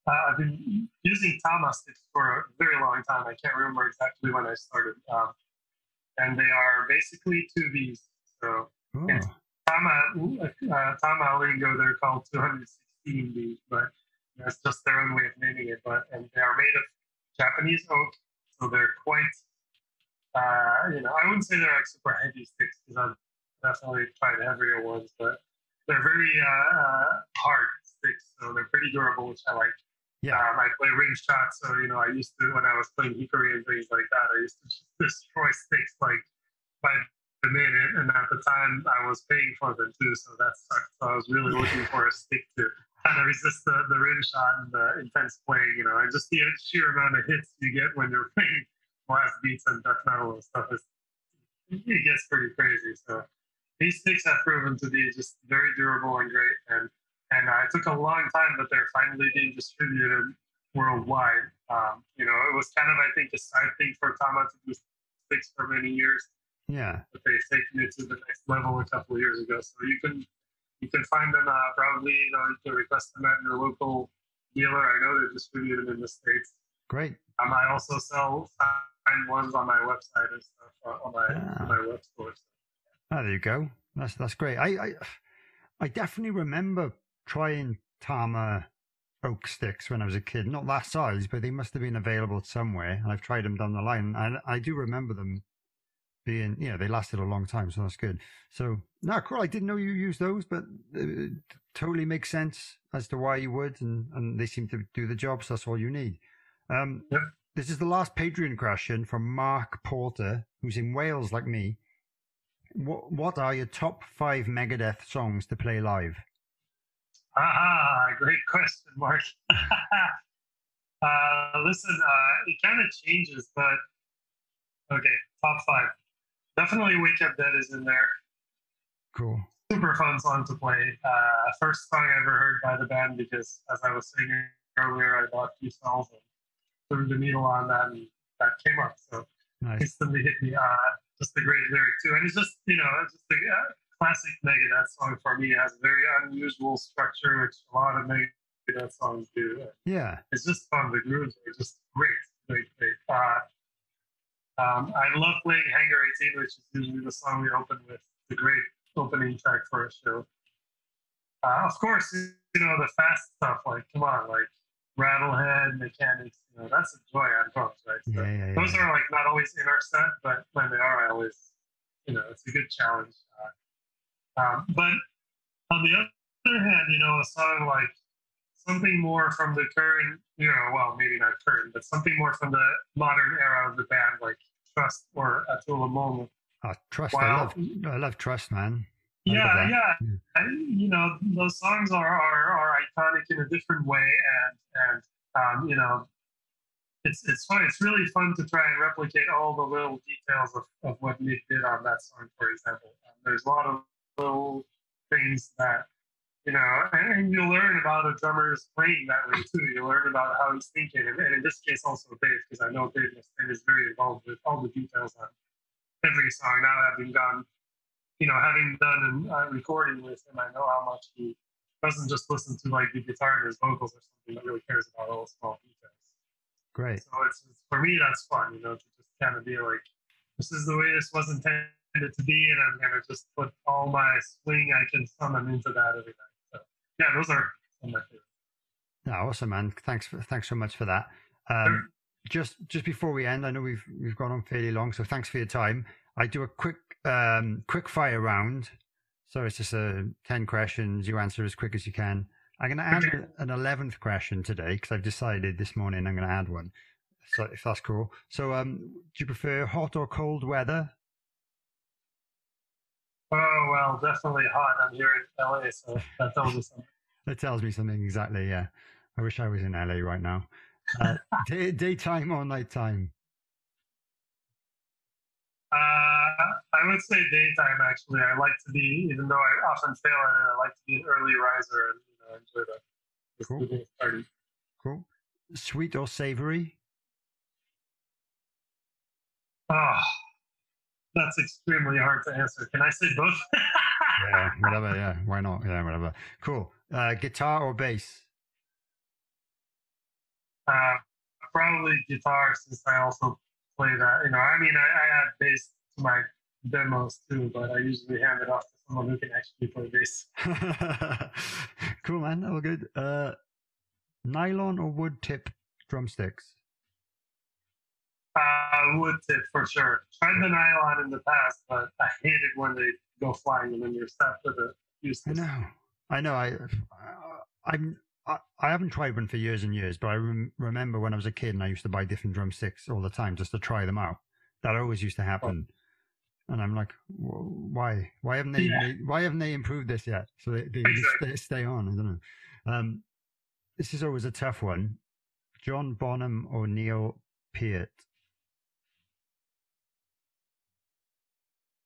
uh, I've been using Tama sticks for a very long time. I can't remember exactly when I started. Um, and they are basically 2Bs. So Oh. Tama, uh, Tama lingo, they're called 216 Bs, but that's just their own way of naming it. But and they are made of Japanese oak, so they're quite, uh, you know, I wouldn't say they're like super heavy sticks because I've definitely tried heavier ones, but they're very uh, uh, hard sticks, so they're pretty durable, which I like. Yeah. Um, I play rim shots, so you know, I used to when I was playing hickory and things like that, I used to just destroy sticks like by the minute, and at the time I was paying for them too, so that sucked. So I was really looking for a stick to kind of resist the, the rim shot and the intense playing, you know, and just the sheer amount of hits you get when you're playing blast beats and death metal and stuff is it gets pretty crazy. So these sticks have proven to be just very durable and great, and and uh, it took a long time, but they're finally being distributed worldwide. Um, you know, it was kind of I think a side thing for Tama to do sticks for many years yeah. but they've taken it to the next level a couple of years ago. So you can you can find them uh, probably you know you can request them at your local dealer. I know they're distributed in the states. Great. Um, I also sell signed ones on my website and stuff uh, on my Ah. on my web store. Oh, there you go. That's that's great. I I, I definitely remember trying Tama oak sticks when I was a kid. Not that size, but they must have been available somewhere. And I've tried them down the line, and I do remember them being, you know, they lasted a long time, so that's good. So, no, cool. I didn't know you used those, but it totally makes sense as to why you would, and and they seem to do the job. So that's all you need. Um, Yep. This is the last Patreon question from Mark Porter, who's in Wales, like me. What What are your top five Megadeth songs to play live? Ah, great question, Mark. uh, listen, uh, it kind of changes, but okay, top five. Definitely Wake Up Dead is in there. Cool. super fun song to play. Uh, first song I ever heard by the band because, as I was saying earlier, I bought two songs and threw the needle on that, and that came up. So Nice. instantly hit me. Uh, just a great lyric too, and it's just you know, it's just a uh, classic Megadeth song for me. It has a very unusual structure, which a lot of Megadeth songs do. Yeah. It's just fun. The grooves are just great, great, great. Uh, um, I love playing Hangar 18, which is usually the song we open with. The great opening track for a show. Uh, of course, you know, the fast stuff, like, come on, like Rattlehead, Mechanix, you know, that's a joy on drums, right? So Yeah, yeah, those are like not always in our set, but when they are, I always, you know, it's a good challenge. Uh, um, but on the other hand, you know, a song like something more from the current, you know, well, maybe not current, but something more from the modern era of the band, like Trust or À Tout le Monde. Oh, trust. Wow. I love. I love trust, man. Yeah, yeah. And, you know, those songs are, are, are iconic in a different way, and and um, you know, it's it's fun. It's really fun to try and replicate all the little details of, of what Nick did on that song, for example. Um, there's a lot of little things that you know, and, and you learn about a drummer's playing that way too. You learn about how he's thinking, and, and in this case, also Dave, because I know Dave Mustaine is very involved with all the details on every song. Now having gone you know, having done a uh, recording with him, I know how much he doesn't just listen to like the guitar and his vocals or something, but really cares about all the small details. Great. So it's, it's for me, that's fun, you know, to just kind of be like, this is the way this was intended to be, and I'm gonna just put all my swing I can summon into that every night. So yeah, those are some of my awesome, man. Thanks, for, thanks so much for that. Um, just just before we end, I know we've we've gone on fairly long, so thanks for your time. I do a quick um, quick fire round, so it's just a ten questions. You answer as quick as you can. I'm going to add Okay. an eleventh question today because I've decided this morning I'm going to add one. So if that's cool. So, um, do you prefer hot or cold weather? Oh well, definitely hot. I'm here in LA, so that tells us something. That tells me something exactly. Yeah, I wish I was in LA right now. Uh, day, daytime or nighttime? Uh, I would say daytime. Actually, I like to be, even though I often fail at it. I like to be an early riser and you know enjoy the, the Cool. party. Cool. Sweet or savory? Oh, that's extremely hard to answer. Can I say both? Yeah, whatever. Yeah, why not? Yeah, whatever. Cool. Uh, guitar or bass? uh, probably guitar, since I also play that. You know, I mean, I, I to my demos too, but I usually hand it off to someone who can actually play bass. cool, man. Was good. Uh, nylon or wood tip drumsticks? Uh, wood tip for sure. Tried the nylon in the past, but I hate it when they go flying and then you're stuck with it. useless. know. I know. I, I'm. I, I haven't tried one for years and years, but I rem- remember when I was a kid and I used to buy different drumsticks all the time just to try them out. That always used to happen, and I'm like, why? Why haven't they? Yeah. Why haven't they improved this yet? So they, they just Exactly. stay, stay on. I don't know. Um, this is always a tough one. John Bonham or Neil Peart?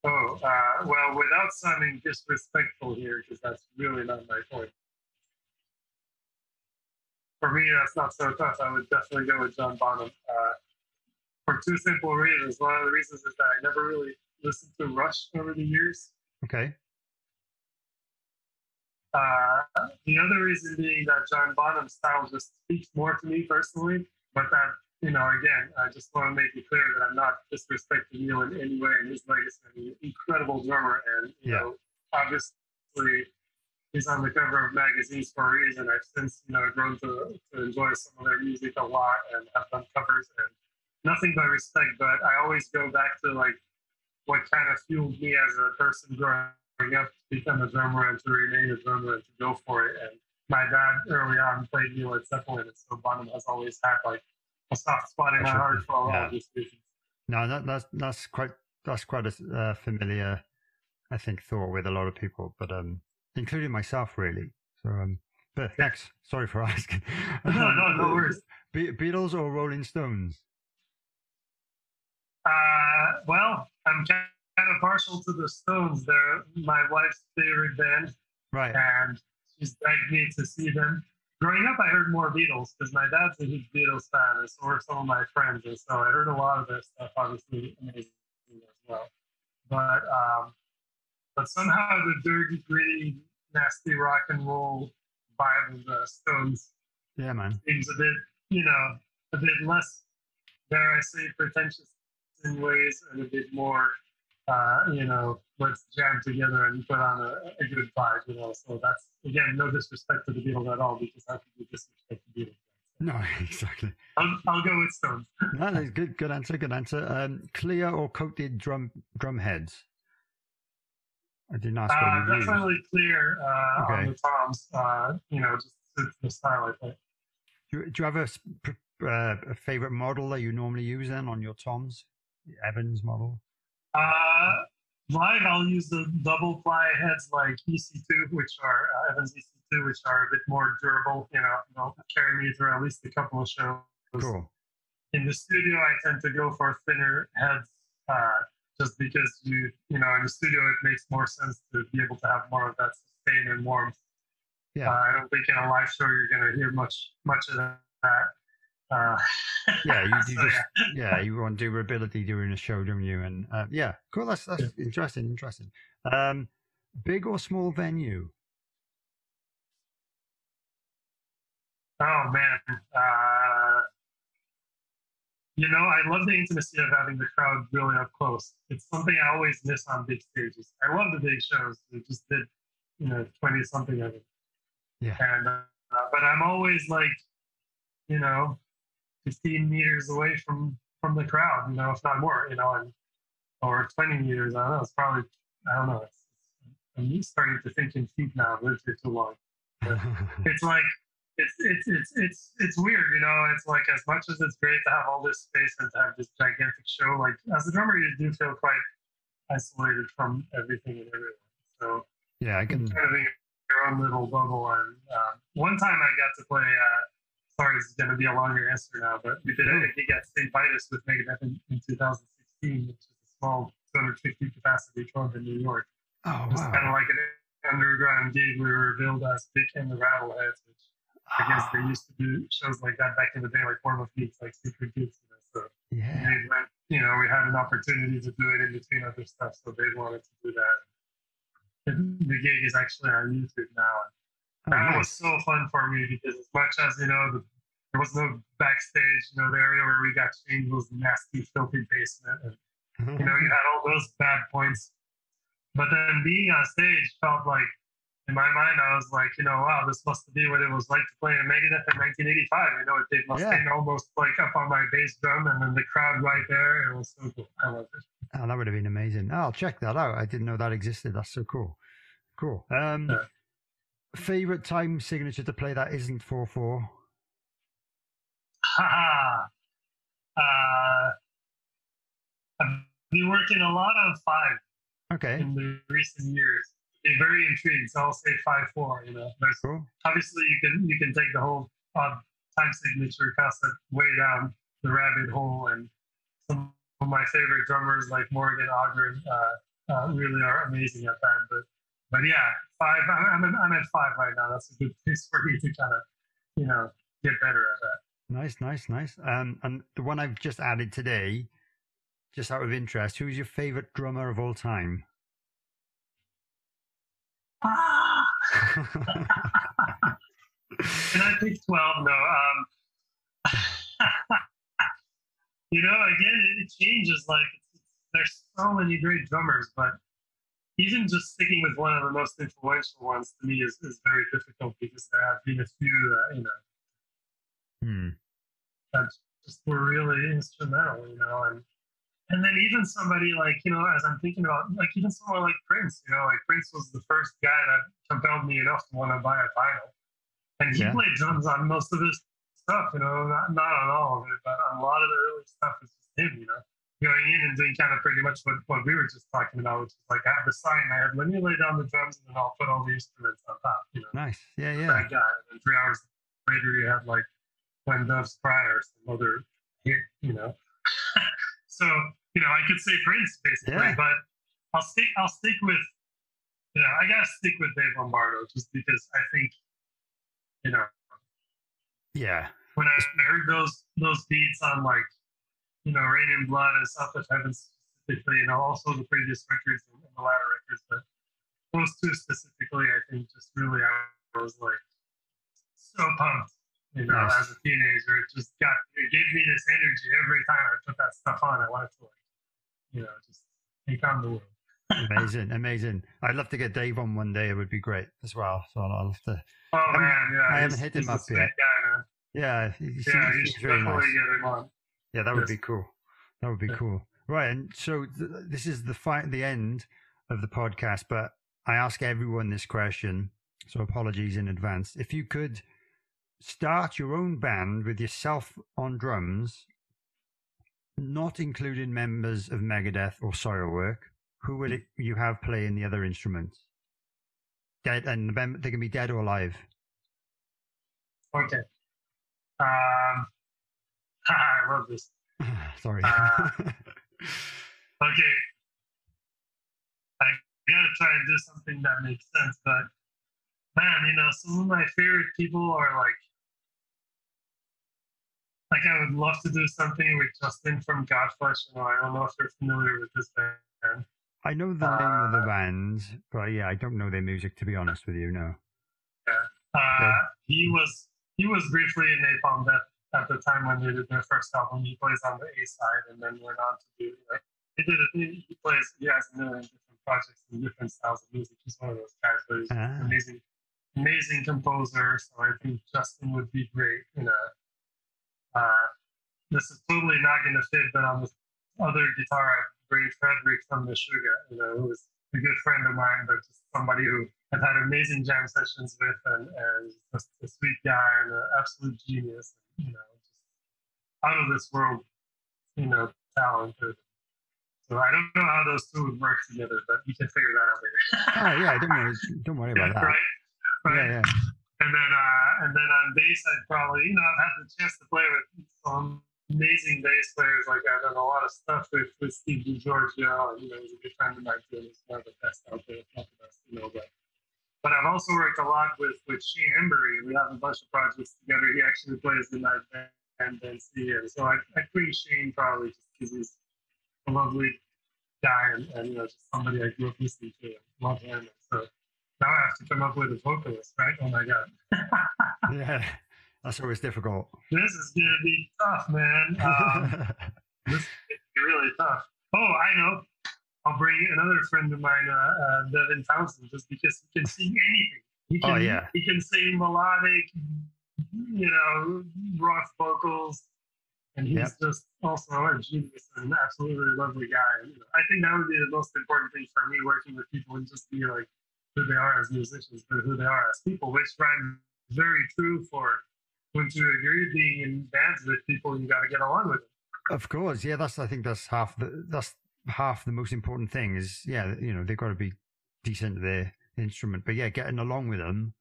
Oh, uh, well, without sounding disrespectful here, because that's really not my point. For me, that's not so tough. I would definitely go with John Bonham uh, for two simple reasons. One of the reasons is that I never really listened to Rush over the years. Okay. Uh, the other reason being that John Bonham's style just speaks more to me personally, but that, you know, again, I just want to make it clear that I'm not disrespecting Neil in any way and his legacy. I mean, incredible drummer, and, you Yeah. know, obviously he's on the cover of magazines for a reason. I've since, you know, grown to, to enjoy some of their music a lot and have done covers and nothing but respect, but I always go back to like what kind of fueled me as a person growing up to become a drummer and to remain a drummer and to go for it. And my dad early on played Neil at Zeppelin, and so Bonham has always had like a soft spot in my heart for all Yeah. of these reasons. No, that, that's that's quite that's quite a uh, familiar, I think, thought with a lot of people, but um, including myself, really. So um, but thanks. Sorry for asking. No, no, no worries. Be- Beatles or Rolling Stones? Uh, well, I'm kind of partial to the Stones. They're my wife's favorite band, Right. and she's begged me to see them. Growing up, I heard more Beatles because my dad's a huge Beatles fan, and so were some of my friends, and so I heard a lot of their stuff. Obviously, amazing as well. But um, but somehow the dirty, gritty, nasty rock and roll vibe of the Stones Yeah, man. seems a bit, you know, a bit less, dare I say, pretentious in ways, and a bit more, uh, you know, let's jam together and put on a, a good vibe, you know. So that's again, no disrespect to the Beatles at all, because how could you disrespect the Beatles? No, exactly. I'll, I'll go with Stones. No, that's good. Good answer. Good answer. Um, clear or coated drum drum heads? I didn't ask Uh, you used. definitely clear uh, on the toms. Uh, you know, just suits the style I play. Do you, do you have a, uh, a favorite model that you normally use then on your toms? Evans model. Uh, live, I'll use the double ply heads like EC2, which are uh, Evans EC2, which are a bit more durable. You know, they'll carry me through at least a couple of shows. Cool. In the studio, I tend to go for thinner heads, uh, just because you, you know, in the studio it makes more sense to be able to have more of that sustain and warmth. Yeah. Uh, I don't think in a live show you're going to hear much, much of that. Uh, Yeah, you, you so, just yeah. yeah, you want durability during a show, don't you? And uh, yeah, cool. That's that's interesting. Interesting. Um, big or small venue? Oh man, uh, you know, I love the intimacy of having the crowd really up close. It's something I always miss on big stages. I love the big shows. We just did, you know, 20 something of it. Yeah. And, uh, but I'm always like, you know, 15 meters away from, from the crowd, you know, if not more, you know, and, or 20 meters. I don't know. It's probably, I don't know. It's, I'm starting to think in feet now. I've lived here too long. It's like, it's it's it's it's it's weird, you know. It's like as much as it's great to have all this space and to have this gigantic show, like as a drummer, you do feel quite isolated from everything and everyone. So yeah, I can. Kind of in your own little bubble. And uh, one time I got to play. Uh, sorry, this is going to be a longer answer now, but we did a gig got St. Vitus with Megadeth in, in 2016, which is a small 250 capacity club in New York. Oh Just wow! kind of like an underground gig. We were billed as Vic and the Rattleheads, which I guess ah. they used to do shows like that back in the day, like Form Feats, like Secret Gigs. You know, so Yeah. they went, you know, we had an opportunity to do it in between other stuff, so they wanted to do that. And the gig is actually on YouTube now. That was so fun for me because as much as you know, the, there was no backstage. You know, the area where we got changed was a nasty, filthy basement, and you know, you had all those bad points. But then being on stage felt like, in my mind, I was like, you know, wow, this must be what it was like to play in Megadeth in 1985. You know, Dave Mustaine almost like up on my bass drum, and then the crowd right there. It was so cool. I loved it. Oh, that would have been amazing. Oh, I'll check that out. I didn't know that existed. That's so cool. Cool. Um, Yeah. Favorite time signature to play that isn't four four. Haha. uh, I've been working a lot on five Okay. in the recent years. Been very intrigued, so I'll say five four. You know, there's Cool. obviously you can you can take the whole uh, time signature concept way down the rabbit hole, and some of my favorite drummers like Morgan Ågren uh, uh, really are amazing at that. But but yeah, five. I'm I'm, I'm at five right now. That's a good place for me to kind of you know get better at that. Nice, nice, nice. Um, and the one I've just added today, just out of interest, who's your favorite drummer of all time? Ah! Can I pick 12? No. Um, you know, again, it, changes. Like, there's so many great drummers, but even just sticking with one of the most influential ones to me is, is very difficult because there have been a few, uh, you know, hmm. that just were really instrumental, you know, and and then even somebody like you know, as I'm thinking about like even someone like Prince, you know, like Prince was the first guy that compelled me enough to want to buy a vinyl, and he Yeah. played drums on most of his stuff, you know, not not on all of it, but on a lot of the early stuff is just him, you know. Going in and doing kind of pretty much what, what we were just talking about, which is like I have the sign my head, let me lay down the drums and then I'll put all the instruments on top, you know Nice. Yeah, yeah. that guy. And three hours later, you had like When Doves Cry or some other hit, you know. so you know, I could say Prince basically, Yeah. but I'll stick. I'll stick with. Yeah, I gotta stick with Dave Lombardo just because I think, you know, Yeah. when I heard those those beats on like, you know, Rain and Blood and South of Heaven specifically, you know, also the previous records and, and the latter records, but those two specifically, I think just really I was like so pumped, you know, Nice. as a teenager. It just got it gave me this energy every time I put that stuff on. I wanted to like, you know, just take on the world. Amazing, amazing. I'd love to get Dave on one day. It would be great as well. So I'll have to. Oh man, yeah, I haven't hit him up yet. Guy. Yeah, he, Yeah, seems, you seems should very definitely nice. get him on. Yeah, that would be cool. That would be Yeah. cool. Right, and so th- this is the fi- the end of the podcast, but I ask everyone this question, so apologies in advance. If you could start your own band with yourself on drums, not including members of Megadeth or Soilwork, who would it, you have playing the other instruments? Dead, and they can be dead or alive. Okay. Um, I love this. Sorry. Uh, Okay. I gotta try and do something that makes sense, but man, you know, some of my favorite people are like, like I would love to do something with Justin from Godflesh. You know, I don't know if you're familiar with this band. I know the name of the Uh, band, but yeah, I don't know their music to be honest with you. No. Uh, Okay. He was he was briefly in Napalm Death at the time when they did their first album. He plays on the A side, and then went on to do. Like, he did it. He, he plays. He has a million different projects and different styles of music. He's one of those guys, but he's Ah. amazing, amazing composer. So I think Justin would be great. You know, uh, this is totally not going to fit, but on the other guitar, I bring Fredrik from Meshuggah, You know, who was a good friend of mine, but just somebody who I've had amazing jam sessions with, and, and just a sweet guy and an absolute genius. You know, just out of this world. You know, talented. So I don't know how those two would work together, but you can figure that out later. Oh yeah, don't worry, don't worry about that. right? Right. Yeah, yeah. And then, uh, and then on bass, I'd probably, you know, I've had the chance to play with some amazing bass players. Like I've done a lot of stuff with, with Steve DiGiorgio, and you know, he's a good friend of mine too. He's one of the best out there, not the best, you know. But, but I've also worked a lot with with Shane Embury. We have a bunch of projects together. He actually plays in that band, and see, so I, I bring Shane probably just because he's a lovely guy and, and you know just somebody I grew up listening to. Love him. So now I have to come up with a vocalist, right? Oh my god. Yeah, that's always difficult. This is gonna be tough, man. Um, this is really tough. Oh, I know. I'll bring another friend of mine, uh, uh, Devin Townsend, just because he can sing anything. He can, Oh, yeah. He can sing melodic, you know, rock vocals, and he's Yep. just also a genius and an absolutely lovely guy. And, you know, I think that would be the most important thing for me working with people and just be like who they are as musicians, but who they are as people, which rhymes very true for when you agree being in bands with people, you got to get along with them. Of course, yeah. That's I think that's half the that's half the most important thing is yeah. You know they've got to be decent at their instrument, but yeah, getting along with them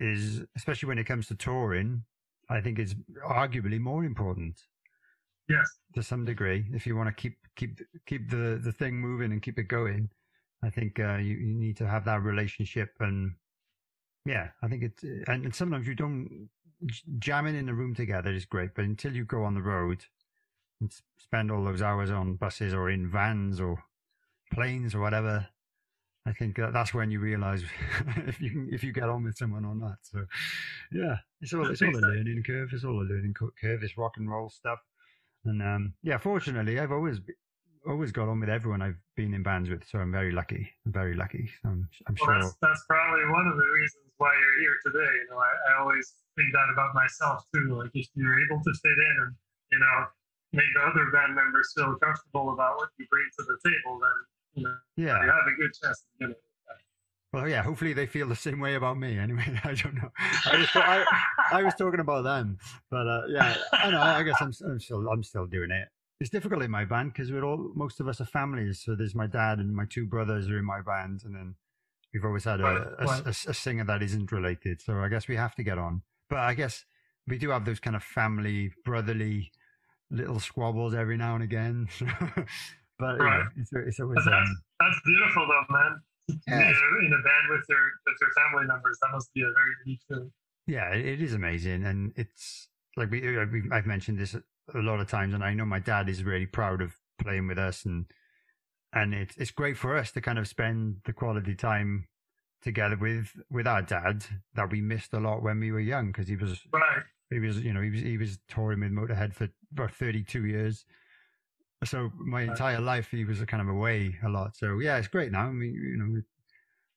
is especially when it comes to touring. I think is arguably more important Yes. to some degree if you want to keep keep keep the the thing moving and keep it going. I think uh, you you need to have that relationship and yeah, I think it's and, and sometimes you don't jamming in a room together is great, but until you go on the road and spend all those hours on buses or in vans or planes or whatever, I think that that's when you realize if you can, if you get on with someone or not. So yeah, it's all it's all a learning curve. It's all a learning curve. It's rock and roll stuff, and um, yeah, fortunately, I've always always got on with everyone I've been in bands with, so I'm very lucky. I'm very lucky. So I'm, I'm Well, sure. that's, that's probably one of the reasons why you're here today. You know, I, I always think that about myself too. Like if you're able to fit in and, you know, make the other band members feel comfortable about what you bring to the table, then, you know, Yeah. you have a good chance of getting it. Well, yeah. Hopefully, they feel the same way about me. Anyway, I don't know. I was, I, I was talking about them, but uh, yeah, I know. I guess I'm, I'm still I'm still doing it. It's difficult in my band because we're all most of us are families. So there's my dad and my two brothers are in my band, and then we've always had a, a, a- a singer that isn't related. So I guess we have to get on. But I guess we do have those kind of family, brotherly little squabbles every now and again. but yeah, Right. it's, it's always that's, um, that's beautiful though, man. Yeah. in a band with your, with your family members, that must be a very unique feeling. Yeah, it it is amazing, and it's like we, uh, we I've mentioned this a lot of times, and I know my dad is really proud of playing with us, and and it's it's great for us to kind of spend the quality time together with with our dad that we missed a lot when we were young because he was Right. he was you know he was he was touring with Motorhead for about thirty two years. So my entire life he was kind of away a lot. So yeah, it's great now. I mean, you know,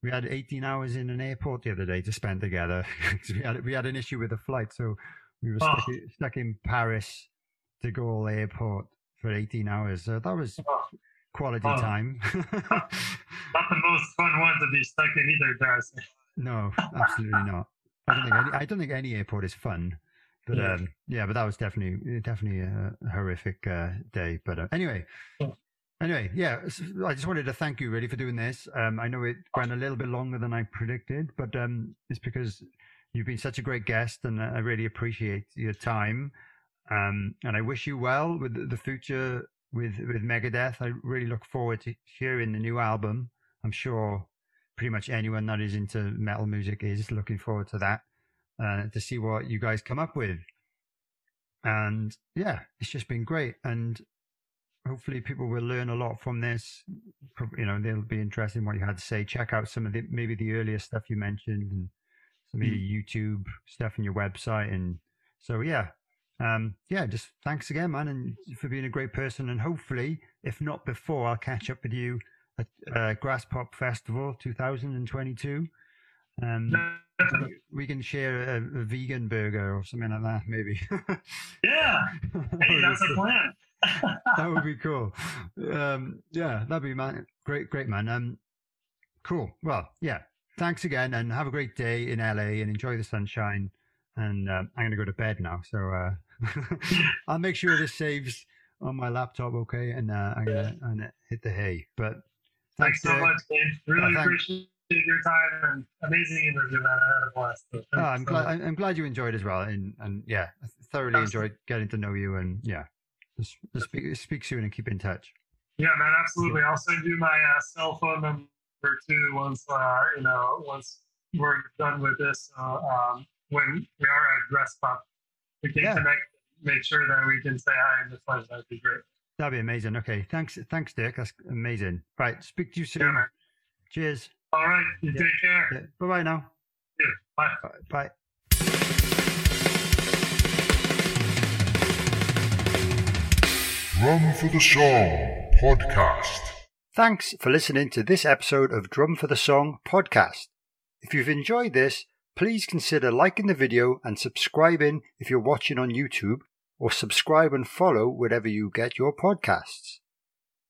we, had 18 hours in an airport the other day to spend together. we had we had an issue with the flight, so we were stuck, ah. Oh. i- stuck in Paris de Gaulle airport for 18 hours. So that was Oh, quality Oh. time. not the most fun one to be stuck in either, I no, absolutely not. I don't think any, I don't think any airport is fun. But Yeah. um, yeah, but that was definitely definitely a horrific uh, day. But uh, anyway, Yeah. anyway, yeah, I just wanted to thank you really for doing this. Um, I know it went a little bit longer than I predicted, but um, it's because you've been such a great guest, and I really appreciate your time. Um, and I wish you well with the- the future with with Megadeth. I really look forward to hearing the new album. I'm sure pretty much anyone that is into metal music is looking forward to that uh, to see what you guys come up with. And yeah, it's just been great. And hopefully people will learn a lot from this. You know, they'll be interested in what you had to say. Check out some of the, maybe the earlier stuff you mentioned and some of your YouTube stuff and your website. And so, yeah, um, yeah, just thanks again, man, and for being a great person. And hopefully, if not before, I'll catch up with you uh, Graspop Festival 2022. Um, we can share a, a vegan burger or something like that, maybe. Yeah. Hey, that's a plan. that would be cool. Um, yeah, that'd be man. Great, great man. Um, cool. Well, yeah. Thanks again, and have a great day in LA, and enjoy the sunshine. And um, I'm gonna go to bed now, so uh, I'll make sure this saves on my laptop, okay? And uh, I'm gonna, I'm gonna hit the hay. But Thanks so much, Dave. Really thanks. appreciate your time and amazing interview, man. I had a blast. So Oh, I'm so glad. I'm I'm glad you enjoyed as well, and and yeah, I thoroughly Absolutely. enjoyed getting to know you, and yeah, just, just speak speak soon and keep in touch. Yeah, man, absolutely. I'll send you my uh, cell phone number too once uh, you know once we're done with this. Uh, um, when we are at Graspop, we can Yeah. connect. Make sure that we can say hi in the flesh. That'd be great. That'd be amazing. Okay, thanks, thanks, Dirk. That's amazing. Right, speak to you soon. Yeah. Cheers. All right, you Yeah. take care. Yeah. Bye bye now. Yeah, bye. Bye. Bye. Drum for the Song podcast. Thanks for listening to this episode of Drum for the Song podcast. If you've enjoyed this, please consider liking the video and subscribing if you're watching on YouTube, or subscribe and follow wherever you get your podcasts.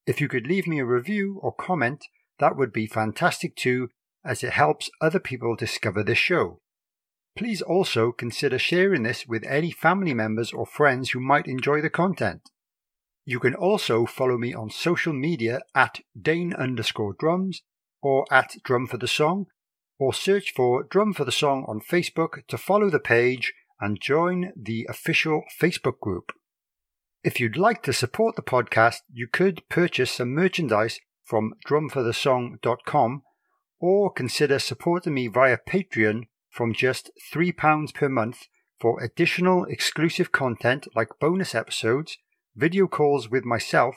If you could leave me a review or comment, that would be fantastic too, as it helps other people discover this show. Please also consider sharing this with any family members or friends who might enjoy the content. You can also follow me on social media at Dane underscore drums or at Drum for the Song, or search for Drum for the Song on Facebook to follow the page and join the official Facebook group. If you'd like to support the podcast, you could purchase some merchandise from drumforthesong.com or consider supporting me via Patreon from just £3 per month for additional exclusive content like bonus episodes, video calls with myself,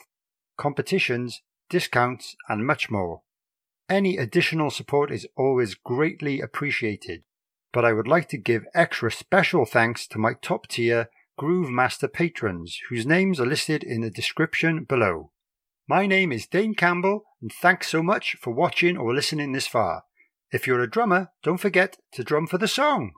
competitions, discounts, and much more. Any additional support is always greatly appreciated, but I would like to give extra special thanks to my top tier Groove Master patrons, whose names are listed in the description below. My name is Dane Campbell, and thanks so much for watching or listening this far. If you're a drummer, don't forget to drum for the song.